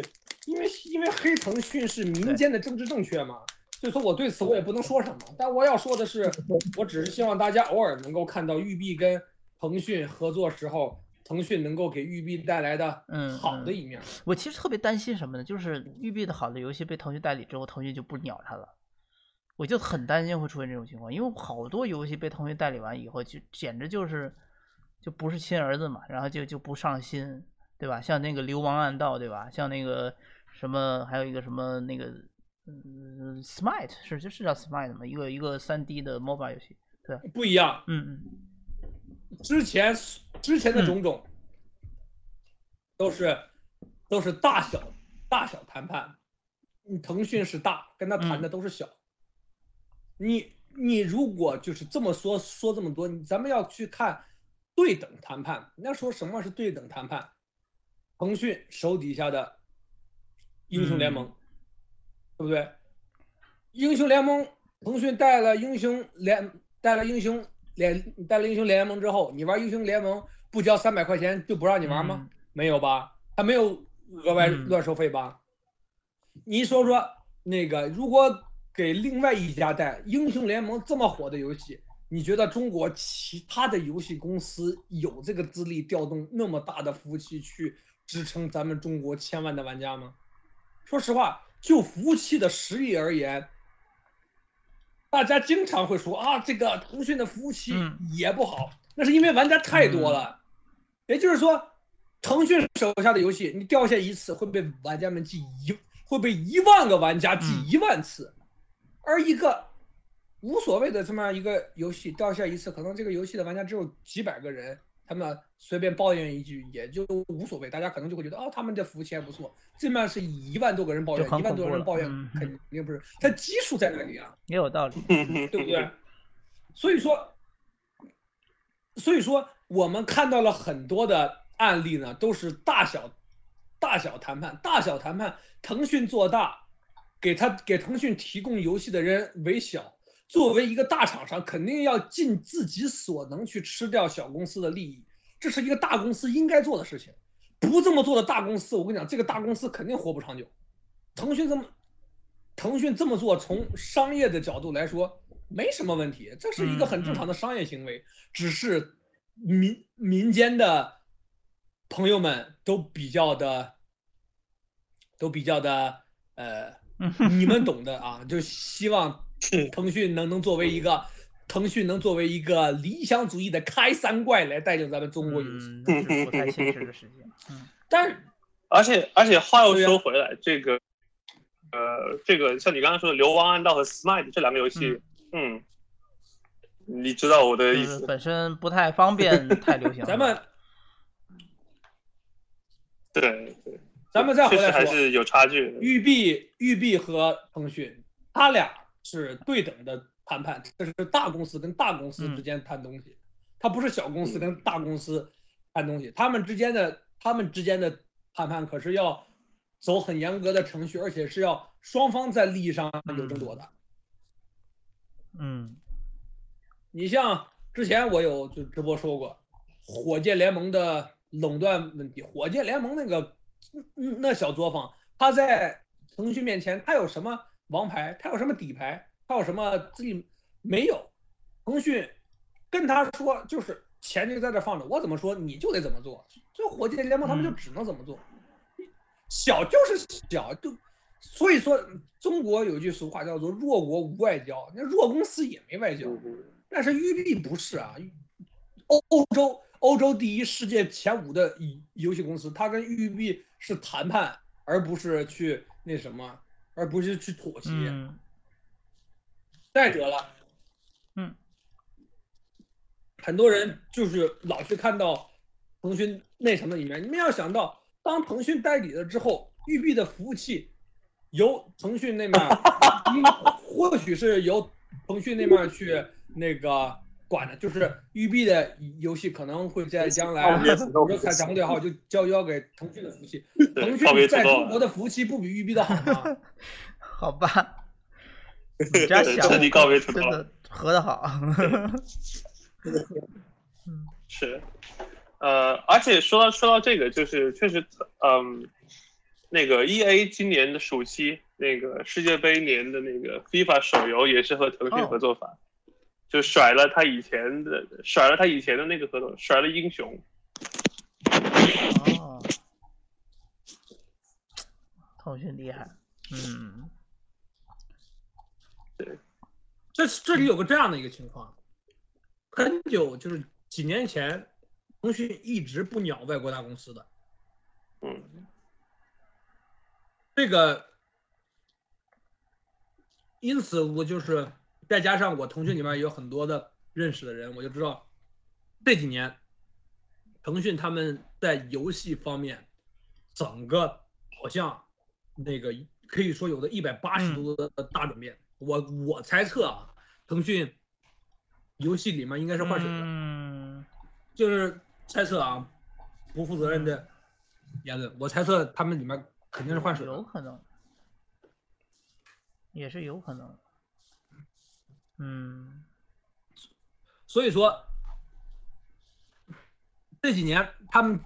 因为因为黑腾讯是民间的政治正确嘛，所以说我对此我也不能说什么。但我要说的是，我只是希望大家偶尔能够看到育碧跟。腾讯合作时候，腾讯能够给育碧带来的嗯好的一面。我其实特别担心什么呢？就是育碧的好的游戏被腾讯代理之后，腾讯就不鸟它了。我就很担心会出现这种情况，因为好多游戏被腾讯代理完以后，就简直就是就不是亲儿子嘛，然后就就不上心，对吧？像那个《流亡暗道》，对吧？像那个什么，还有一个什么那个嗯，Smite 是就是叫 Smite 吗？一个一个三 D 的 MOBA 游戏，对，不一样，嗯嗯。之前之前的种种都是都是大小大小谈判，你腾讯是大，跟他谈的都是小。你你如果就是这么说说这么多，咱们要去看对等谈判。那说什么是对等谈判？腾讯手底下的英雄联盟，对不对？英雄联盟，腾讯带了英雄联带了英雄联带了英雄联盟之后，你玩英雄联盟不交三百块钱就不让你玩吗？没有吧？他没有额外乱收费吧？你说说那个，如果给另外一家带英雄联盟这么火的游戏，你觉得中国其他的游戏公司有这个资历调动那么大的服务器去支撑咱们中国千万的玩家吗？说实话，就服务器的实力而言。大家经常会说啊，这个腾讯的服务器也不好，那是因为玩家太多了。也就是说，腾讯手下的游戏，你掉线一次会被玩家们记一，会被一万个玩家记一万次。而一个无所谓的这么样一个游戏掉线一次，可能这个游戏的玩家只有几百个人。他们随便抱怨一句也就无所谓，大家可能就会觉得哦，他们的服务器还不错。这面是一万多个人抱怨，一万多人抱怨，肯定不是。它基数在哪里啊？也有道理，对不对？所以说，所以说我们看到了很多的案例呢，都是大小大小谈判，大小谈判。腾讯做大，给他给腾讯提供游戏的人为小。作为一个大厂商，肯定要尽自己所能去吃掉小公司的利益，这是一个大公司应该做的事情。不这么做的大公司，我跟你讲，这个大公司肯定活不长久。腾讯这么，腾讯这么做，从商业的角度来说没什么问题，这是一个很正常的商业行为。只是民民间的朋友们都比较的，都比较的，呃，你们懂的啊，就希望。腾讯能能作为一个，腾讯能作为一个理想主义的开山怪来带领咱们中国游戏，不太现实的事情。嗯，但是，而且而且话又说回来，这个，呃，这个像你刚刚说的《流亡暗道》和《Smite》这两个游戏，嗯，你知道我的意思。本身不太方便，太流行。咱们，对对，咱们再回来说，还是有差距。育碧，育碧和腾讯，他俩。是对等的谈判，这是大公司跟大公司之间谈东西，它不是小公司跟大公司谈东西，他们之间的他们之间的谈判可是要走很严格的程序，而且是要双方在利益上有争夺的。嗯，你像之前我有就直播说过，火箭联盟的垄断问题，火箭联盟那个那小作坊，他在腾讯面前他有什么？王牌，他有什么底牌？他有什么自己没有？腾讯跟他说，就是钱就在这放着，我怎么说你就得怎么做。这火箭联盟他们就只能怎么做。小就是小，就所以说中国有句俗话叫做“弱国无外交”，那弱公司也没外交。但是育碧不是啊，欧欧洲欧洲第一、世界前五的游戏公司，他跟育碧是谈判，而不是去那什么。而不是去妥协。再者了，嗯，很多人就是老是看到腾讯那什么里面。你们要想到，当腾讯代理了之后，育碧的服务器由腾讯那面，或许是由腾讯那面去那个管的，就是育碧的游戏可能会在将来，比如说开彩虹六号就交交给 腾讯的服务器。腾讯在中国的服务器不比育碧的好吗？好吧，你家小，彻底告别真的合的好。是，呃，而且说到说到这个，就是确实，嗯，那个 E A 今年的暑期那个世界杯年的那个 FIFA 手游也是和腾讯合作法，就甩了他以前的甩了他以前的那个合同，甩了英雄。哦，腾讯厉害，嗯。对，这这里有个这样的一个情况，很久就是几年前，腾讯一直不鸟外国大公司的，嗯，这个，因此我就是再加上我腾讯里面有很多的认识的人，我就知道这几年，腾讯他们在游戏方面，整个好像那个可以说有的一百八十度的大转变。我我猜测啊，腾讯游戏里面应该是换水的。嗯，就是猜测啊，不负责任的言论。我猜测他们里面肯定是换水，有可能，也是有可能。嗯，所以说这几年他们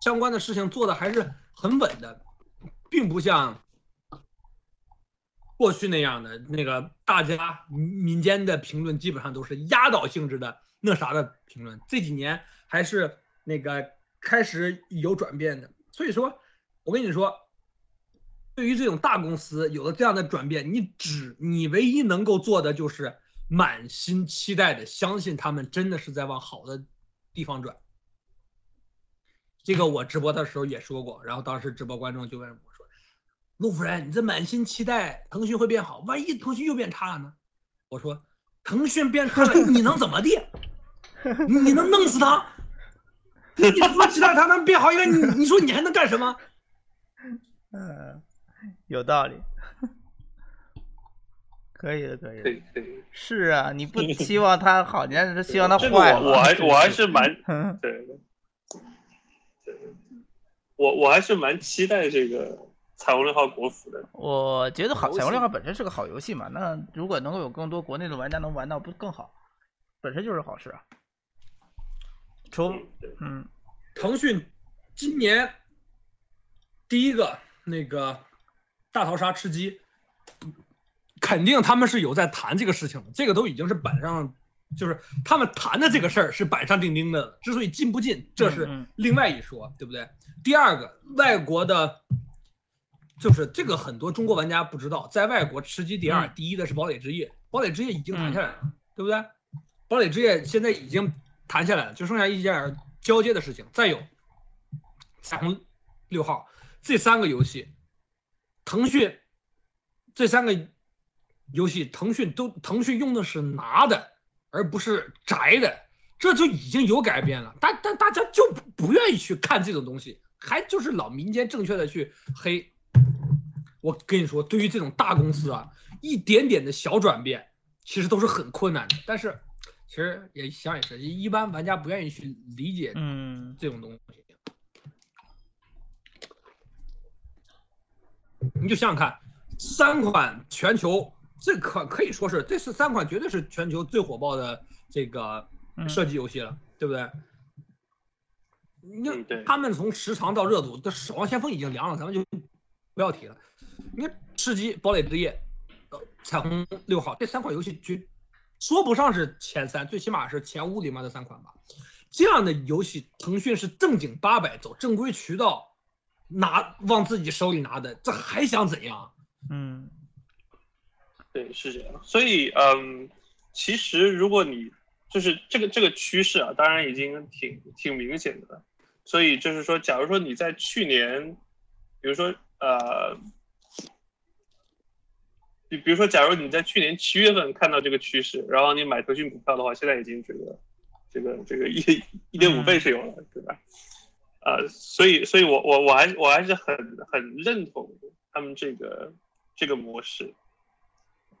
相关的事情做的还是很稳的，并不像过去那样的那个大家民间的评论基本上都是压倒性质的那啥的评论。这几年还是那个开始有转变的，所以说，我跟你说，对于这种大公司有了这样的转变，你只你唯一能够做的就是。满心期待的，相信他们真的是在往好的地方转。这个我直播的时候也说过，然后当时直播观众就问我：“陆夫人，你这满心期待腾讯会变好，万一腾讯又变差了呢？”我说：“腾讯变差了，你能怎么地？你能弄死他？你他妈期待他能变好，因为你你说你还能干什么？”嗯，有道理。可以的，可以的，可以可以。是啊，你不 希望他好，你还是希望他坏。我还我还是蛮 对，对，我我还是蛮期待这个彩虹六号国服的。我觉得好，彩虹六号本身是个好游戏嘛，那如果能够有更多国内的玩家能玩到，不更好？本身就是好事啊。从嗯，腾讯今年第一个那个大逃杀吃鸡。肯定他们是有在谈这个事情的，这个都已经是板上，就是他们谈的这个事儿是板上钉钉的。之所以进不进，这是另外一说，对不对？第二个，外国的，就是这个很多中国玩家不知道，在外国吃鸡第二，第一的是堡垒之夜，堡垒之夜已经谈下来了，对不对？堡垒之夜现在已经谈下来了，就剩下一件交接的事情。再有，彩虹六号这三个游戏，腾讯这三个。游戏腾讯都腾讯用的是拿的，而不是宅的，这就已经有改变了。但但大家就不愿意去看这种东西，还就是老民间正确的去黑。我跟你说，对于这种大公司啊，一点点的小转变，其实都是很困难的。但是其实也想也是，一般玩家不愿意去理解嗯这种东西。你就想想看，三款全球。这可可以说是，这是三款绝对是全球最火爆的这个射击游戏了，对不对？你看他们从时长到热度，这《守望先锋》已经凉了，咱们就不要提了。你看《吃鸡》《堡垒之夜》《彩虹六号》这三款游戏，就说不上是前三，最起码是前五里面的三款吧。这样的游戏，腾讯是正经八百走正规渠道拿往自己手里拿的，这还想怎样？嗯。对，是这样。所以，嗯，其实如果你就是这个这个趋势啊，当然已经挺挺明显的了。所以就是说，假如说你在去年，比如说呃，比比如说，假如你在去年七月份看到这个趋势，然后你买腾讯股票的话，现在已经这个这个这个一一点五倍是有了，对吧？呃，所以，所以我我我还我还是很很认同他们这个这个模式。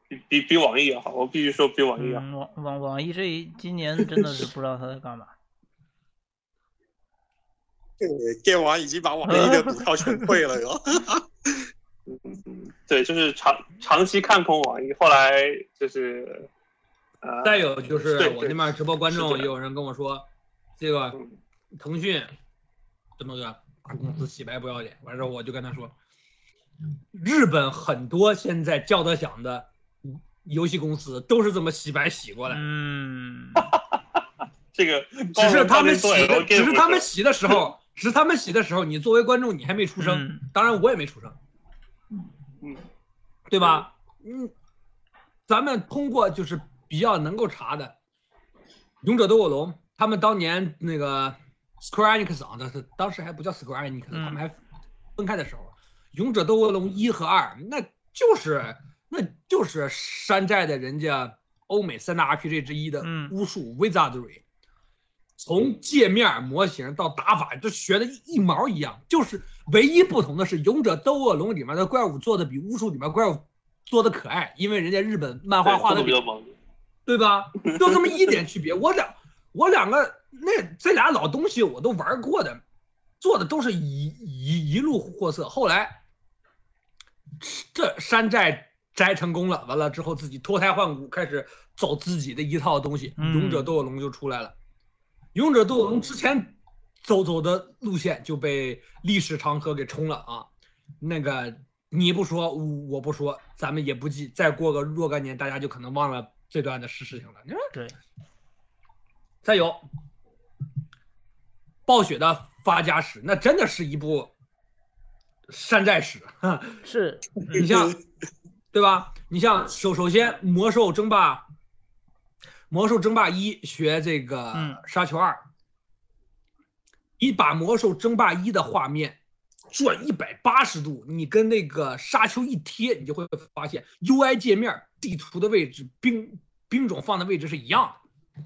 比比比网易要好，我必须说比网易要好。网网网易这一今年真的是不知道他在干嘛。对，电网已经把网易的股票全退了哟。对，就是长长期看空网易，后来就是呃，再有就是我那边直播观众也有人跟我说，这个腾讯这么个大公司洗白不要脸，完事我就跟他说，日本很多现在叫得响的。游戏公司都是这么洗白洗过来，嗯，这个只是他们洗的，只是他们洗的时候，只是他们洗的时候，你作为观众你还没出生，当然我也没出生，嗯，对吧？嗯，咱们通过就是比较能够查的，《勇者斗恶龙》，他们当年那个 Square Enix 啊，那是当时还不叫 Square Enix，他们还分开的时候，《勇者斗恶龙》一和二，那就是。那就是山寨的人家欧美三大 RPG 之一的巫术 Wizardry，从界面模型到打法都学的一毛一样，就是唯一不同的是《勇者斗恶龙》里面的怪物做的比巫术里面怪物做的可爱，因为人家日本漫画画的比较萌，对吧？就这么一点区别。我两我两个那这俩老东西我都玩过的，做的都是一一一路货色。后来这山寨摘成功了，完了之后自己脱胎换骨，开始走自己的一套东西，勇者斗恶龙就出来了。勇者斗恶龙之前走走的路线就被历史长河给冲了啊！那个你不说，我不说，咱们也不记。再过个若干年，大家就可能忘了这段的事事情了。你说对。再有，暴雪的发家史，那真的是一部山寨史。是你像，对吧？你像首首先，魔兽争霸，魔兽争霸一学这个沙丘二，你把魔兽争霸一的画面转一百八十度，你跟那个沙丘一贴，你就会发现 UI 界面、地图的位置、兵兵种放的位置是一样的。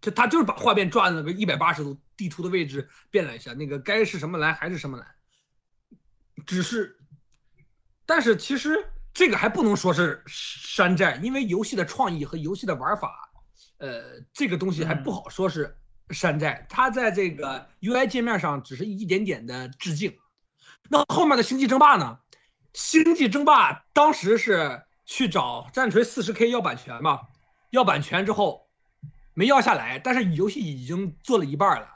就他就是把画面转了个一百八十度，地图的位置变了一下，那个该是什么蓝还是什么蓝，只是，但是其实这个还不能说是山寨，因为游戏的创意和游戏的玩法，呃，这个东西还不好说是山寨。它在这个 UI 界面上只是一点点的致敬。那后面的星际争霸呢？星际争霸当时是去找战锤四十 K 要版权嘛，要版权之后。没要下来，但是游戏已经做了一半了。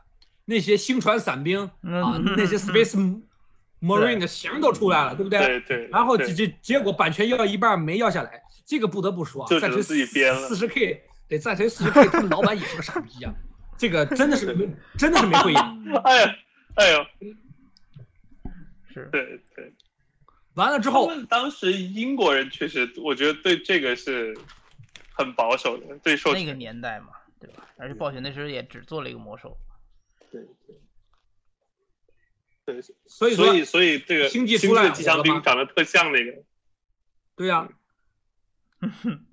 那些星船伞兵啊，那些 Space Marine 的型都出来了，对不对？对对。然后结结果版权要一半没要下来，这个不得不说，战锤四十 K 对战锤四十 K，他们老板也是个傻逼啊！这个真的是 真的是没会养。哎呀，哎呦，是对对。完了之后，当时英国人确实，我觉得对这个是很保守的，对受那个年代嘛。对吧？而且暴雪那时候也只做了一个魔兽。对对对，所以所以所以这个星际出来机枪兵长得特像那个。对呀。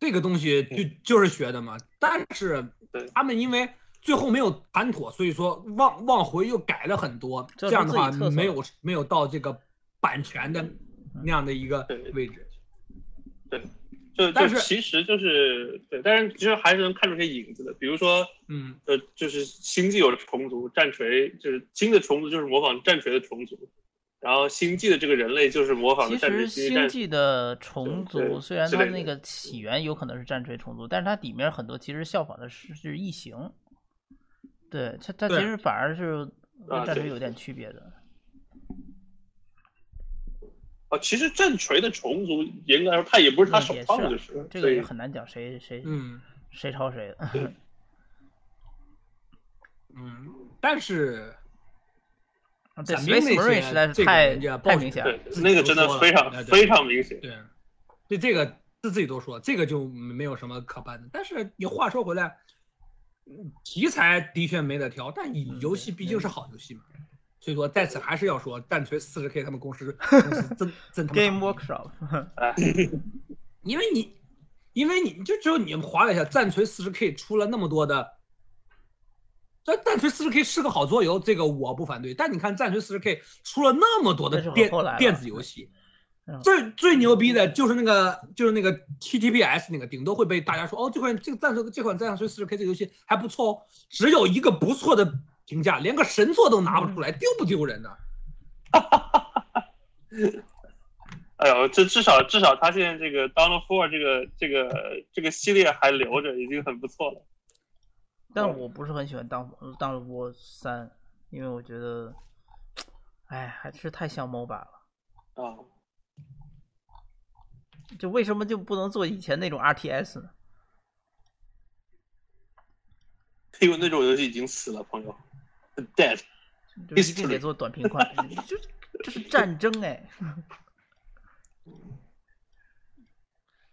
这个东西就就是学的嘛，但是他们因为最后没有谈妥，所以说往往回又改了很多，这样的话没有没有到这个版权的那样的一个位置。对。就但是其实就是对，但是其实还是能看出些影子的，比如说，嗯，呃，就是星际有虫族，战锤就是新的虫族就是模仿战锤的虫族，然后星际的这个人类就是模仿战锤。其实星际的虫族虽然它那个起源有可能是战锤虫族，但是它里面很多其实效仿的是是异形，对它它其实反而是跟战锤有点区别的。啊，其实战锤的虫族严格来说，它也不是它首创的，是这个也很难讲谁谁嗯谁抄谁的。嗯，但是伞兵那些实在是太太明显了，那个真的非常非常明显。对，对这个自自己都说，这个就没有什么可办的。但是你话说回来，题材的确没得挑，但你游戏毕竟是好游戏嘛。所以说，在此还是要说，战锤四十 K 他们公司 公司真真 Game Workshop，因为你，因为你就只有你划了一下，战锤四十 K 出了那么多的，这战锤四十 K 是个好桌游，这个我不反对。但你看战锤四十 K 出了那么多的电电子游戏，最最牛逼的就是那个就是那个 TTPS 那个，顶多会被大家说哦，这款这个战锤这款战锤四十 K 这个游戏还不错哦，只有一个不错的。评价连个神作都拿不出来，丢不丢人呢？哎呦，这至少至少他现在这个《Dawn of War》这个这个这个系列还留着，已经很不错了。但我不是很喜欢《Dawn Dawn of War 三》，因为我觉得，哎，还是太像 MOBA 了。啊。就为什么就不能做以前那种 RTS 呢？因为那种游戏已经死了，朋友。Dead，一定得做短平快，就这是战争哎。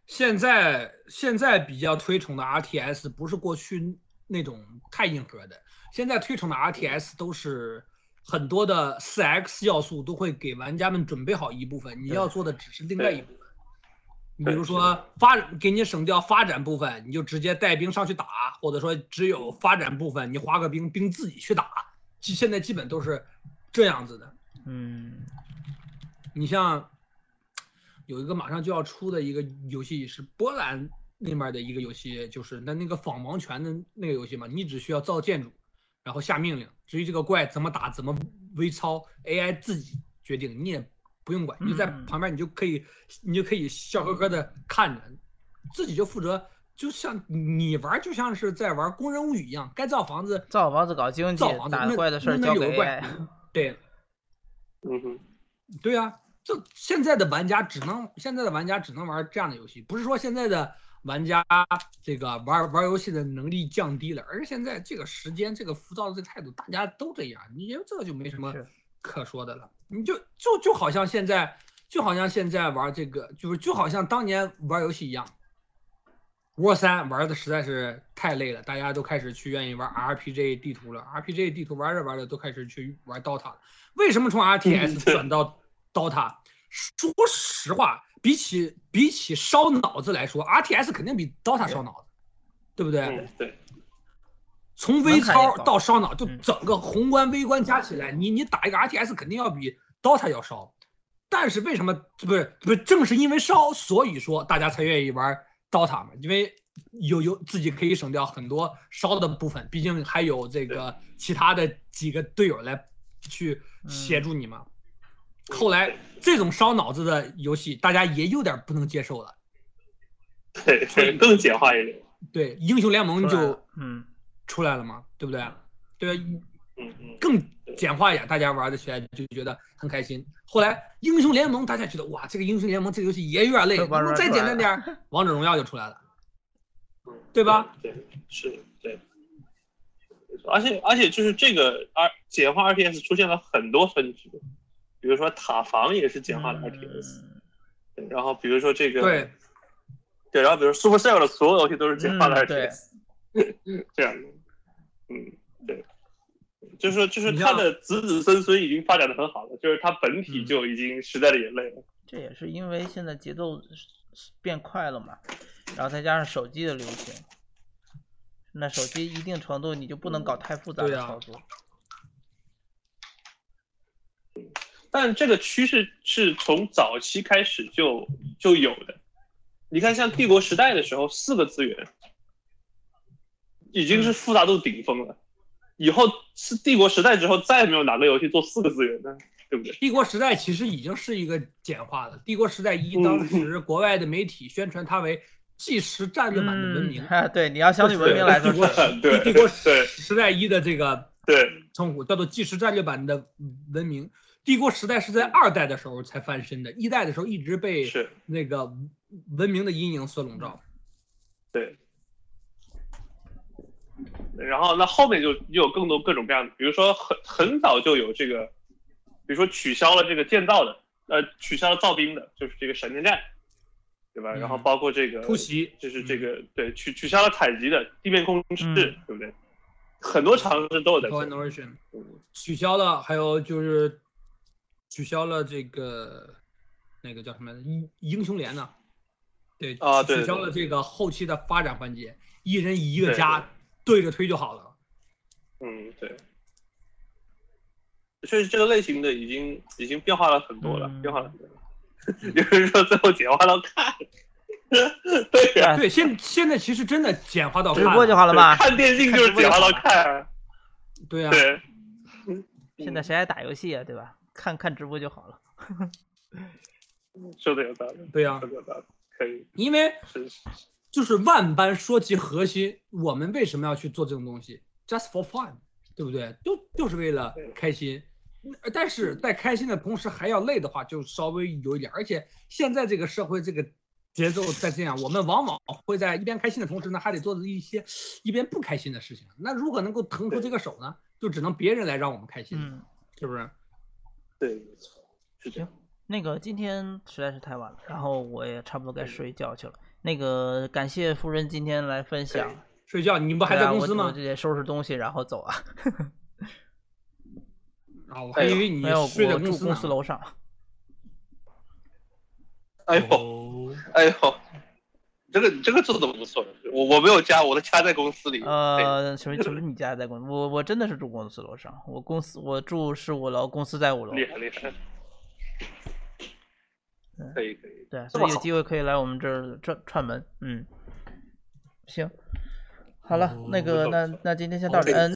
现在现在比较推崇的 RTS 不是过去那种太硬核的，现在推崇的 RTS 都是很多的四 X 要素都会给玩家们准备好一部分，你要做的只是另外一部分。你比如说发给你省掉发展部分，你就直接带兵上去打，或者说只有发展部分你划个兵，兵自己去打。现在基本都是这样子的，嗯，你像有一个马上就要出的一个游戏是波兰那边的一个游戏，就是那那个仿王权的那个游戏嘛，你只需要造建筑，然后下命令，至于这个怪怎么打、怎么微操，AI 自己决定，你也不用管，你就在旁边，你就可以，你就可以笑呵呵的看着，自己就负责，就像你玩，就像是在玩工人物语一样，该造房子，造房子搞经济，打怪的事儿交给 AI。对，嗯哼，对啊。就现在的玩家只能，现在的玩家只能玩这样的游戏，不是说现在的玩家这个玩玩游戏的能力降低了，而是现在这个时间、这个浮躁的这个态度，大家都这样，你这个就没什么可说的了。你就就就好像现在，就好像现在玩这个，就是就好像当年玩游戏一样，war 三玩的实在是太累了，大家都开始去愿意玩 RPG 地图了，RPG 地图玩着玩着都开始去玩 DOTA 了。为什么从 RTS 转到？DOTA，说实话，比起比起烧脑子来说，RTS 肯定比 DOTA 烧脑子，对不对？对。从微操到烧脑，就整个宏观微观加起来，你你打一个 RTS 肯定要比 DOTA 要烧。但是为什么不是不是正是因为烧，所以说大家才愿意玩 DOTA 嘛？因为有有自己可以省掉很多烧的部分，毕竟还有这个其他的几个队友来去协助你嘛。后来这种烧脑子的游戏，大家也有点不能接受了。对，更简化一点。对，英雄联盟就嗯出来了嘛，对不对？对，嗯嗯，更简化一点，大家玩的起来就觉得很开心。后来英雄联盟大家觉得哇，这个英雄联盟这个游戏也有点累，能不能再简单点？王者荣耀就出来了，对吧？对，是，对。而且而且就是这个 R 简化 RTS 出现了很多分支。比如说塔防也是简化的 RTS，对，然后比如说这个，对，对，然后比如 Supercell 的所有游戏都是简化的 RTS，这样的，嗯，对，就是说，就是他的子子孙孙已经发展的很好了，就是他本体就已经时代的眼泪了。这也是因为现在节奏变快了嘛，然后再加上手机的流行，那手机一定程度你就不能搞太复杂的操作。但这个趋势是从早期开始就就有的，你看，像帝国时代的时候，四个资源已经是复杂度顶峰了。以后是帝国时代之后，再也没有哪个游戏做四个资源的，对不对？帝国时代其实已经是一个简化了。帝国时代一当时国外的媒体宣传它为计时战略版的文明。对，你要相对文明来说，对帝国时代一的这个对称呼叫做计时战略版的文明。帝国时代是在二代的时候才翻身的，一代的时候一直被那个文明的阴影所笼罩。对。然后那后面就又有更多各种各样的，比如说很很早就有这个，比如说取消了这个建造的，呃，取消了造兵的，就是这个闪电战，对吧？然后包括这个突袭，就是这个对取取消了采集的地面控制，对不对？很多尝试都有在取消了，还有就是。取消了这个，那个叫什么英英雄联呢？对啊，取消了这个后期的发展环节，一人一个家对着推就好了。嗯，对。确实，这个类型的已经已经变化了很多了，变化了很多。有人说最后简化到看，对呀，对，现现在其实真的简化到直播就好了吧，看电竞就是简化到看。对呀。对。现在谁还打游戏啊？对吧？看看直播就好了，说的有道理。对呀，说的有道理，可以。因为就是万般说其核心，我们为什么要去做这种东西？Just for fun，对不对？就就是为了开心。但是在开心的同时还要累的话，就稍微有一点。而且现在这个社会这个节奏在这样，我们往往会在一边开心的同时呢，还得做一些一边不开心的事情。那如何能够腾出这个手呢？就只能别人来让我们开心，是不是？对，没错，行，那个今天实在是太晚了，然后我也差不多该睡觉去了。那个感谢夫人今天来分享。睡觉？你不还在公司吗？我直接收拾东西然后走啊。啊，我还以为你睡在公司公司楼上。哎呦，哎呦。这个这个做的不错，我我没有家，我的家在公司里。呃，什么什么？你家在公司？我我真的是住公司楼上，我公司我住是五楼，公司在五楼。厉害厉害。可以可以。对，所以有机会可以来我们这儿串串门。嗯。行，好了，那个那那今天先到这，嗯。